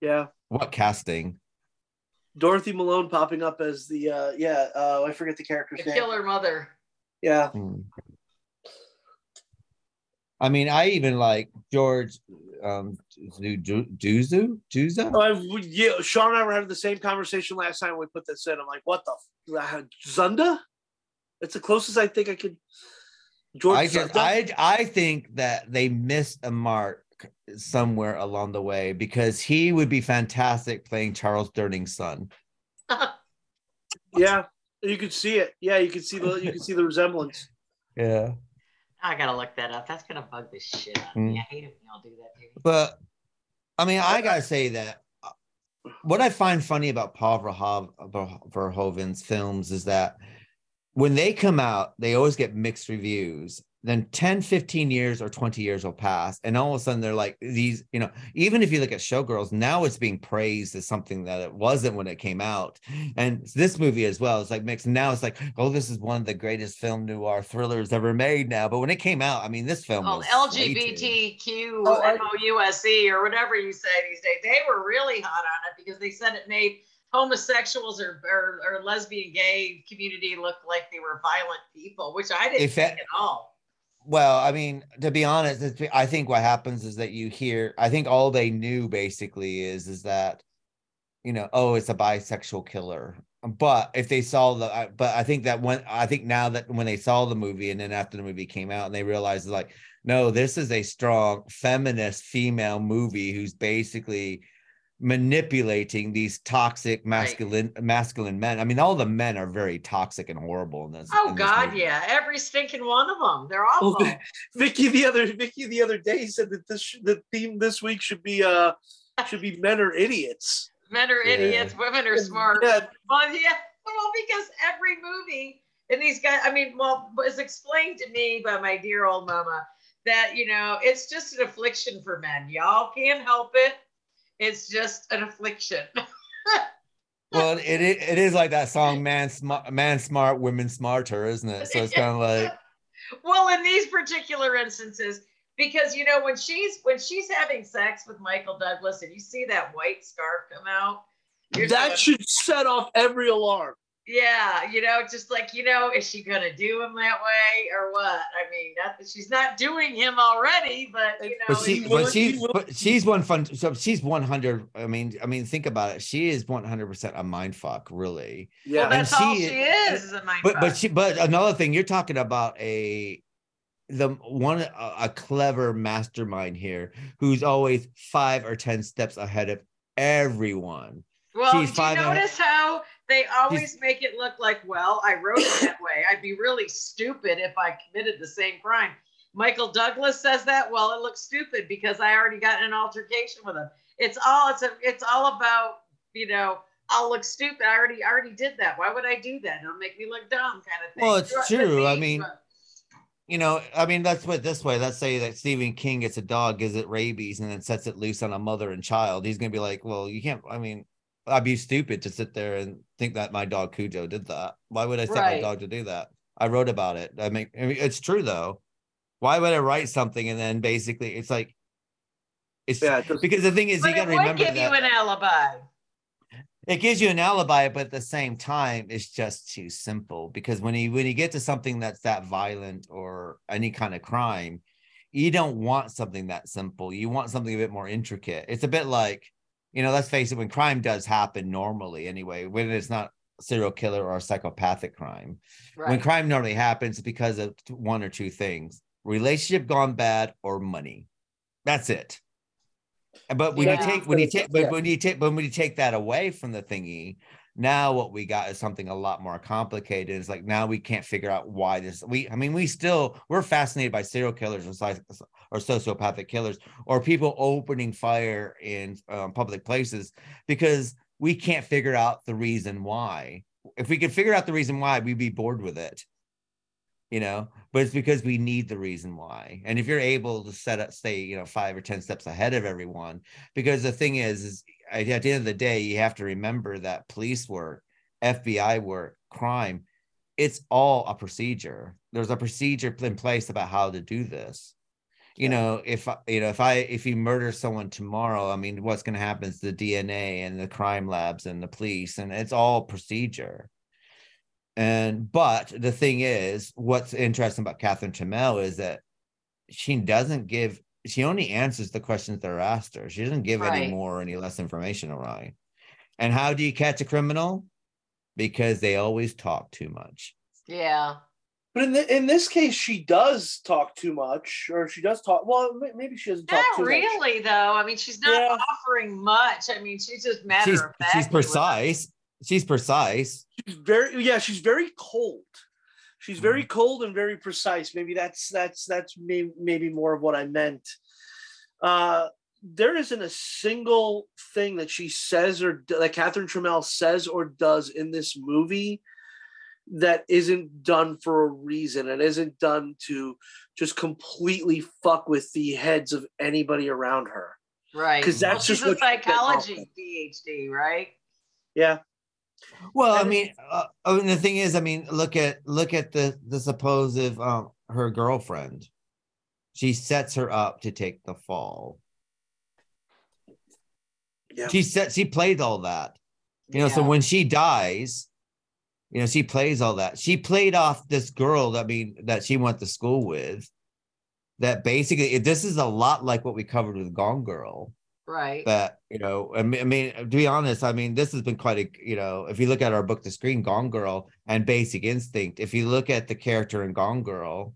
Yeah, What casting? Dorothy Malone popping up as the uh yeah, uh I forget the character's the name. killer mother. Yeah. Mm. I mean, I even like George um Du- Du- Duzu Duza. Oh, I, we- yeah, Sean and I were having the same conversation last time we put this in. I'm like, what the f- uh, Zunda? That's the closest I think I could. George I just I I think that they missed a mark somewhere along the way because he would be fantastic playing Charles Durning's son. yeah, you could see it. Yeah, you could see the you could see the resemblance. Yeah. I gotta look that up. That's gonna bug the shit out of Mm. me. I hate it when y'all do that to me. But I mean, I gotta say that uh, what I find funny about Paul Verhoeven, Verhoeven's films is that when they come out, they always get mixed reviews. Then 10, 15 years or 20 years will pass, and all of a sudden they're like these, you know, even if you look at Showgirls, now it's being praised as something that it wasn't when it came out. And this movie as well, it's like mixed. Now it's like, oh, this is one of the greatest film noir thrillers ever made now. But when it came out, I mean, this film Oh, was slated. LGBTQ Oh, or whatever you say these days. They were really hot on it because they said it made homosexuals or, or, or lesbian gay community look like they were violent people, which I didn't If that- think at all. Well, I mean, to be honest, I think what happens is that you hear. I think all they knew basically is is that, you know, oh, it's a bisexual killer. But if they saw the, but I think that when I think now that when they saw the movie and then after the movie came out and they realized like, no, this is a strong feminist female movie who's basically manipulating these toxic masculine masculine men. I mean, all the men are very toxic and horrible in this. Oh in this God, movie. yeah, every stinking one of them. They're Well, awful. Vi- Vicky the other Vicky the other day said that this the theme this week should be uh should be men are idiots. Men are Yeah. idiots. Women are smart. Yeah. Well, yeah. Well, because every movie and these guys, I mean, well, was explained to me by my dear old mama that you know it's just an affliction for men. Y'all can't help it. It's just an affliction. Well, it, it it is like that song, "Man Smart, Man Smart, Women Smarter," isn't it? So it's kind of like, well, in these particular instances, because you know when she's when she's having sex with Michael Douglas and you see that white scarf come out, you're That going, should set off every alarm. Yeah, you know, just like you know, is she gonna do him that way or what? I mean, not that she's not doing him already, but you know, but she, but will- she, but she's one fun. So she's one hundred. I mean, I mean, think about it. She is one hundred percent a mind fuck, really. Yeah. well, that's and all she- she is. is a mind But but she, but another thing, you're talking about a the one a, a clever mastermind here who's always five or ten steps ahead of everyone. Well, She's do you five and a- notice how they always make it look like, well, I wrote it that way. I'd be really stupid if I committed the same crime. Michael Douglas says that. Well, it looks stupid because I already got an altercation with him. It's all it's a it's all about you know I'll look stupid. I already I already did that. Why would I do that? It'll make me look dumb, kind of thing. Well, it's true. I me- mean, but- you know, I mean, let's put it this way. Let's say that Stephen King gets a dog, gives it rabies, and then sets it loose on a mother and child. He's gonna be like, Well, you can't, I mean, I'd be stupid to sit there and think that my dog Cujo did that. Why would I set my dog to do that? I wrote about it. I mean, I mean, it's true though. Why would I write something and then basically it's like it's Yeah, it because the thing is you gotta would remember give that you an alibi. it gives you an alibi, but at the same time, it's just too simple because when you when you get to something that's that violent or any kind of crime, you don't want something that simple. You want something a bit more intricate. It's a bit like, you know, let's face it, when crime does happen normally anyway, when it's not serial killer or psychopathic crime, when crime normally happens it's because of one or two things relationship gone bad or money. That's it. But when Yeah. you take when you take but when you take but when you take that away from the thingy now what we got is something a lot more complicated. It's like now we can't figure out why this we i mean we still we're fascinated by serial killers and psych- or sociopathic killers or people opening fire in um, public places because we can't figure out the reason why. If we could figure out the reason why we'd be bored with it you know? But it's because we need the reason why. And if you're able to set up stay you know five or ten steps ahead of everyone because the thing is is at at the end of the day you have to remember that police work fbi work crime it's all a procedure. There's a procedure in place about how to do this you know if you know if i if you murder someone tomorrow i mean what's going to happen is the dna and the crime labs and the police and it's all procedure and but the thing is, what's interesting about Catherine Tramell is that she doesn't give she only answers the questions that are asked her. She doesn't give any more or any less information around. And how do you catch a criminal? Because they always talk too much. Yeah. But in the, in this case, she does talk too much, or she does talk. Well, maybe she doesn't talk Not too much. really, though. I mean, she's not Yeah. offering much. I mean, she's just matter She's of fact. she's precise. She's precise. She's very yeah. She's very cold. She's Mm-hmm. very cold and very precise. Maybe that's that's that's may, maybe more of what I meant. Uh, there isn't a single thing that she says or that Catherine Tramell says or does in this movie that isn't done for a reason and isn't done to just completely fuck with the heads of anybody around her. Right. Because that's well, she's just a what you get off psychology PhD, right? Yeah. Well, I mean, uh, I mean, the thing is, I mean, look at look at the the supposed um her girlfriend. She sets her up to take the fall. Yeah. She set she played all that. You know, so when she dies, you know, she plays all that. She played off this girl that I mean that she went to school with. That basically this is a lot like what we covered with Gone Girl Right. that you know I mean, I mean to be honest i mean this has been quite a you know if you look at our book the screen gone girl and basic instinct if you look at the character in gone girl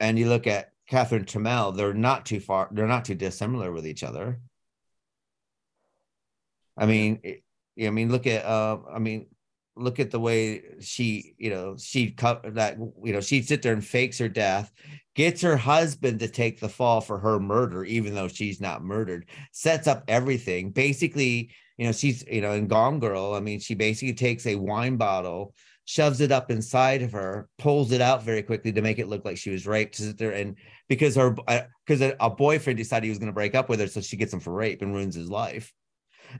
and you look at catherine Tramell, they're not too far they're not too dissimilar with each other i mean it- i mean look at uh i mean look at the way she you know she cut that you know she'd sit there and fakes her death gets her husband to take the fall for her murder even though she's not murdered sets up everything. Basically you know she's you know in gone girl i mean she basically takes a wine bottle shoves it up inside of her pulls it out very quickly to make it look like she was raped to sit there and because her uh, because a, a boyfriend decided he was going to break up with her so she gets him for rape and ruins his life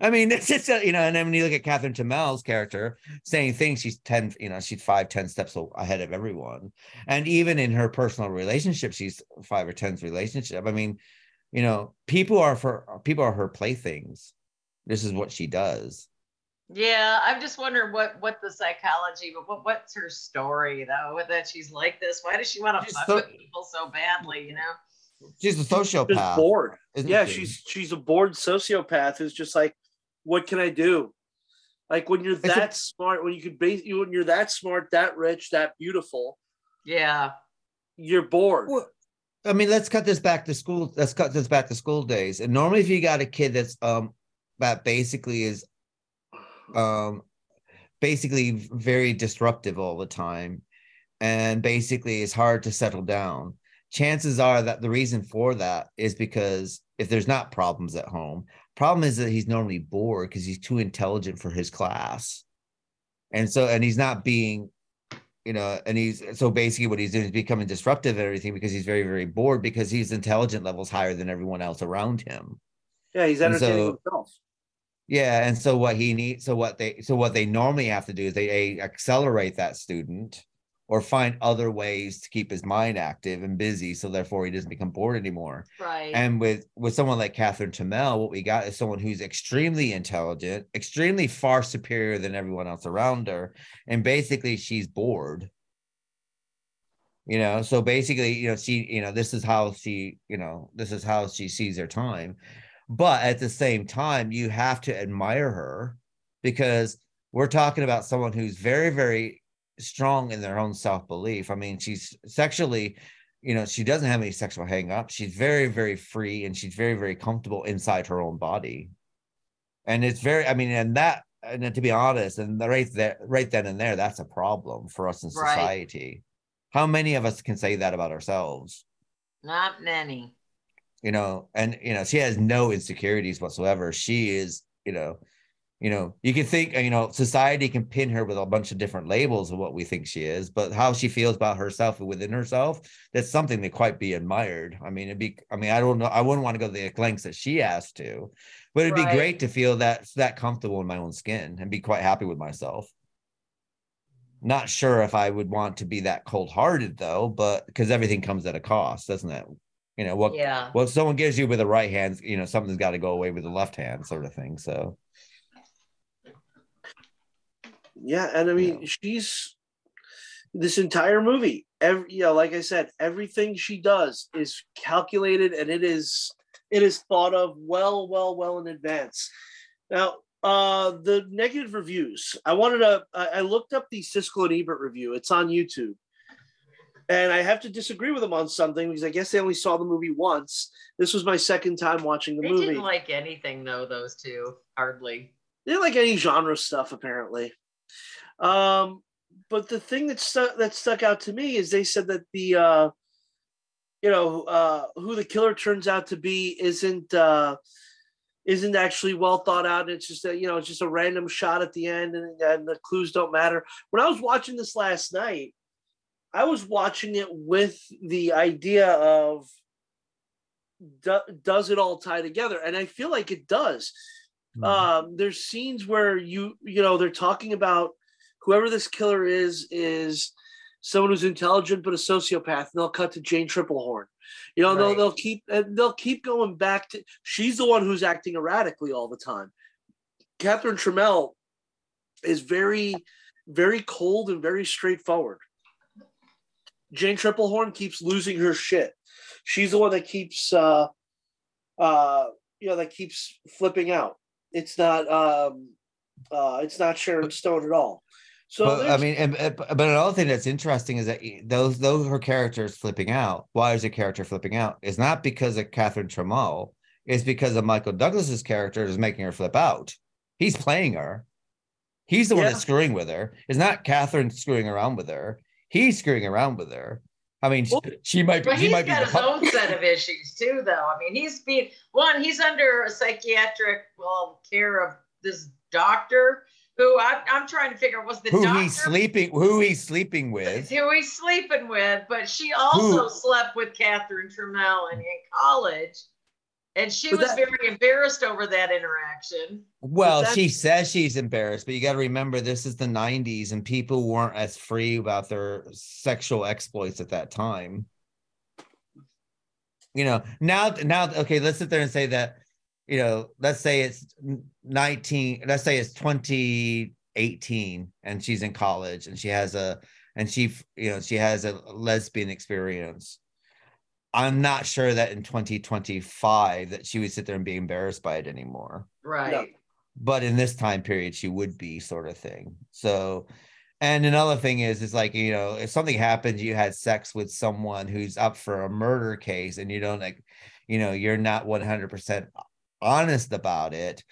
I mean, it's just a, you know, and then when you look at Catherine Tramell's character, same thing. She's ten, you know, she's five, ten steps ahead of everyone, and even in her personal relationship, she's five or ten's relationship. I mean, you know, people are for people are her playthings. This is what she does. Yeah, I'm just wondering what what the psychology, but what what's her story though? That she's like this. Why does she want to She's fuck so- with people so badly? You know? She's a just sociopath. bored. Yeah, she? she's she's a bored sociopath who's just like, what can I do? Like when you're It's a- that smart, when you could base you when you're that smart, that rich, that beautiful, Yeah. you're bored. Well, I mean, let's cut this back to school. Let's cut this back to school days. And normally, if you got a kid that's um that basically is um basically very disruptive all the time, and basically is hard to settle down. Chances are that the reason for that is because if there's not problems at home, problem is that he's normally bored because he's too intelligent for his class, and so and he's not being you know, and he's so basically what he's doing is becoming disruptive and everything because he's very, very bored because his intelligent levels higher than everyone else around him. Yeah, he's entertaining so- himself. Yeah, and so what he needs, so what they, so what they normally have to do is they A, accelerate that student or find other ways to keep his mind active and busy, so therefore he doesn't become bored anymore. Right. And with with someone like Catherine Tramell, what we got is someone who's extremely intelligent, extremely far superior than everyone else around her, and basically she's bored. You know, so basically, you know, she, you know, this is how she, you know, this is how she sees her time. But at the same time, you have to admire her because we're talking about someone who's very, very strong in their own self belief. I mean, she's sexually, you know, she doesn't have any sexual hang up. She's very, very free and she's very, very comfortable inside her own body. And it's very, I mean, and that, and to be honest, and the right there, right then and there, that's a problem for us in Right. society. How many of us can say that about ourselves? Not many. you know and you know she has no insecurities whatsoever she is you know you know you can think you know society can pin her with a bunch of different labels of what we think she is but how she feels about herself and within herself that's something to quite be admired i mean it'd be i mean i don't know i wouldn't want to go to the lengths that she has to but it'd Right. be great to feel that that comfortable in my own skin and be quite happy with myself not sure if i would want to be that cold-hearted though but because everything comes at a cost doesn't it you know what Yeah. what someone gives you with the right hand, you know, something's got to go away with the left hand, sort of thing. So Yeah, and I mean, she's this entire movie. Every, you know, like I said, everything she does is calculated and it is it is thought of well, well, well in advance. Now, uh, the negative reviews. I wanted to. I I looked up the Siskel and Ebert review. It's on YouTube, and I have to disagree with them on something because I guess they only saw the movie once. This was my second time watching the They movie. didn't like anything though, those two, hardly. They didn't like any genre stuff apparently. Um, but the thing that stuck that stuck out to me is they said that the uh, you know uh, who the killer turns out to be isn't uh, isn't actually well thought out. It's just a, you know it's just a random shot at the end, and, and the clues don't matter. When I was watching this last night, I was watching it with the idea of do, does it all tie together, and I feel like it does um there's scenes where you you know they're talking about whoever this killer is is someone who's intelligent but a sociopath and they'll cut to jane tripplehorn. You know they'll, they'll keep and they'll keep going back to she's the one who's acting erratically all the time. Catherine Tramell is very very cold and very straightforward. Jane tripplehorn keeps losing her shit. She's the one that keeps uh uh you know that keeps flipping out it's not um uh it's not Sharon Stone at all. So but I mean, and, but another thing that's interesting is that those those her characters flipping out. Why is her character flipping out? It's not because of Catherine Tramell. It's because of Michael Douglas's character is making her flip out. He's playing her. He's the one that's screwing with her. It's not Catherine screwing around with her. He's screwing around with her. I mean, she, she might be. But He he's might got the his own set of issues too, though. I mean, he's being one. He's under a psychiatric well care of this doctor who I, I'm trying to figure out was the who doctor he's sleeping. Who he's sleeping with. who he's sleeping with, but she also Who? slept with Catherine Tramell in, in college, and she But was that- very embarrassed over that interaction. Well, that's- she says she's embarrassed, but you got to remember this is the 90s and people weren't as free about their sexual exploits at that time. You know, now, now, okay, let's sit there and say that, you know, let's say it's 19, let's say it's 2018 and she's in college and she has a, and she, you know, she has a lesbian experience. I'm not sure that in 2025 that she would sit there and be embarrassed by it anymore. Right. but in this time period she would be sort of thing. So and another thing is is like you know if something happens you had sex with someone who's up for a murder case and you don't like you know you're not 100% honest about it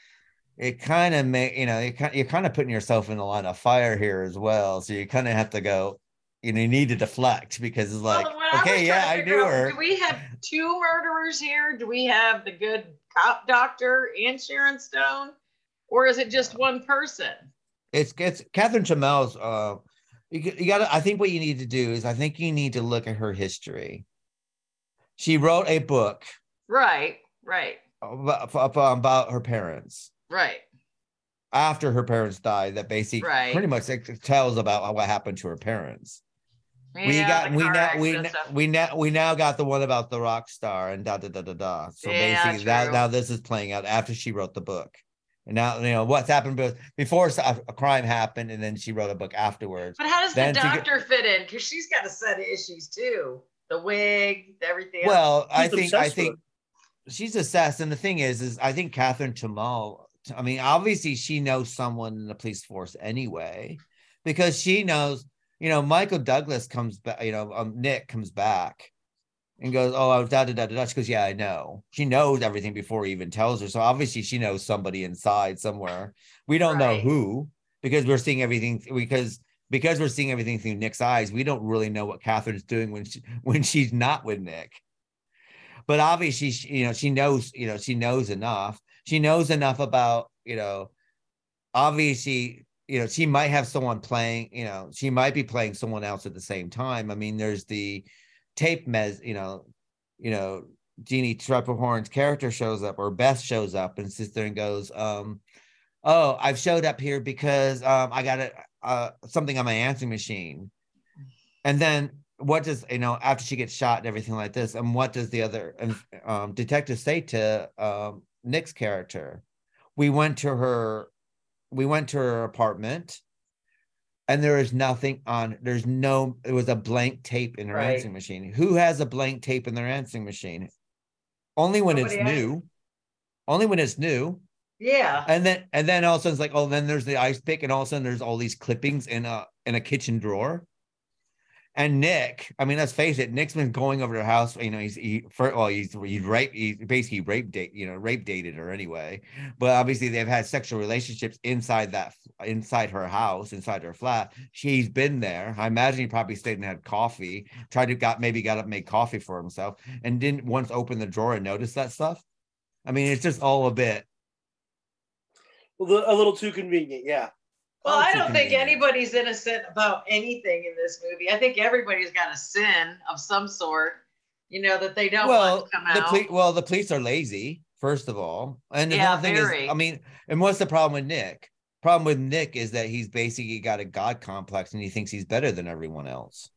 it kind of may you know you kind you're kind of putting yourself in a line of fire here as well. So you kind of have to go you know you need to deflect because it's like Well, what I okay yeah i knew out, her Do we have two murderers here? Do we have the good cop doctor and Sharon Stone? Or is it just one person? it's it's Catherine Tramell's uh You, you got. I think what you need to do is, I think you need to look at her history. She wrote a book Right, right, about, about her parents right. after her parents died. That basically Right. pretty much tells about what happened to her parents. We Yeah, got we now we accident now, we now we now got the one about the rock star and da da da da da. So Yeah, basically, now true. now this is playing out after she wrote the book. And now you know what's happened before a, a crime happened, and then she wrote a book afterwards. But how does the Then to get- doctor fit in? Because she's got a set of issues too. The wig, everything. Well, else. I She's think I think she's assessed, and the thing is, is I think Catherine Tramell. I mean, obviously, she knows someone in the police force anyway, because she knows. You know, Michael Douglas comes back. You know, um, Nick comes back and goes, "Oh, I was da da da da." da." She goes, "Yeah, I know." She knows everything before he even tells her. So obviously, she knows somebody inside somewhere. We don't know who because we're seeing everything because because we're seeing everything through Nick's eyes. We don't really know what Catherine's doing when she when she's not with Nick. But obviously, she, you know, she knows, you know, she knows enough. She knows enough about, you know, obviously, you know, she might have someone playing, you know, she might be playing someone else at the same time. I mean, there's the tape mes, you know, you know, Jeanne Tripplehorn's character shows up or Beth shows up and sits there and goes, um, oh, I've showed up here because um I got a uh something on my answering machine. And then what does you know after she gets shot and everything like this, and what does the other um, detective say to um, Nick's character? We went to her, we went to her apartment, and there is nothing on. There's no. It was a blank tape in her Right. answering machine. Who has a blank tape in their answering machine? Only when Nobody it's has. new. Only when it's new. yeah. And then and then all of a sudden it's like, oh, then there's the ice pick, and all of a sudden there's all these clippings in a in a kitchen drawer. And Nick, I mean, let's face it, Nick's been going over to her house. You know, he's he for well, he's he's rape, he's basically rape date, you know, rape dated her anyway. But obviously they've had sexual relationships inside that inside her house, inside her flat. She's been there. I imagine he probably stayed and had coffee, tried to got maybe got up made coffee for himself, and didn't once open the drawer and notice that stuff. I mean, it's just all a bit a little too convenient, yeah. Well, I don't think anybody's innocent about anything in this movie. I think everybody's got a sin of some sort, you know, that they don't well, want to come the out. police, well, the police are lazy, first of all. And Yeah, another thing very. is, I mean, and what's the problem with Nick? Problem with Nick is that he's basically got a god complex and he thinks he's better than everyone else.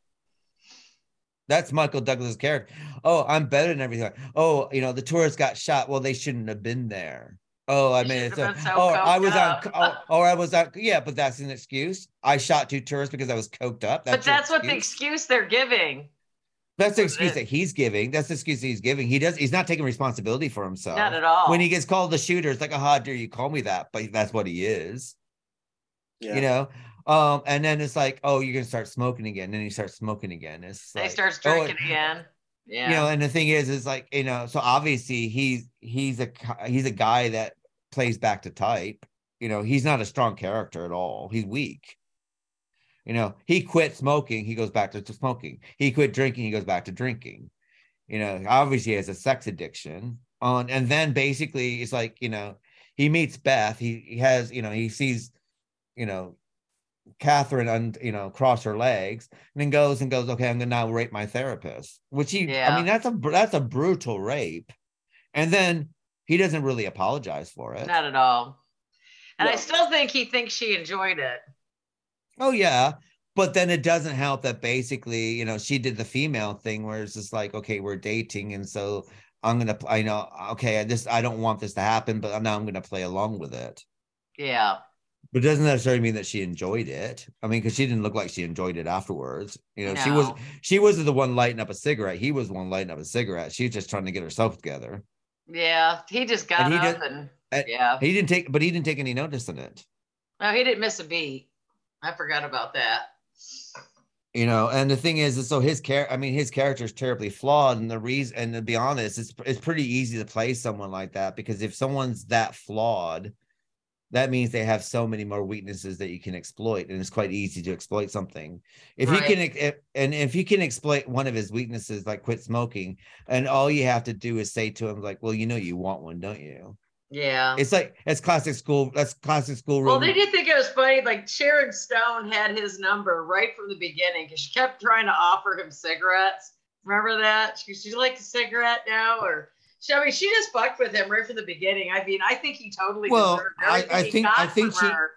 That's Michael Douglas' character. Oh, I'm better than everything. Oh, you know, the tourists got shot. Well, they shouldn't have been there. Oh, I mean, shouldn't it's a, been so oh, I was up. on, oh, or I was on, yeah, but that's an excuse. I shot two tourists because I was coked up. but your that's what the excuse? excuse they're giving. That's the excuse that he's giving. That's the excuse he's giving. He does. He's not taking responsibility for himself. Not at all. When he gets called the shooter, it's like, oh, how dare you call me that? But that's what he is. Yeah. You know. Um, and then it's like, oh, you're gonna start smoking again. And then he starts smoking again. It's They like, starts oh, drinking again. Yeah. You know, and the thing is, is like, you know, so obviously he's he's a he's a guy that plays back to type. You know, he's not a strong character at all. He's weak. You know, he quit smoking, he goes back to, to smoking. He quit drinking, he goes back to drinking. You know, obviously he has a sex addiction. On and then basically it's like, you know, he meets Beth. He he has, you know, he sees, you know, Catherine and you know, cross her legs, and then goes and goes, okay, I'm gonna now rape my therapist. Which he yeah. I mean, that's a that's a brutal rape. And then he doesn't really apologize for it. Not at all. And I still think he thinks she enjoyed it. Oh yeah, but then it doesn't help that basically, you know, she did the female thing where it's just like, okay, we're dating, and so I'm gonna, I know, okay, I just I don't want this to happen, but now I'm gonna play along with it. Yeah. But it doesn't necessarily mean that she enjoyed it. I mean, because she didn't look like she enjoyed it afterwards. You know, she was she wasn't the one lighting up a cigarette. He was the one lighting up a cigarette. She was just trying to get herself together. Yeah. He just got And he up did- and and yeah. He didn't take, but he didn't take any notice in it. No, he didn't miss a beat. I forgot about that. you know and the thing is, is so his care i mean his character is terribly flawed and the reason and to be honest it's it's pretty easy to play someone like that because if someone's that flawed that means they have so many more weaknesses that you can exploit and it's quite easy to exploit something if you can if, and if you can exploit one of his weaknesses like quit smoking and all you have to do is say to him like well you know you want one don't you Yeah. It's like it's classic school. That's classic school. Well, room. they did think it was funny. Like Sharon Stone had his number right from the beginning because she kept trying to offer him cigarettes. Remember that? She, she like a cigarette now, or she, I mean, she just fucked with him right from the beginning. I mean, I think he totally Well, deserved I- I think- I think she- her.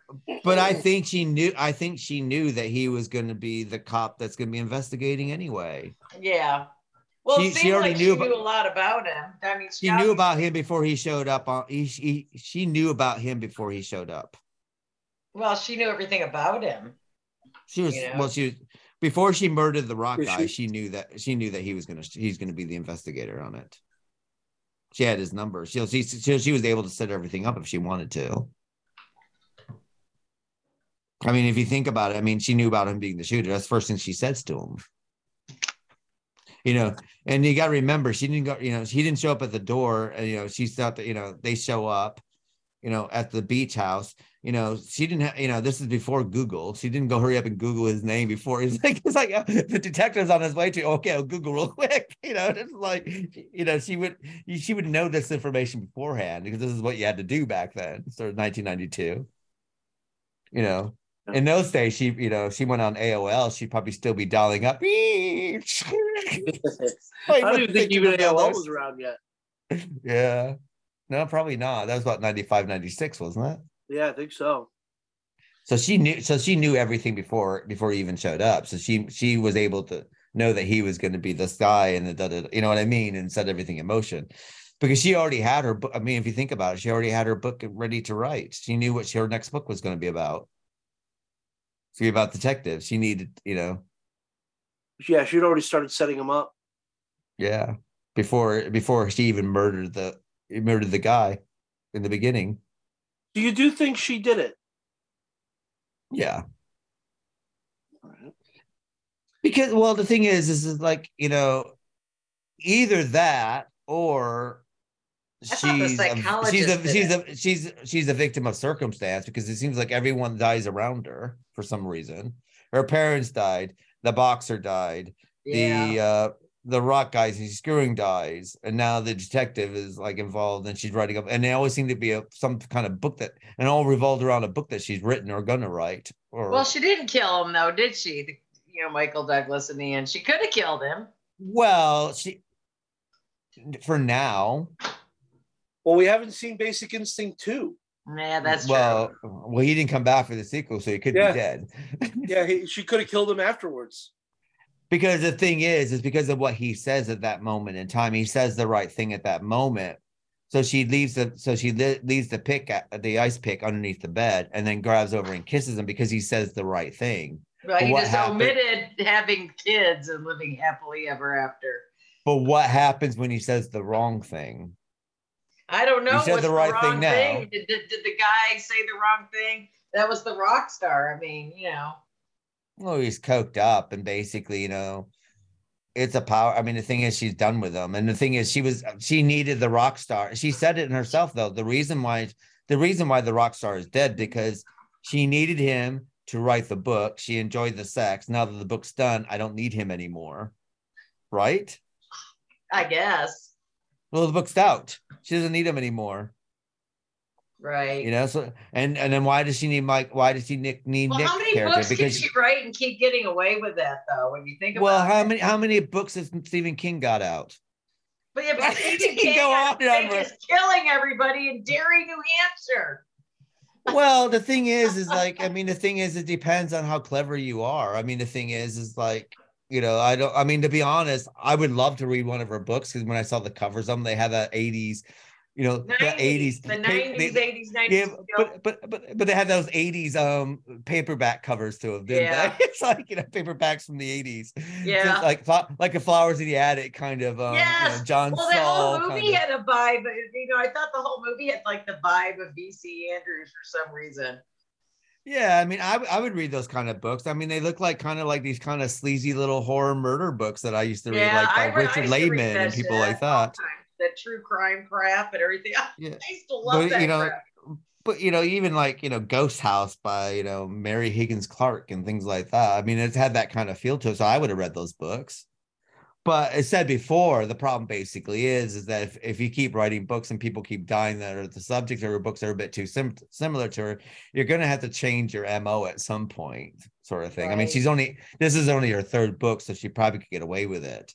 but I think she knew. I think she knew that he was going to be the cop that's going to be investigating anyway. Yeah. Well, She- it she already like knew she about- knew a lot about him. I mean, She knew about him before he showed up. On he, he she knew about him before he showed up. Well, she knew everything about him. She was You know? well. She was before she murdered the rock guy. she- She knew that she knew that he was gonna he's gonna be the investigator on it. She had his number. She she she, she was able to set everything up if she wanted to. I mean, if you think about it, I mean, she knew about him being the shooter. That's the first thing she says to him. You know, and you got to remember, she didn't go. You know, she didn't show up at the door. And you know, she thought that you know they show up. You know, at the beach house. You know, she didn't have. You know, this is before Google. She didn't go hurry up and Google his name before. He's like, it's like uh, the detective's on his way to. Okay, I'll Google real quick. You know, it's like, you know, she would she would know this information beforehand because this is what you had to do back then. So 1992. You know, in those days, she, you know, she went on AOL, she'd probably still be dialing up. I don't even think even AOL was around yet. Yeah. No, probably not. That was about 95, 96, wasn't it? Yeah, I think so. So she knew so she knew everything before before he even showed up. So she she was able to know that he was going to be this guy and the da, da, you know what I mean and set everything in motion. Because she already had her book. I mean, if you think about it, she already had her book ready to write. She knew what she, her next book was going to be about. It's gonna be about detectives. She needed, you know, Yeah, she'd already started setting him up. yeah. Before before she even murdered the murdered the guy in the beginning. Do you do think she did it? Yeah. Because well, the thing is, is, is like you know, either that or I thought the she's a, she's a she's a she's she's a victim of circumstance because it seems like everyone dies around her for some reason. Her parents died, the boxer died, the uh the rock guys he's screwing dies, and now the detective is like involved and she's writing up, and they always seem to be a some kind of book that and all revolved around a book that she's written or gonna write. Or Well, she didn't kill him though, did she? The, you know, Michael Douglas in the end. She could have killed him. Well, she for now. Well, we haven't seen Basic Instinct 2. Yeah, that's well, well, he didn't come back for the sequel, so he could Yeah. be dead. Yeah, he, she could have killed him afterwards. Because the thing is, is because of what he says at that moment in time. He says the right thing at that moment. So she leaves the so she li- leaves the pick at the ice pick underneath the bed, and then grabs over and kisses him because he says the right thing. Right. But He just happened- omitted having kids and living happily ever after. But what happens when he says the wrong thing? I don't know. You said the right thing wrong now. Did, did, did the guy say the wrong thing? That was the rock star. I mean, you know. Well, he's coked up, and basically, you know, it's a power. I mean, the thing is, she's done with him, and the thing is, she was she needed the rock star. She said it in herself, though. The reason why the reason why the rock star is dead because she needed him to write the book. She enjoyed the sex. Now that the book's done, I don't need him anymore. Right? I guess. Well, the book's out. She doesn't need him anymore. Right. You know. So and and then why does she need Mike? Why does she need, need well, Nick's how many character? books can she write and keep getting away with that though? When you think about well, how it. many how many books has Stephen King got out? But yeah, but Stephen King go on and on. is killing everybody in Derry, New Hampshire. well the thing is is like i mean the thing is it depends on how clever you are i mean the thing is is like you know i don't i mean to be honest i would love to read one of her books because when i saw the covers of them they had that 80s you know the 80s The 90s, they- 80s, 90s. yeah, but but but but they had those 80s um paperback covers to them didn't Yeah. they? it's like you know paperbacks from the 80s Yeah. it's like like a flowers in the attic kind of um you yes. know, john well, the Saul whole kind movie had a vibe. You know, I thought the whole movie had like the vibe of V.C. Andrews for some reason. Yeah, I mean, I, I would read those kind of books. I mean, they look like kind of like these kind of sleazy little horror murder books that I used to read, Yeah, like by I I Richard used Laymon and people like that. That true crime crap and everything. Yeah. I used to love But that you know, crap. but you know, even like you know, Ghost House by you know Mary Higgins Clark and things like that. I mean, it's had that kind of feel to it. So I would have read those books. But as said before, the problem basically is is that if, if you keep writing books and people keep dying that are the subjects of her books are a bit too sim- similar to her, you're going to have to change your mo at some point, sort of thing. I mean, she's only this is only her third book, so she probably could get away with it.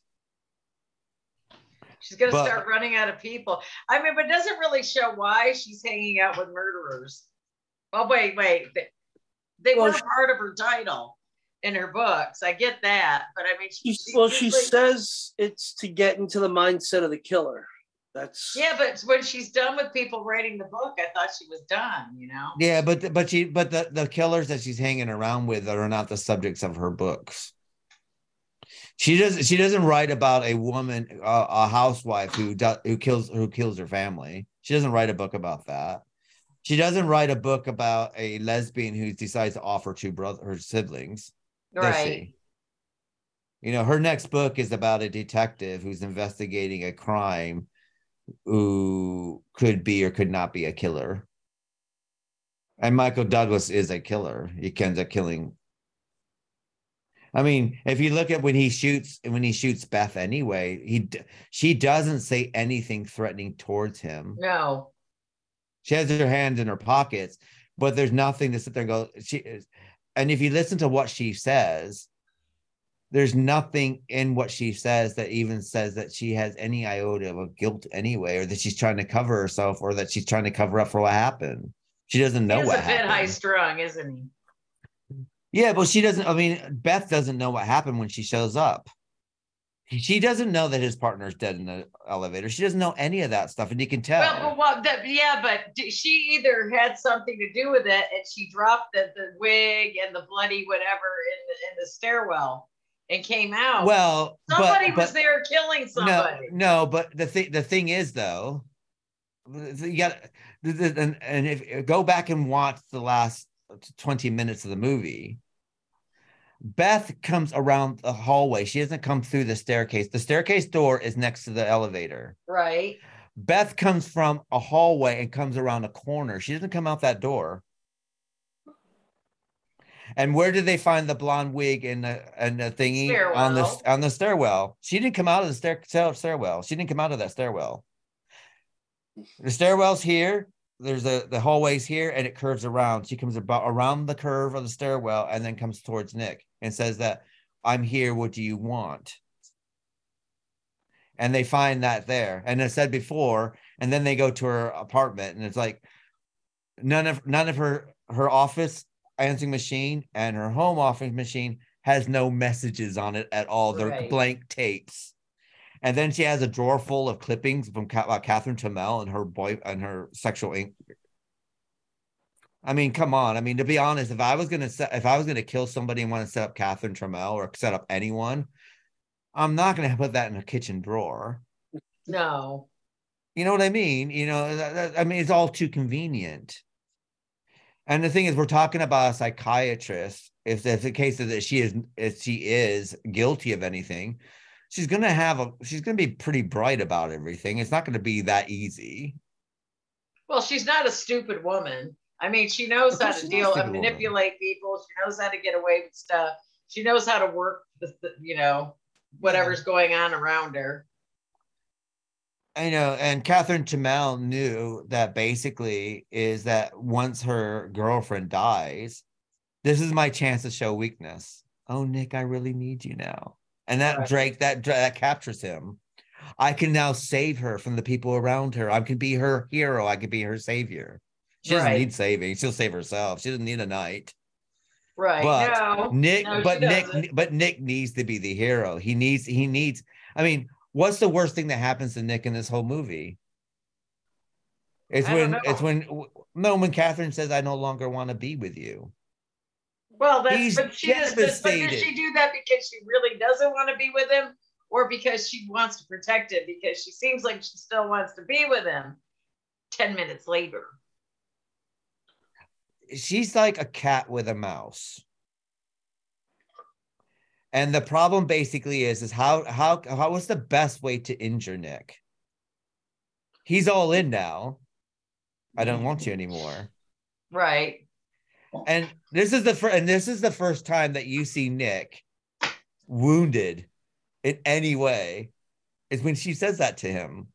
She's gonna But- start running out of people. I mean, but it doesn't really show why she's hanging out with murderers. Oh wait, wait. They, they Well, were she- part of her title in her books. I get that, but I mean, she, She, well, she usually- says it's to get into the mindset of the killer. That's Yeah, but when she's done with people writing the book, I thought she was done. You know. Yeah, but but she but the the killers that she's hanging around with are not the subjects of her books. She doesn't she doesn't write about a woman a, a housewife who does who kills who kills her family. She doesn't write a book about that. She doesn't write a book about a lesbian who decides to offer two brother her siblings. Right. You know, her next book is about a detective who's investigating a crime who could be or could not be a killer. And Michael Douglas is a killer. He ends up killing. I mean, if you look at when he shoots when he shoots Beth anyway, he she doesn't say anything threatening towards him. No. She has her hands in her pockets, but there's nothing to sit there and go. She is, and if you listen to what she says, there's nothing in what she says that even says that she has any iota of guilt anyway, or that she's trying to cover herself, or that she's trying to cover up for what happened. She doesn't know He's a what bit happened. high strung, isn't he? Yeah, but she doesn't. I mean, Beth doesn't know what happened when she shows up. She doesn't know that his partner's dead in the elevator. She doesn't know any of that stuff, and you can tell. Well, but what? That, yeah, but she either had something to do with it, and she dropped the, the wig and the bloody whatever in the, in the stairwell, and came out. Well, but- somebody was there killing somebody. No, no, but the thing the thing is though, you got and and if go back and watch the last twenty minutes of the movie. Beth comes around the hallway. She doesn't come through the staircase. The staircase door is next to the elevator. Right. Beth comes from a hallway and comes around a corner. She doesn't come out that door. And where did they find the blonde wig and the and the thingy on the on the stairwell? She didn't come out of the stair stairwell. She didn't come out of that stairwell. The stairwell's here. There's a the hallways here, and it curves around. She comes about around the curve of the stairwell and then comes towards Nick and says that I'm here. What do you want? and they find that there. And I said before, and then they go to her apartment, and it's like none of none of her her office answering machine and her home office machine has no messages on it at all. They're Right. blank tapes. And then she has a drawer full of clippings from Ca- uh, Catherine Tramell and her boy and her sexual ink. I mean, come on. I mean, to be honest, if I was gonna set, if I was gonna kill somebody and want to set up Catherine Tramell or set up anyone, I'm not gonna put that in a kitchen drawer. No. You know what I mean? You know, that- that- I mean, it's all too convenient. And the thing is, we're talking about a psychiatrist. If that's the case is that she is, if she is guilty of anything, she's gonna have a, she's gonna be pretty bright about everything. It's not gonna be that easy. Well, she's not a stupid woman. I mean, she knows how to she's not a deal and woman. manipulate people. She knows how to get away with stuff. She knows how to work the, the you know, whatever's going on around her. I know, and Catherine Tramell knew that basically is that once her girlfriend dies, this is my chance to show weakness. Oh, Nick, I really need you now, and that Right. Drake that that captures him. I can now save her from the people around her. I can be her hero. I can be her savior. She doesn't Right. need saving. She'll save herself. She doesn't need a knight. Right. But no. Nick, no, but Nick, doesn't. but Nick needs to be the hero. He needs, he needs. I mean, what's the worst thing that happens to Nick in this whole movie? It's I when it's when no when Catherine says, "I no longer want to be with you." Well, that's He's but she does. But, but does she do that because she really doesn't want to be with him, or because she wants to protect him? Because she seems like she still wants to be with him. Ten minutes later. She's like a cat with a mouse. And the problem basically is is how how how what's the best way to injure Nick? He's all in now. I don't want you anymore. Right. And this is the first, and this is the first time that you see Nick wounded in any way is when she says that to him.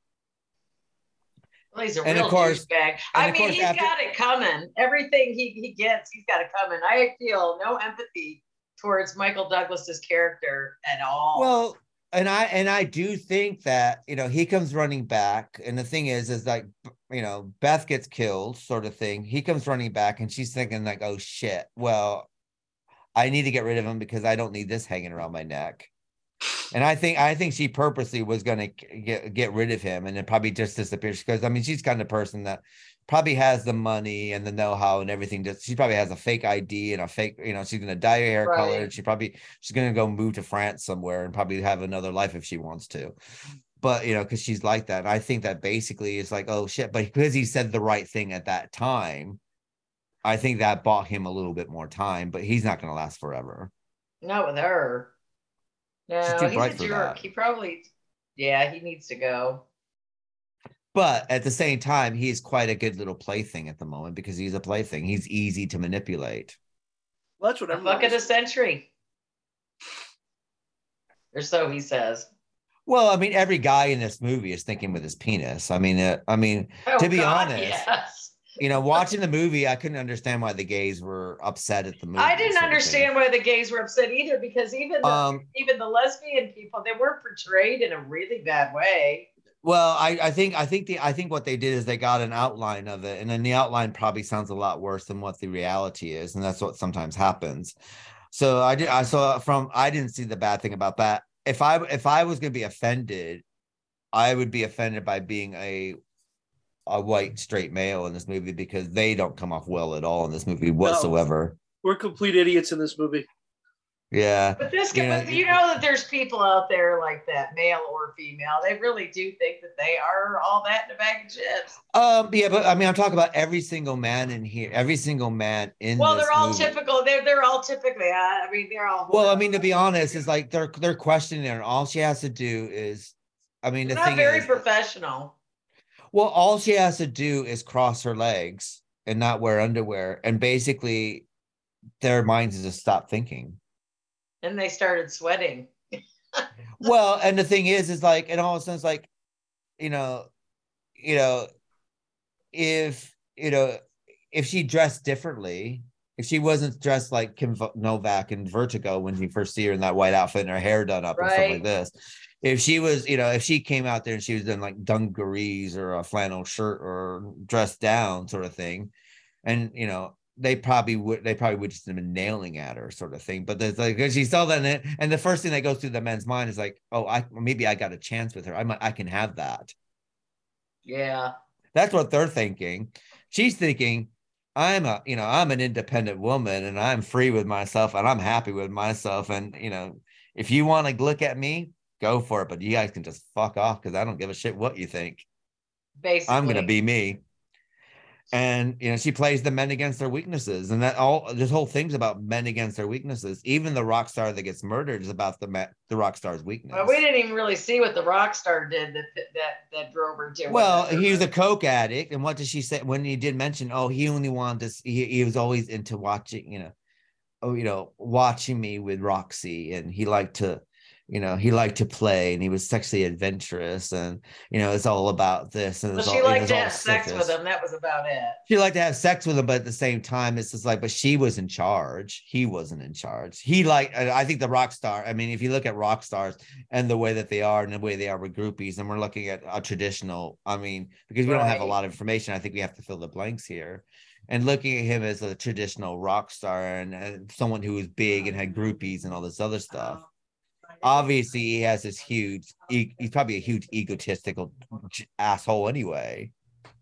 Well, he's a And of real course- douchebag. I mean, he's after- got it coming. Everything he, he gets, he's got it coming. I feel no empathy towards Michael Douglas's character at all. Well, and I and I do think that you know he comes running back, and the thing is, is like you know Beth gets killed, sort of thing. He comes running back, and she's thinking like, oh shit, well, I need to get rid of him because I don't need this hanging around my neck. And I think I think she purposely was going to get get rid of him, and it probably just disappears because I mean she's kind of person that probably has the money and the know-how and everything. Just she probably has a fake ID and a fake, you know, she's going to dye her hair color. Right. And she probably she's going to go move to France somewhere and probably have another life if she wants to. But you know, because she's like that. And I think that basically is like, oh shit. But because he said the right thing at that time, I think that bought him a little bit more time. But he's not going to last forever. not with her. No, She's too he's a for jerk. that. He probably, yeah, he needs to go. But at the same time, he is quite a good little plaything at the moment because he's a plaything. He's easy to manipulate. Well, that's what The everyone fuck of the century. Or so he says. Well, I mean, every guy in this movie is thinking with his penis. I mean, uh, I mean, Oh, to be God, honest, yes. you know, watching the movie, I couldn't understand why the gays were upset at the movie. I didn't sort of thing. understand why the gays were upset either because even the, Um, even the lesbian people they were portrayed in a really bad way. Well, I, I think I think the I think what they did is they got an outline of it, and then the outline probably sounds a lot worse than what the reality is, and that's what sometimes happens. So I did I saw from I didn't see the bad thing about that. If I if I was gonna be offended, I would be offended by being a a white straight male in this movie because they don't come off well at all in this movie whatsoever. We're complete idiots in this movie. Yeah. But this, You you know, you know that there's people out there like that, male or female. They really do think that they are all that in a bag of chips. Um, yeah, but I mean, I'm talking about every single man in here, every single man in. Well, they're all movie. typical. They're they're all typically. I mean, they're all. Well, I mean, to be honest, is like they're they're questioning her, and all she has to do is, I mean, the not thing very is, professional. well, all she has to do is cross her legs and not wear underwear, and basically, their minds just stop thinking. And they started sweating. Well, and the thing is, is like, and all of a sudden, it's like, you know, you know, if you know, if she dressed differently, if she wasn't dressed like Kim Novak in Vertigo when you first see her in that white outfit and her hair done up and stuff like this, if she was, you know, if she came out there and she was in like dungarees or a flannel shirt or dressed down sort of thing, and you know, they probably would they probably would just have been nailing at her sort of thing. But there's like 'cause she saw that it, and the first thing that goes through the men's mind is like, oh, I maybe I got a chance with her. I might I can have that. Yeah. That's what they're thinking. She's thinking, I'm a, you know, I'm an independent woman and I'm free with myself and I'm happy with myself. And, you know, if you want to look at me, go for it. But you guys can just fuck off because I don't give a shit what you think. Basically, I'm going to be me. And, you know, she plays the men against their weaknesses. And that all this whole thing's about men against their weaknesses. Even the rock star that gets murdered is about the, the rock star's weakness. Well, we didn't even really see what the rock star did that that that drove her to. Well, he was a coke addict, and what did she say when he did mention? Oh, he only wanted to. He, he was always into watching, you know, oh, you know, watching me with Roxy, and he liked to, you know, he liked to play, and he was sexually adventurous, and you know, it's all about this, and Well, she all, liked to have sex with him. That was about it. She liked to have sex with him, but at the same time, it's just like, but she was in charge. He wasn't in charge. He like, I think the rock star. I mean, if you look at rock stars and the way that they are and the way they are with groupies, and we're looking at a traditional. I mean, because we don't have a lot of information, I think we have to fill the blanks here. And looking at him as a traditional rock star and, and someone who was big and had groupies and all this other stuff. Oh. Obviously, he has this huge. E- he's probably a huge egotistical asshole anyway.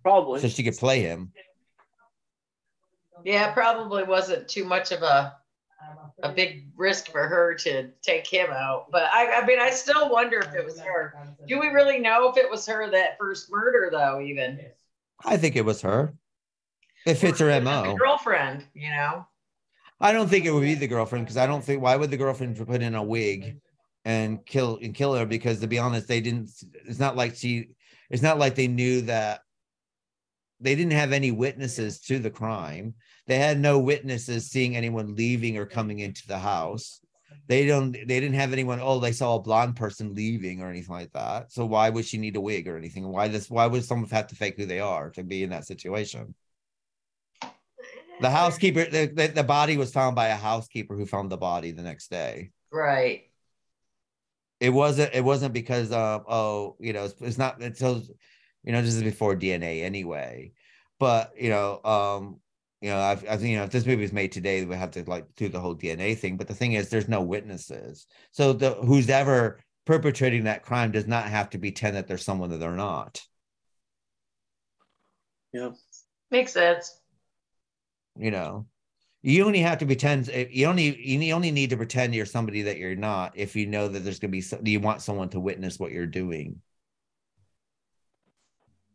Probably. So she could play him. Yeah, probably wasn't too much of a a big risk for her to take him out. But I, I mean, I still wonder if it was her. Do we really know if it was her that first murder, though? Even I think it was her. It fits her the mo. girlfriend, you know. I don't think it would be the girlfriend because I don't think why would the girlfriend put in a wig and kill and kill her because to be honest they didn't. It's not like she. It's not like they knew that. They didn't have any witnesses to the crime. They had no witnesses seeing anyone leaving or coming into the house. they don't they didn't have anyone oh they saw a blonde person leaving or anything like that so why would she need a wig or anything why this why would someone have to fake who they are to be in that situation the housekeeper the, the, the body was found by a housekeeper who found the body the next day Right. It wasn't it wasn't because um oh you know it's, it's not it's so you know this is before dna anyway. But you know um you know I've, I think you know if this movie was made today we have to like do the whole dna thing. But the thing is there's no witnesses. So the who's ever perpetrating that crime does not have to pretend that there's someone that they're not. Yeah. Makes sense. you know you only have to pretend you only you only need to pretend you're somebody that you're not if you know that there's going to be so, you want someone to witness what you're doing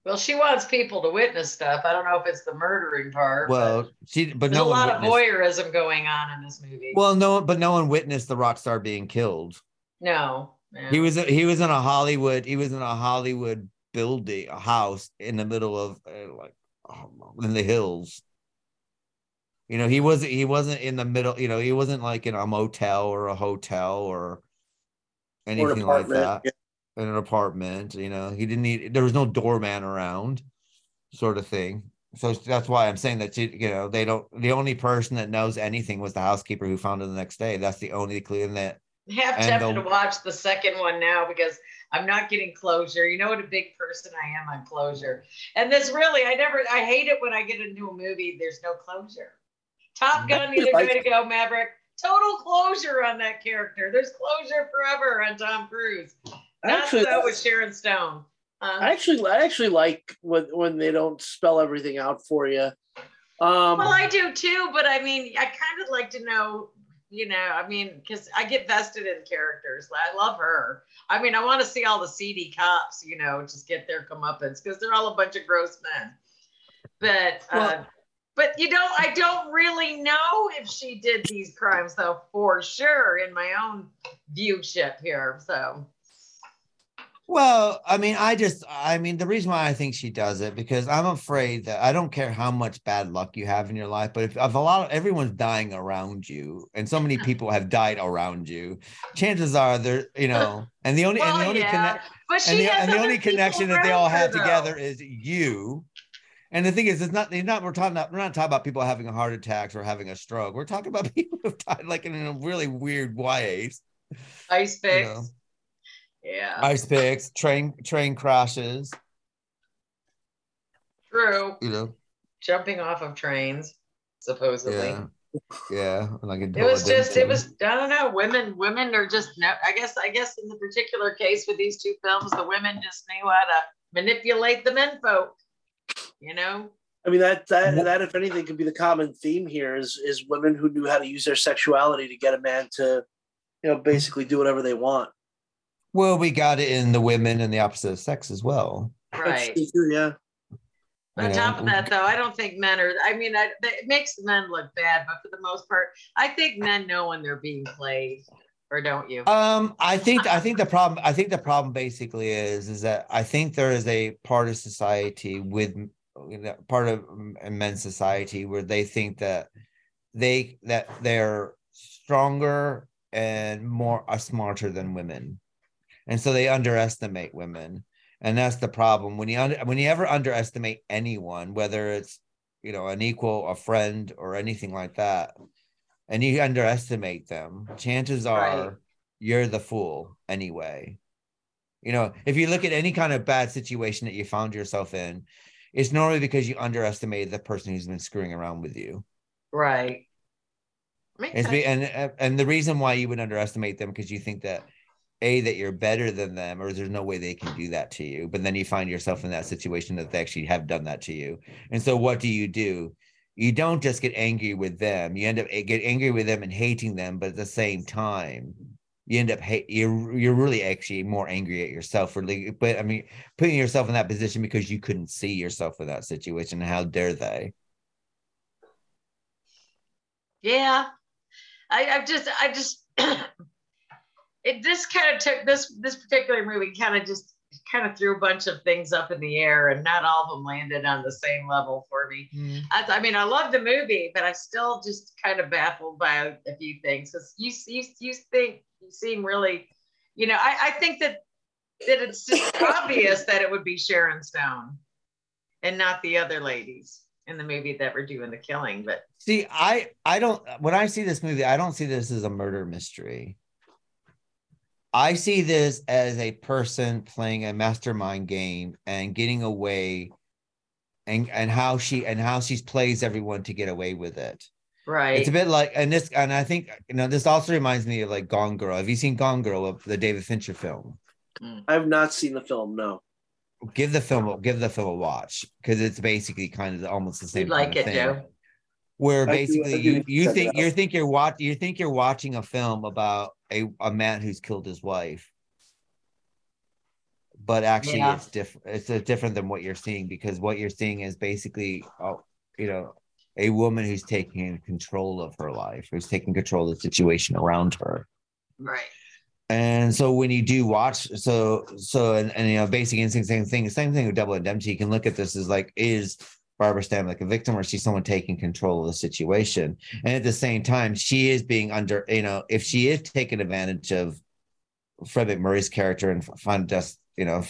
Well, she wants people to witness stuff. I don't know if it's the murdering part. well she but but there's no a one lot of voyeurism going on in this movie. Well, no, but no one witnessed the rock star being killed. no. He was he was in a Hollywood he was in a Hollywood building a house in the middle of uh, like um, in the hills. You know, he wasn't he wasn't in the middle. You know, he wasn't like in a motel or a hotel or anything like that. yeah. In an apartment, you know, he didn't need. There was no doorman around, sort of thing. So that's why I'm saying that you, you know they don't. The only person that knows anything was the housekeeper who found it the next day. That's the only clue in that Have and tempted the- to watch the second one now because I'm not getting closure. You know what a big person I am on closure. And this really, I never, I hate it when I get into a movie, there's no closure. Top Gun, either way to go, Maverick. Total closure on that character. There's closure forever on Tom Cruise. Not Actually, so with Sharon Stone. Um, I actually, I actually like when when they don't spell everything out for you. Um, well, I do too, but I mean, I kind of like to know, you know, I mean, because I get vested in characters. I love her. I mean, I want to see all the seedy cops, you know, just get their comeuppance because they're all a bunch of gross men. But, uh, Well- but you know, I don't really know if she did these crimes, though, for sure, in my own viewship here. So, Well, I mean, I just, I mean, the reason why I think she does it because I'm afraid that I don't care how much bad luck you have in your life, but if, if a lot of everyone's dying around you, and so many people have died around you, chances are they're, you know, and the only and the only yeah, connect but she and the, and the only connection that they all have though. together is you. And the thing is, it's not, it's not, we're talking about, we're not talking about people having a heart attacks or having a stroke. We're talking about people who've died like in a really weird ways. ice You picks. know, Yeah, ice picks, train, train crashes, true. you know. Jumping off of trains, supposedly. Yeah. Yeah. Like It was just, it was, I don't know, women, women are just, no, I guess, I guess in the particular case with these two films, the women just knew how to manipulate the men folk, you know? I mean that that that if anything could be the common theme here is is women who knew how to use their sexuality to get a man to, you know, basically do whatever they want. Well, we got it in the women and the opposite of sex as well. Right. true, yeah. On top of that, though, I don't think men are, I mean, I, it makes men look bad, but for the most part, I think men know when they're being played, or don't you? Um, I think I think the problem I think the problem basically is is that I think there is a part of society with you know, part of men's society where they think that they that they're stronger and more are smarter than women, and so they underestimate women, and that's the problem when you under, when you ever underestimate anyone, whether it's you know an equal, a friend, or anything like that, and you underestimate them, chances are Right. you're the fool anyway. You know, if you look at any kind of bad situation that you found yourself in, it's normally because you underestimated the person who's been screwing around with you. Right. Makes be, and uh, and the reason why you would underestimate them because you think that a that you're better than them or there's no way they can do that to you but then you find yourself in that situation that they actually have done that to you and so what do you do you don't just get angry with them you end up eh, get angry with them and hating them but at the same time you end up hate you're you're really actually more angry at yourself for like but i mean putting yourself in that position because you couldn't see yourself in that situation how dare they Yeah. I, I've just, I just, it this kind of took this this particular movie kind of just kind of threw a bunch of things up in the air, and not all of them landed on the same level for me. Mm. I, I mean, I love the movie, but I still just kind of baffled by a, a few things because you, you you think you seem really, you know, I, I think that that it's just obvious that it would be Sharon Stone and not the other ladies in the movie that were doing the killing. But See, I I don't when I see this movie, I don't see this as a murder mystery. I see this as a person playing a mastermind game and getting away and and how she and how she plays everyone to get away with it. Right, It's a bit like and this and I think you know this also reminds me of like Gone Girl. Have you seen Gone Girl, the David Fincher film? I have not seen the film. No. Give the film give the film a watch because it's basically kind of almost the same. you'd like kind of it, thing. Joe. where I do- I basically do you, you think you out. think you're watch you think you're watching a film about a, a man who's killed his wife but actually Yeah. it's different it's uh, different than what you're seeing because what you're seeing is basically oh you know a woman who's taking control of her life who's taking control of the situation around her Right. and so when you do watch, so so and, and you know, basic instinct, same thing, same thing with double indemnity. You can look at this as like, is Barbara Stanwyck a victim or is she someone taking control of the situation? And at the same time, she is being under, you know, if she is taking advantage of Fred MacMurray's character and find just, you know,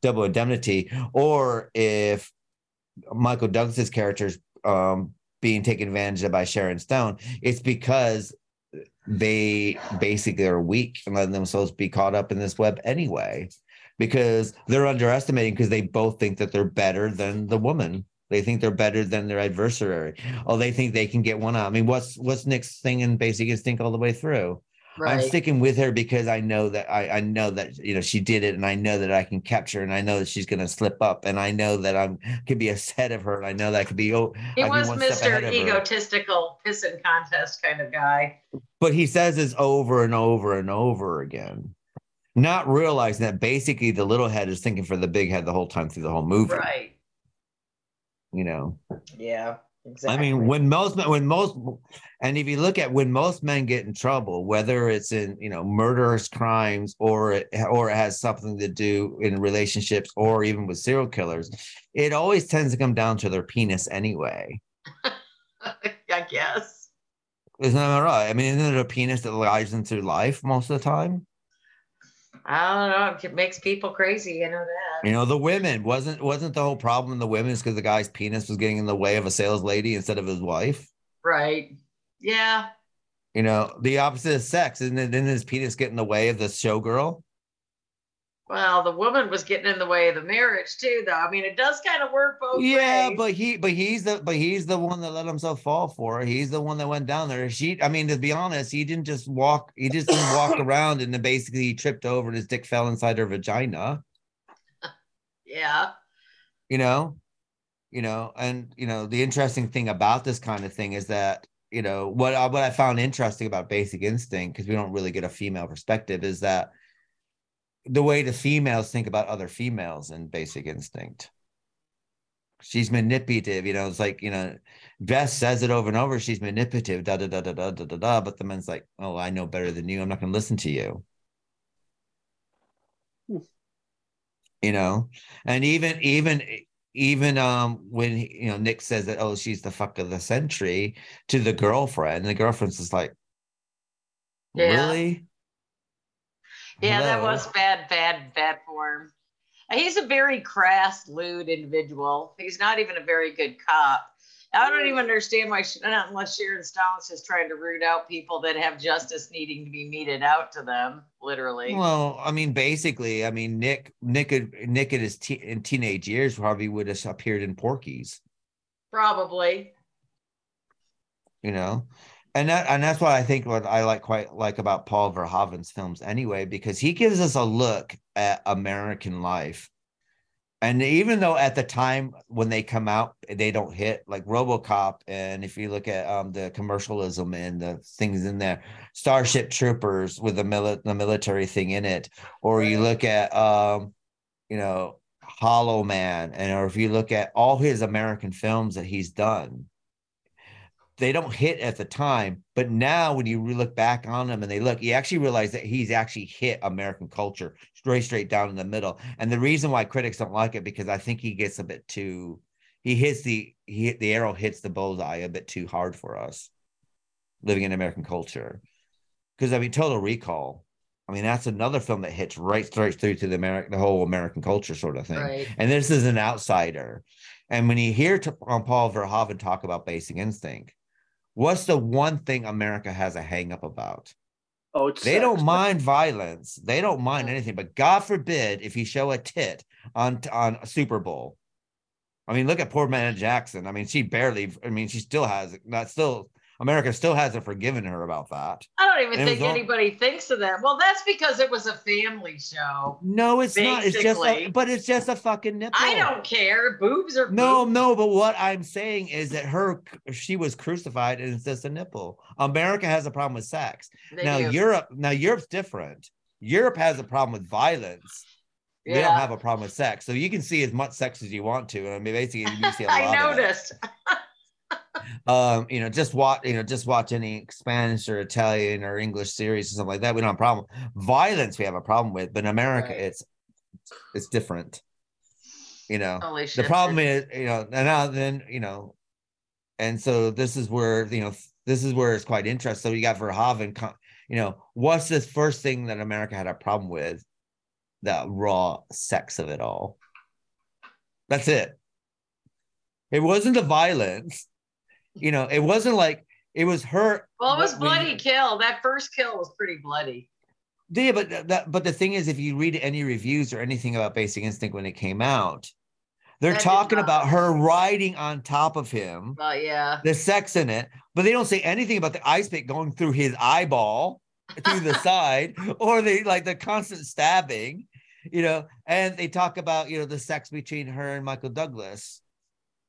double indemnity, or if Michael Douglas's character is um, being taken advantage of by Sharon Stone, it's because they basically are weak and letting themselves be caught up in this web anyway because they're underestimating because they both think that they're better than the woman. They think they're better than their adversary. Oh they think they can get one out. I mean what's what's nick's thing in basic instinct all the way through i'm sticking with her because i know that I, I know that you know she did it and i know that i can capture her, and i know that she's going to slip up and i know that i'm could be ahead of her and i know that I could be oh He I was one step ahead Mr. of her. Egotistical pissing contest kind of guy. but he says this over and over and over again not realizing that basically the little head is thinking for the big head the whole time through the whole movie Right. you know Yeah. I mean when most men when most and if you look at when most men get in trouble whether it's in you know murderous crimes or it or it has something to do in relationships or even with serial killers it always tends to come down to their penis anyway. I guess. isn't that right? I mean isn't it a penis that lies into life most of the time I don't know. It makes people crazy. You know that. You know, the women wasn't wasn't the whole problem in the women's because the guy's penis was getting in the way of a sales lady instead of his wife. Right. Yeah. You know, the opposite of sex, and then didn't his penis get in the way of the showgirl? Well, the woman was getting in the way of the marriage too, though. I mean, it does kind of work both Yeah, ways. but he, but he's the, but he's the one that let himself fall for her. He's the one that went down there. She, I mean, to be honest, he didn't just walk. He just didn't walk around, and then basically he tripped over and his dick fell inside her vagina. yeah. you know you know and you know the interesting thing about this kind of thing is that you know what I, what I found interesting about basic instinct because we don't really get a female perspective is that the way the females think about other females in basic instinct. She's manipulative you know it's like you know Beth says it over and over she's manipulative da da da da da da da da but the man's like oh I know better than you I'm not going to listen to you. You know? And even even even um when he- you know nick says that oh she's the fuck of the century to the girlfriend the girlfriend's just like Yeah. really Yeah, that was bad, bad, bad form. Uh, he's a very crass, lewd individual. He's not even a very good cop. I don't mm. even understand why, not unless Sharon Stone's just trying to root out people that have justice needing to be meted out to them, literally. well i mean basically i mean nick nick nick at his te- in teenage years probably would have appeared in Porky's Probably. you know and that and that's what i think what i like quite like about paul verhoeven's films anyway because he gives us a look at american life. And even though at the time when they come out they don't hit like robocop and if you look at um the commercialism and the things in there starship troopers with the, mili- the military thing in it or you look at um you know hollow man and or if you look at all his american films that he's done they don't hit at the time, but now when you re- look back on them and they look, you actually realize that he's actually hit American culture straight straight down in the middle. And the reason why critics don't like it because I think he gets a bit too he hits the he hit the arrow hits the bullseye a bit too hard for us living in American culture. Because I mean, Total Recall, I mean, that's another film that hits right straight through to the American, the whole American culture sort of thing. Right. And this is an outsider. And when you hear to, um, Paul Verhoeven talk about Basic Instinct, what's the one thing America has a hang up about? Oh, it's They sex. don't mind violence. They don't mind anything. But God forbid if you show a tit on on a Super Bowl. I mean, look at poor Manna Jackson. I mean, she barely. I mean, she still has not still. America still hasn't forgiven her about that. I don't even And think all- anybody thinks of that. Well, that's because it was a family show. No, it's not. It's just. A, but it's just a fucking nipple. I don't care. Boobs are No, boobs. no, but what I'm saying is that her she was crucified and it's just a nipple. America has a problem with sex. They now do. Europe, now Europe's different. Europe has a problem with violence. They don't have a problem with sex. So you can see as much sex as you want to. And I mean basically you see a lot I of it. noticed. Um, you know, just watch, you know, just watch any Spanish or Italian or English series or something like that. We don't have a problem. Violence we have a problem with, but in America Right. it's it's different. You know, Holy the shit. problem is you know and now then you know and so this is where you know this is where it's quite interesting so you got verhoeven you know what's this first thing that america had a problem with the raw sex of it all that's it it wasn't the violence you know it wasn't like it was her Well, it was but when you- bloody kill. That first kill was pretty bloody. yeah, but that but the thing is, if you read any reviews or anything about Basic Instinct when it came out, they're That talking about her riding on top of him, But yeah. the sex in it, but they don't say anything about the ice pick going through his eyeball through the side, or the like the constant stabbing, you know. And they talk about you know the sex between her and Michael Douglas,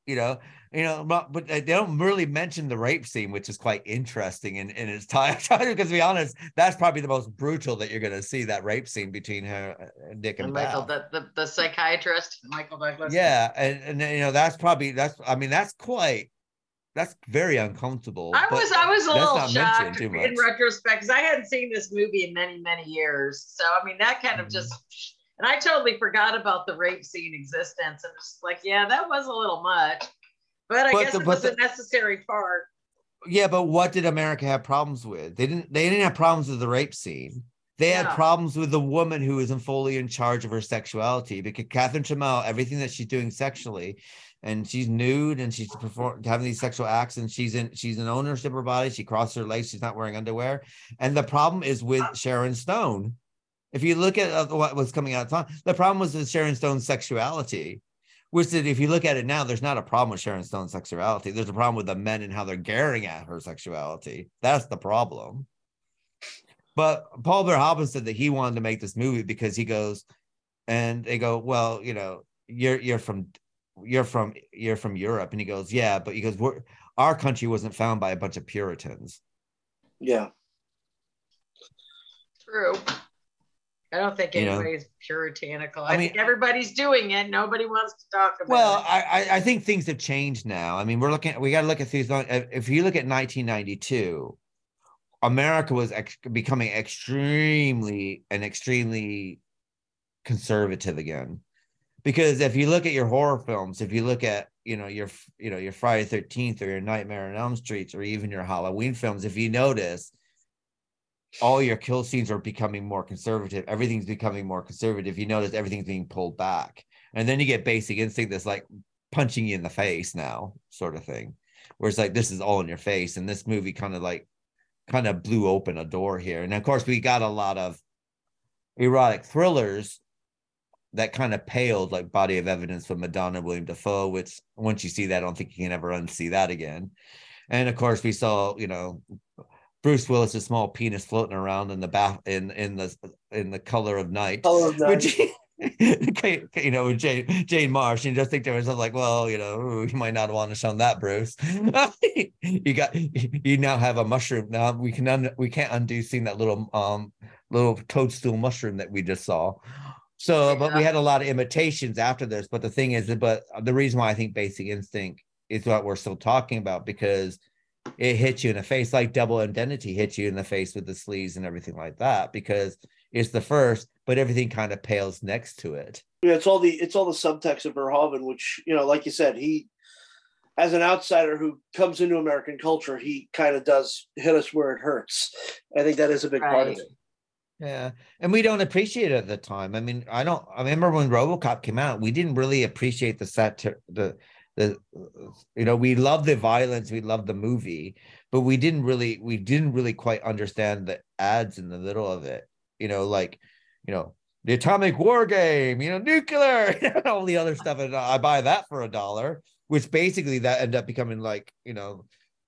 you know, you know, but, but they don't really mention the rape scene, which is quite interesting in, in its time. Because to be honest, that's probably the most brutal that you're going to see that rape scene between her and Dick and, And Michael, the, the, the psychiatrist, Michael Douglas. Yeah, and, and then, you know that's probably that's I mean that's quite that's very uncomfortable. I was I was a that's little not mentioned shocked in retrospect because I hadn't seen this movie in many many years. So I mean that kind of Mm-hmm. just and I totally forgot about the rape scene existence and just like yeah that was a little much, but I But guess the- it was the- a necessary part. Yeah, but what did America have problems with? They didn't. They didn't have problems with the rape scene. They had problems with the woman who isn't fully in charge of her sexuality. Because Catherine Tramell, everything that she's doing sexually, and she's nude and she's perform having these sexual acts, and she's in she's in ownership of her body. She crosses her legs. She's not wearing underwear. And the problem is with Sharon Stone. If you look at uh, what was coming out at the time, the problem was with Sharon Stone's sexuality which that if you look at it now, there's not a problem with Sharon Stone's sexuality. There's a problem with the men and how they're garing at her sexuality. That's the problem. But Paul Verhoeven said that he wanted to make this movie because he goes, and they go, well, you know, you're you're from you're from you're from Europe, and he goes, yeah, but he goes, we're our country wasn't found by a bunch of Puritans. Yeah. True. I don't think You know. anybody's puritanical. I I, mean- think everybody's doing it. Nobody wants to talk about Well, it. Well, I I think things have changed now. I mean, we're looking. We got to look at things. on- If you look at 1992, America was ex- becoming extremely and extremely conservative again. Because if you look at your horror films, if you look at you know your you know your Friday Thirteenth or your Nightmare on Elm Streets or even your Halloween films, if you notice, all your kill scenes are becoming more conservative. Everything's becoming more conservative. You notice everything's being pulled back. And then you get basic instinct that's like punching you in the face now, sort of thing. Where it's like this is all in your face. And this movie kind of like kind of blew open a door here. And of course, we got a lot of erotic thrillers that kind of paled like body of evidence from Madonna William Dafoe, which once you see that, I don't think you can ever unsee that again. And of course, we saw, you know, Bruce Willis's small penis floating around in the bath in in the in the color of night. Color of Night. You know, Jane Jane March, and you just think to myself, like, well, you know, you might not want to show that, Bruce. you got you now have a mushroom. Now we can un, we can't undo seeing that little um little toadstool mushroom that we just saw. So, but we had a lot of imitations after this. But the thing is, but the reason why I think Basic Instinct is what we're still talking about because it hits you in the face like double indemnity hits you in the face with the sleeves and everything like that because it's the first but everything kind of pales next to it Yeah, it's all the it's all the subtext of Verhoeven, which you know, like you said, he as an outsider who comes into American culture, he kind of does hit us where it hurts. I think that is a big part of it. yeah and we don't appreciate it at the time i mean i don't i remember when robocop came out we didn't really appreciate the satir the the you know we love the violence we love the movie but we didn't really we didn't really quite understand the ads in the middle of it. You know like you know the atomic war game you know nuclear and all the other stuff and i buy that for a dollar which basically that ended up becoming like you know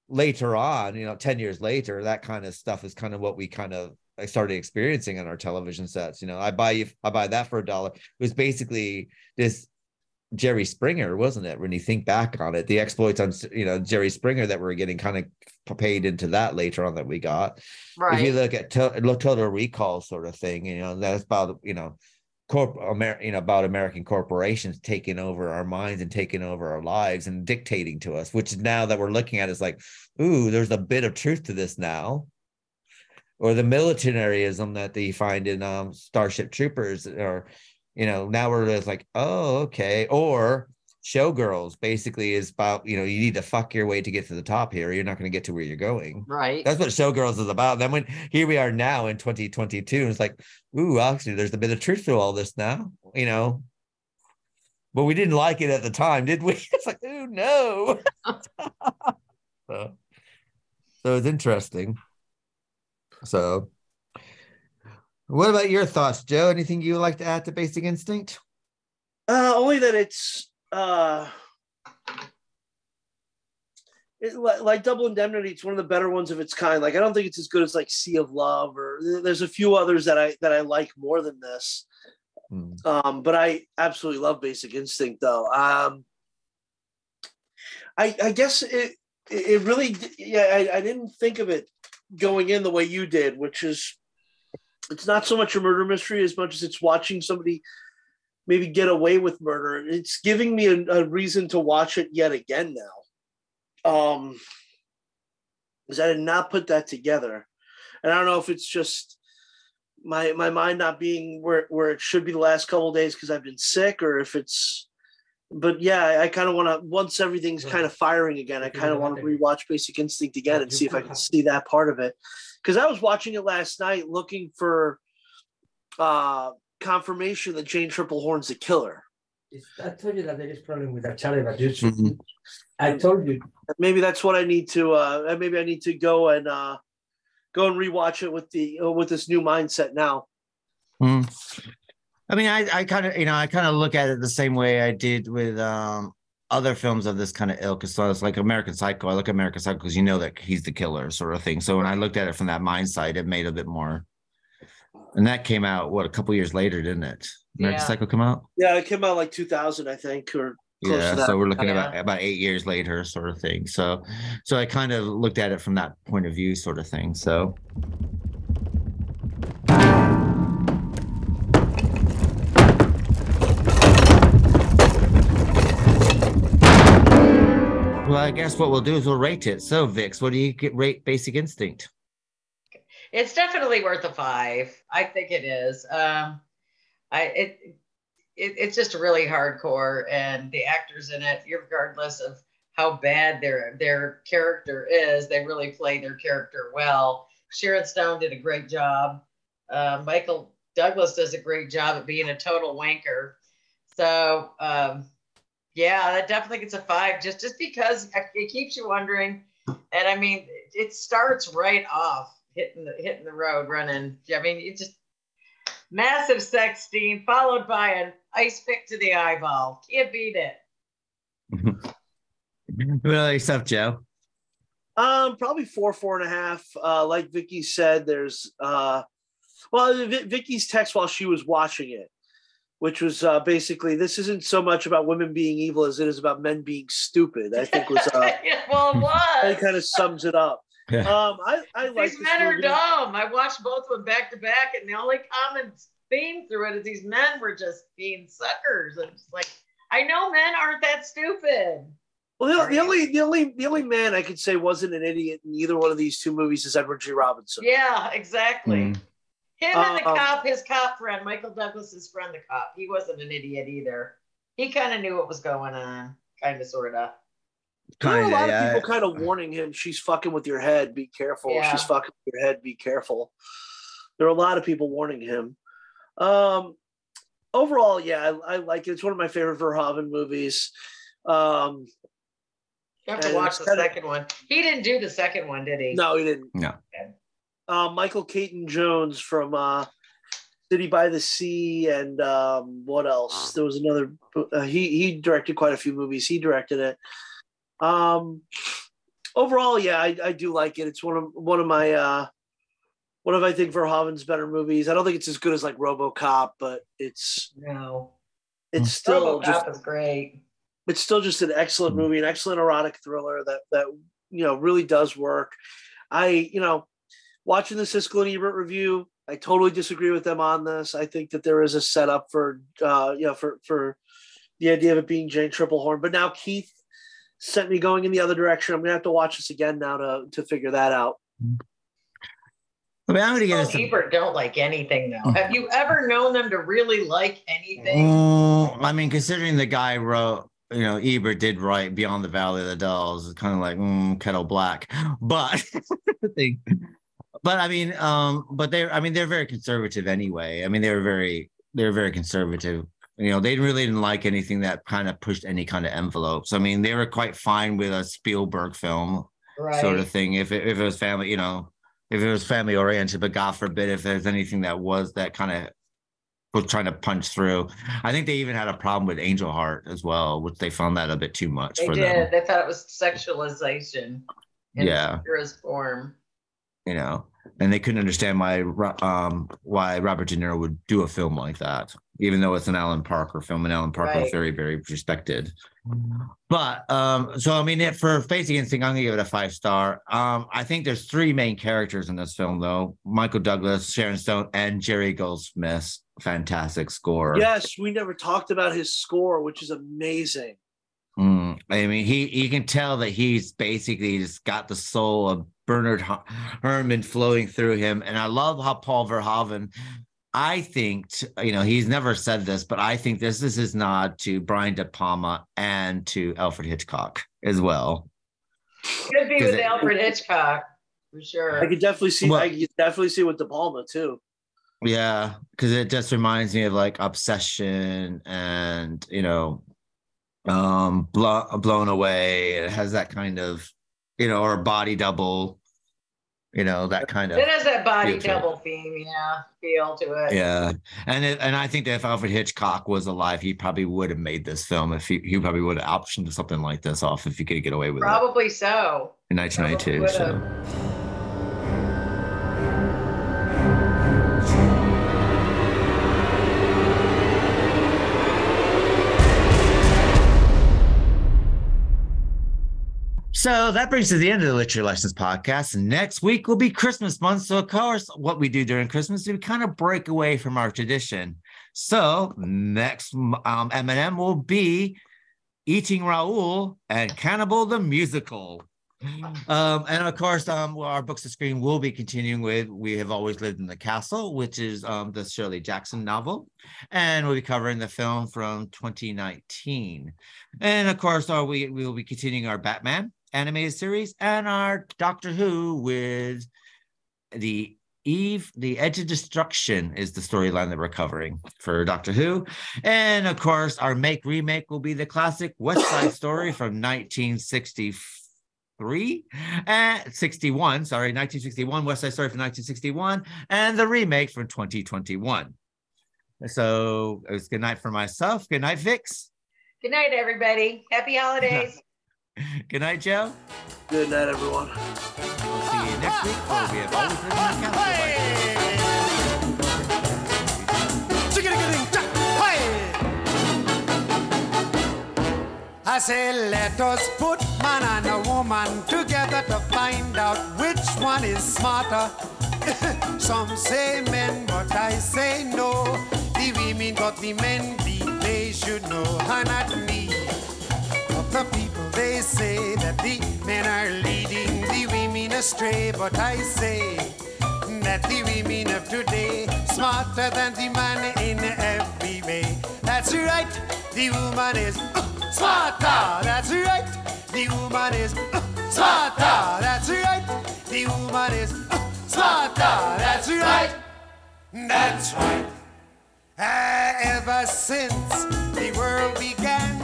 later on you know 10 years later that kind of stuff is kind of what we kind of I started experiencing on our television sets. You know i buy you i buy that for a dollar. It was basically this Jerry Springer, wasn't it? When you think back on it, the exploits on you know Jerry Springer that we're getting kind of paid into that later on that we got. Right. If you look at to- look Total Recall sort of thing, you know that's about you know corp Amer- you know about American corporations taking over our minds and taking over our lives and dictating to us. Which now that we're looking at is like, ooh, there's a bit of truth to this now. Or the militarism that they find in um, Starship Troopers, or you know now we're just like oh okay. Or showgirls basically is about you know you need to fuck your way to get to the top here. You're not going to get to where you're going. Right. that's what showgirls is about. Then when here we are now in 2022 and it's like ooh actually there's a bit of truth to all this now you know? But we didn't like it at the time did we? It's like oh no. So, so it's interesting. So what about your thoughts joe anything you would like to add to basic instinct Uh, only that it's uh, it, li- like Double Indemnity. It's one of the better ones of its kind. Like I don't think it's as good as like Sea of Love or there's a few others that I that I like more than this. Um, but I absolutely love Basic Instinct though. Um, I I guess it it it really yeah I, I didn't think of it going in the way you did, which is it's not so much a murder mystery as much as it's watching somebody maybe get away with murder. It's giving me a, a reason to watch it yet again now. Um, because I did not put that together, and I don't know if it's just my my mind not being where where it should be the last couple days because I've been sick, or if it's. But yeah, I, I kind of want to once everything's kind of firing again. I kind of want to rewatch Basic Instinct again and see if I can see that part of it. Because I was watching it last night, looking for uh confirmation that Jane Tripplehorn's the killer. I told you that there is problem with that Charlie, but you should. I told you. Maybe that's what I need to. uh Maybe I need to go and uh go and rewatch it with the uh, with this new mindset now. Mm. I mean, I, I kind of, you know, I kind of look at it the same way I did with um, other films of this kind of ilk. So it's like American Psycho. I look at American Psycho because you know that he's the killer, sort of thing. So when I looked at it from that mindset, it made a bit more. And that came out what a couple years later, didn't it? American Yeah. Psycho come out. Yeah, it came out like 2000, I think, or close yeah to that. so we're looking at about, about eight years later sort of thing so so i kind of looked at it from that point of view sort of thing so well i guess what we'll do is we'll rate it so vix what do you get rate basic instinct It's definitely worth a five. I think it is. Um, I it, it it's just really hardcore, and the actors in it, regardless of how bad their their character is, they really play their character well. Sharon Stone did a great job. Uh, Michael Douglas does a great job at being a total wanker. So um, yeah, that definitely gets a five, just just because it keeps you wondering. And I mean, it starts right off hitting the hitting the road running. I mean, it's just massive sex scene followed by an ice pick to the eyeball. Can't beat it. well yourself joe Um, probably four, four and a half. Uh, like Vicky said, there's uh, well, v- Vicky's text while she was watching it, which was uh, basically this isn't so much about women being evil as it is about men being stupid. I think was uh, well, it was. that kind of sums it up. Um, I I like These this men are dumb. I watched both of them back to back, and the only common theme through it is these men were just being suckers. And it's like, I know men aren't that stupid. Well, the, the only the only the only man I could say wasn't an idiot in either one of these two movies is Edward G. Robinson. Yeah, exactly. Mm. Him and the Um, cop, his cop friend, Michael Douglas's friend, the cop, he wasn't an idiot either. He kind of knew what was going on, kind of, sort of. There were a Kinda, lot yeah. of people kind of warning him, "She's fucking with your head. Be careful. Yeah. She's fucking with your head. Be careful." There were a lot of people warning him. Um, overall, yeah, I, I like it. It's one of my favorite Verhoeven movies. Um, You have to watch the kinda- second one. He didn't do the second one, did he? no, he didn't. No. Uh, Michael Caton Jones from uh, City by the Sea, and um, what else? There was another. Uh, he he directed quite a few movies. He directed it. Um, overall, yeah, I, I do like it. It's one of one of my uh, one of I think Verhoeven's better movies. I don't think it's as good as like RoboCop, but it's No. it's still RoboCop just is great. it's still just an excellent movie, an excellent erotic thriller that that you know really does work. I you know watching the Siskel and Ebert review, I totally disagree with them on this. I think that there is a setup for uh you know for for the idea of it being Jane Tripplehorn, but now Keith sent me going in the other direction. I'm gonna have to watch this again now to to figure that out. I mean, I'm gonna give Well, Ebert don't like anything though. Have you ever known them to really like anything? Mm, I mean, considering the guy wrote, you know, Ebert did write Beyond the Valley of the Dolls. It's kind of like mm, kettle black, but they, but I mean, um, but they're, I mean, they're very conservative anyway. I mean, they were very, they were very conservative. You know, they really didn't like anything that kind of pushed any kind of envelopes. I mean, they were quite fine with a Spielberg film Right. sort of thing. If it, if it was family, you know, if it was family oriented, but God forbid if there's anything that was that kind of was trying to punch through. I think they even had a problem with Angel Heart as well, which they found that a bit too much They for did. them. They thought it was sexualization in Yeah. purest form. You know, and they couldn't understand why um why Robert De Niro would do a film like that, even though it's an Alan Parker film, and Alan Parker was Right. very, very respected. But um, so I mean, it, for Basic Instinct, I'm gonna give it a five star. Um, I think there's three main characters in this film, though: Michael Douglas, Sharon Stone, and Jerry Goldsmith's fantastic score. Yes, we never talked about his score, which is amazing. Mm, I mean, he you can tell that he's basically just got the soul of Bernard Her- Herrmann flowing through him, and I love how Paul Verhoeven. I think you know he's never said this, but I think this is his nod to Brian De Palma and to Alfred Hitchcock as well. Could be with it- Alfred Hitchcock for sure. I could definitely see. Well- I could definitely see with De Palma too. Yeah, because it just reminds me of like Obsession and you know, um, Blo- Blown Away. It has that kind of, you know, or Body Double, you know, that kind of. It has that body it. double theme, yeah, feel to it. Yeah, and it, and I think that if Alfred Hitchcock was alive, he probably would have made this film. If he he probably would have optioned something like this off if he could get away with it. Probably so. in 1992. Probably So. So that brings us to the end of the Literary Lessons podcast. Next week will be Christmas month. So, of course, what we do during Christmas is we kind of break away from our tradition. So, next um, M&M will be Eating Raoul and Cannibal the Musical. Um, and of course, um, our books to screen will be continuing with We Have Always Lived in the Castle, which is um, the Shirley Jackson novel. And we'll be covering the film from 2019. And of course, uh, we, we will be continuing our Batman animated series and our Doctor Who with the Eve, the Edge of Destruction is the storyline that we're covering for Doctor Who. And of course, our make remake will be the classic West Side Story from 1963 and 61. Sorry, 1961, West Side Story from 1961, and the remake from 2021. So it was good night for myself. Good night, Vix. Good night, everybody. Happy holidays. Good night, Joe. Good night, everyone. We'll see you next week. for We have always lived in the castle. I say, let us put man and a woman together to find out which one is smarter. Some say men, but I say no. The women got the men beat, they should know, and not me. The people they say that the men are leading the women astray, but I say that the women of today smarter than the man in every way. That's right, the woman is uh, smarter. That's right, the woman is uh, smarter. That's right, the woman is uh, smarter. That's right. That's right. Ah, ever since the world began,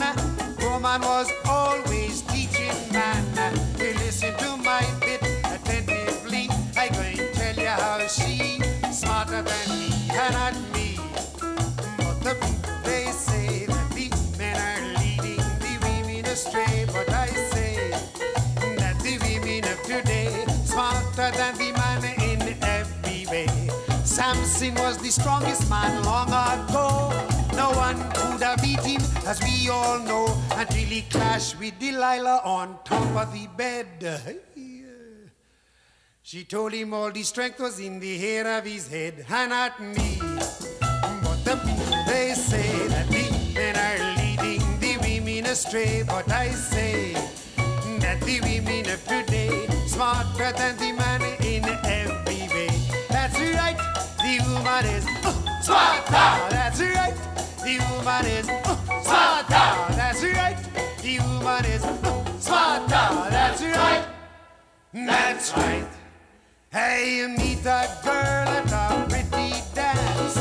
woman was always teaching man. You listen to my bit attentively. I going to tell you how she smarter than me, and not. But the they say that the men are leading the women astray, but I say that the women of today smarter than the man in every way. Samson was the strongest man long ago. No one him, as we all know, until he clashed with Delilah on top of the bed. She told him all the strength was in the hair of his head, and not me. But the people they say that the men are leading the women astray, but I say that the women of today smarter than the man in every way. That's right, the woman is uh, smarter. That's right, the woman is uh, smarter. That's right, the woman is smarter. That's right, that's right. Hey, you meet a girl at a pretty dance,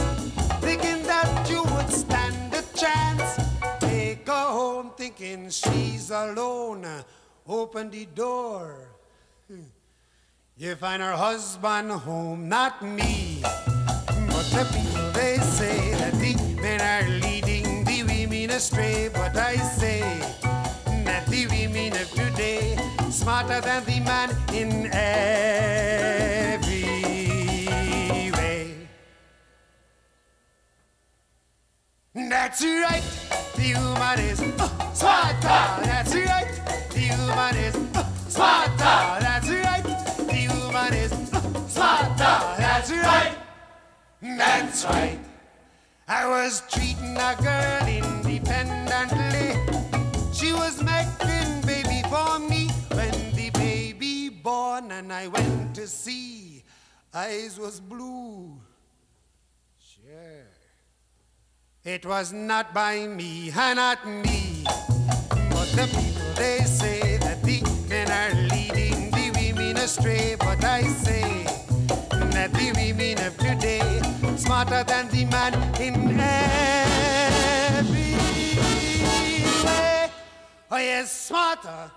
thinking that you would stand a chance. Take her home thinking she's alone. Open the door. You find her husband home, not me. But the people they say that are leading the women astray. But I say that the women of today smarter than the man in every way. That's right, the woman is uh, smarter. That's right, the woman is uh, smarter. That's right, the woman is uh, smarter. That's right, that's right. I was treating a girl independently. She was making baby for me when the baby born and I went to see. Eyes was blue. Sure. It was not by me, not me. But the people they say that the men are leading the women astray. But I say that the women of today smarter than the man in every way. Oh yes, smarter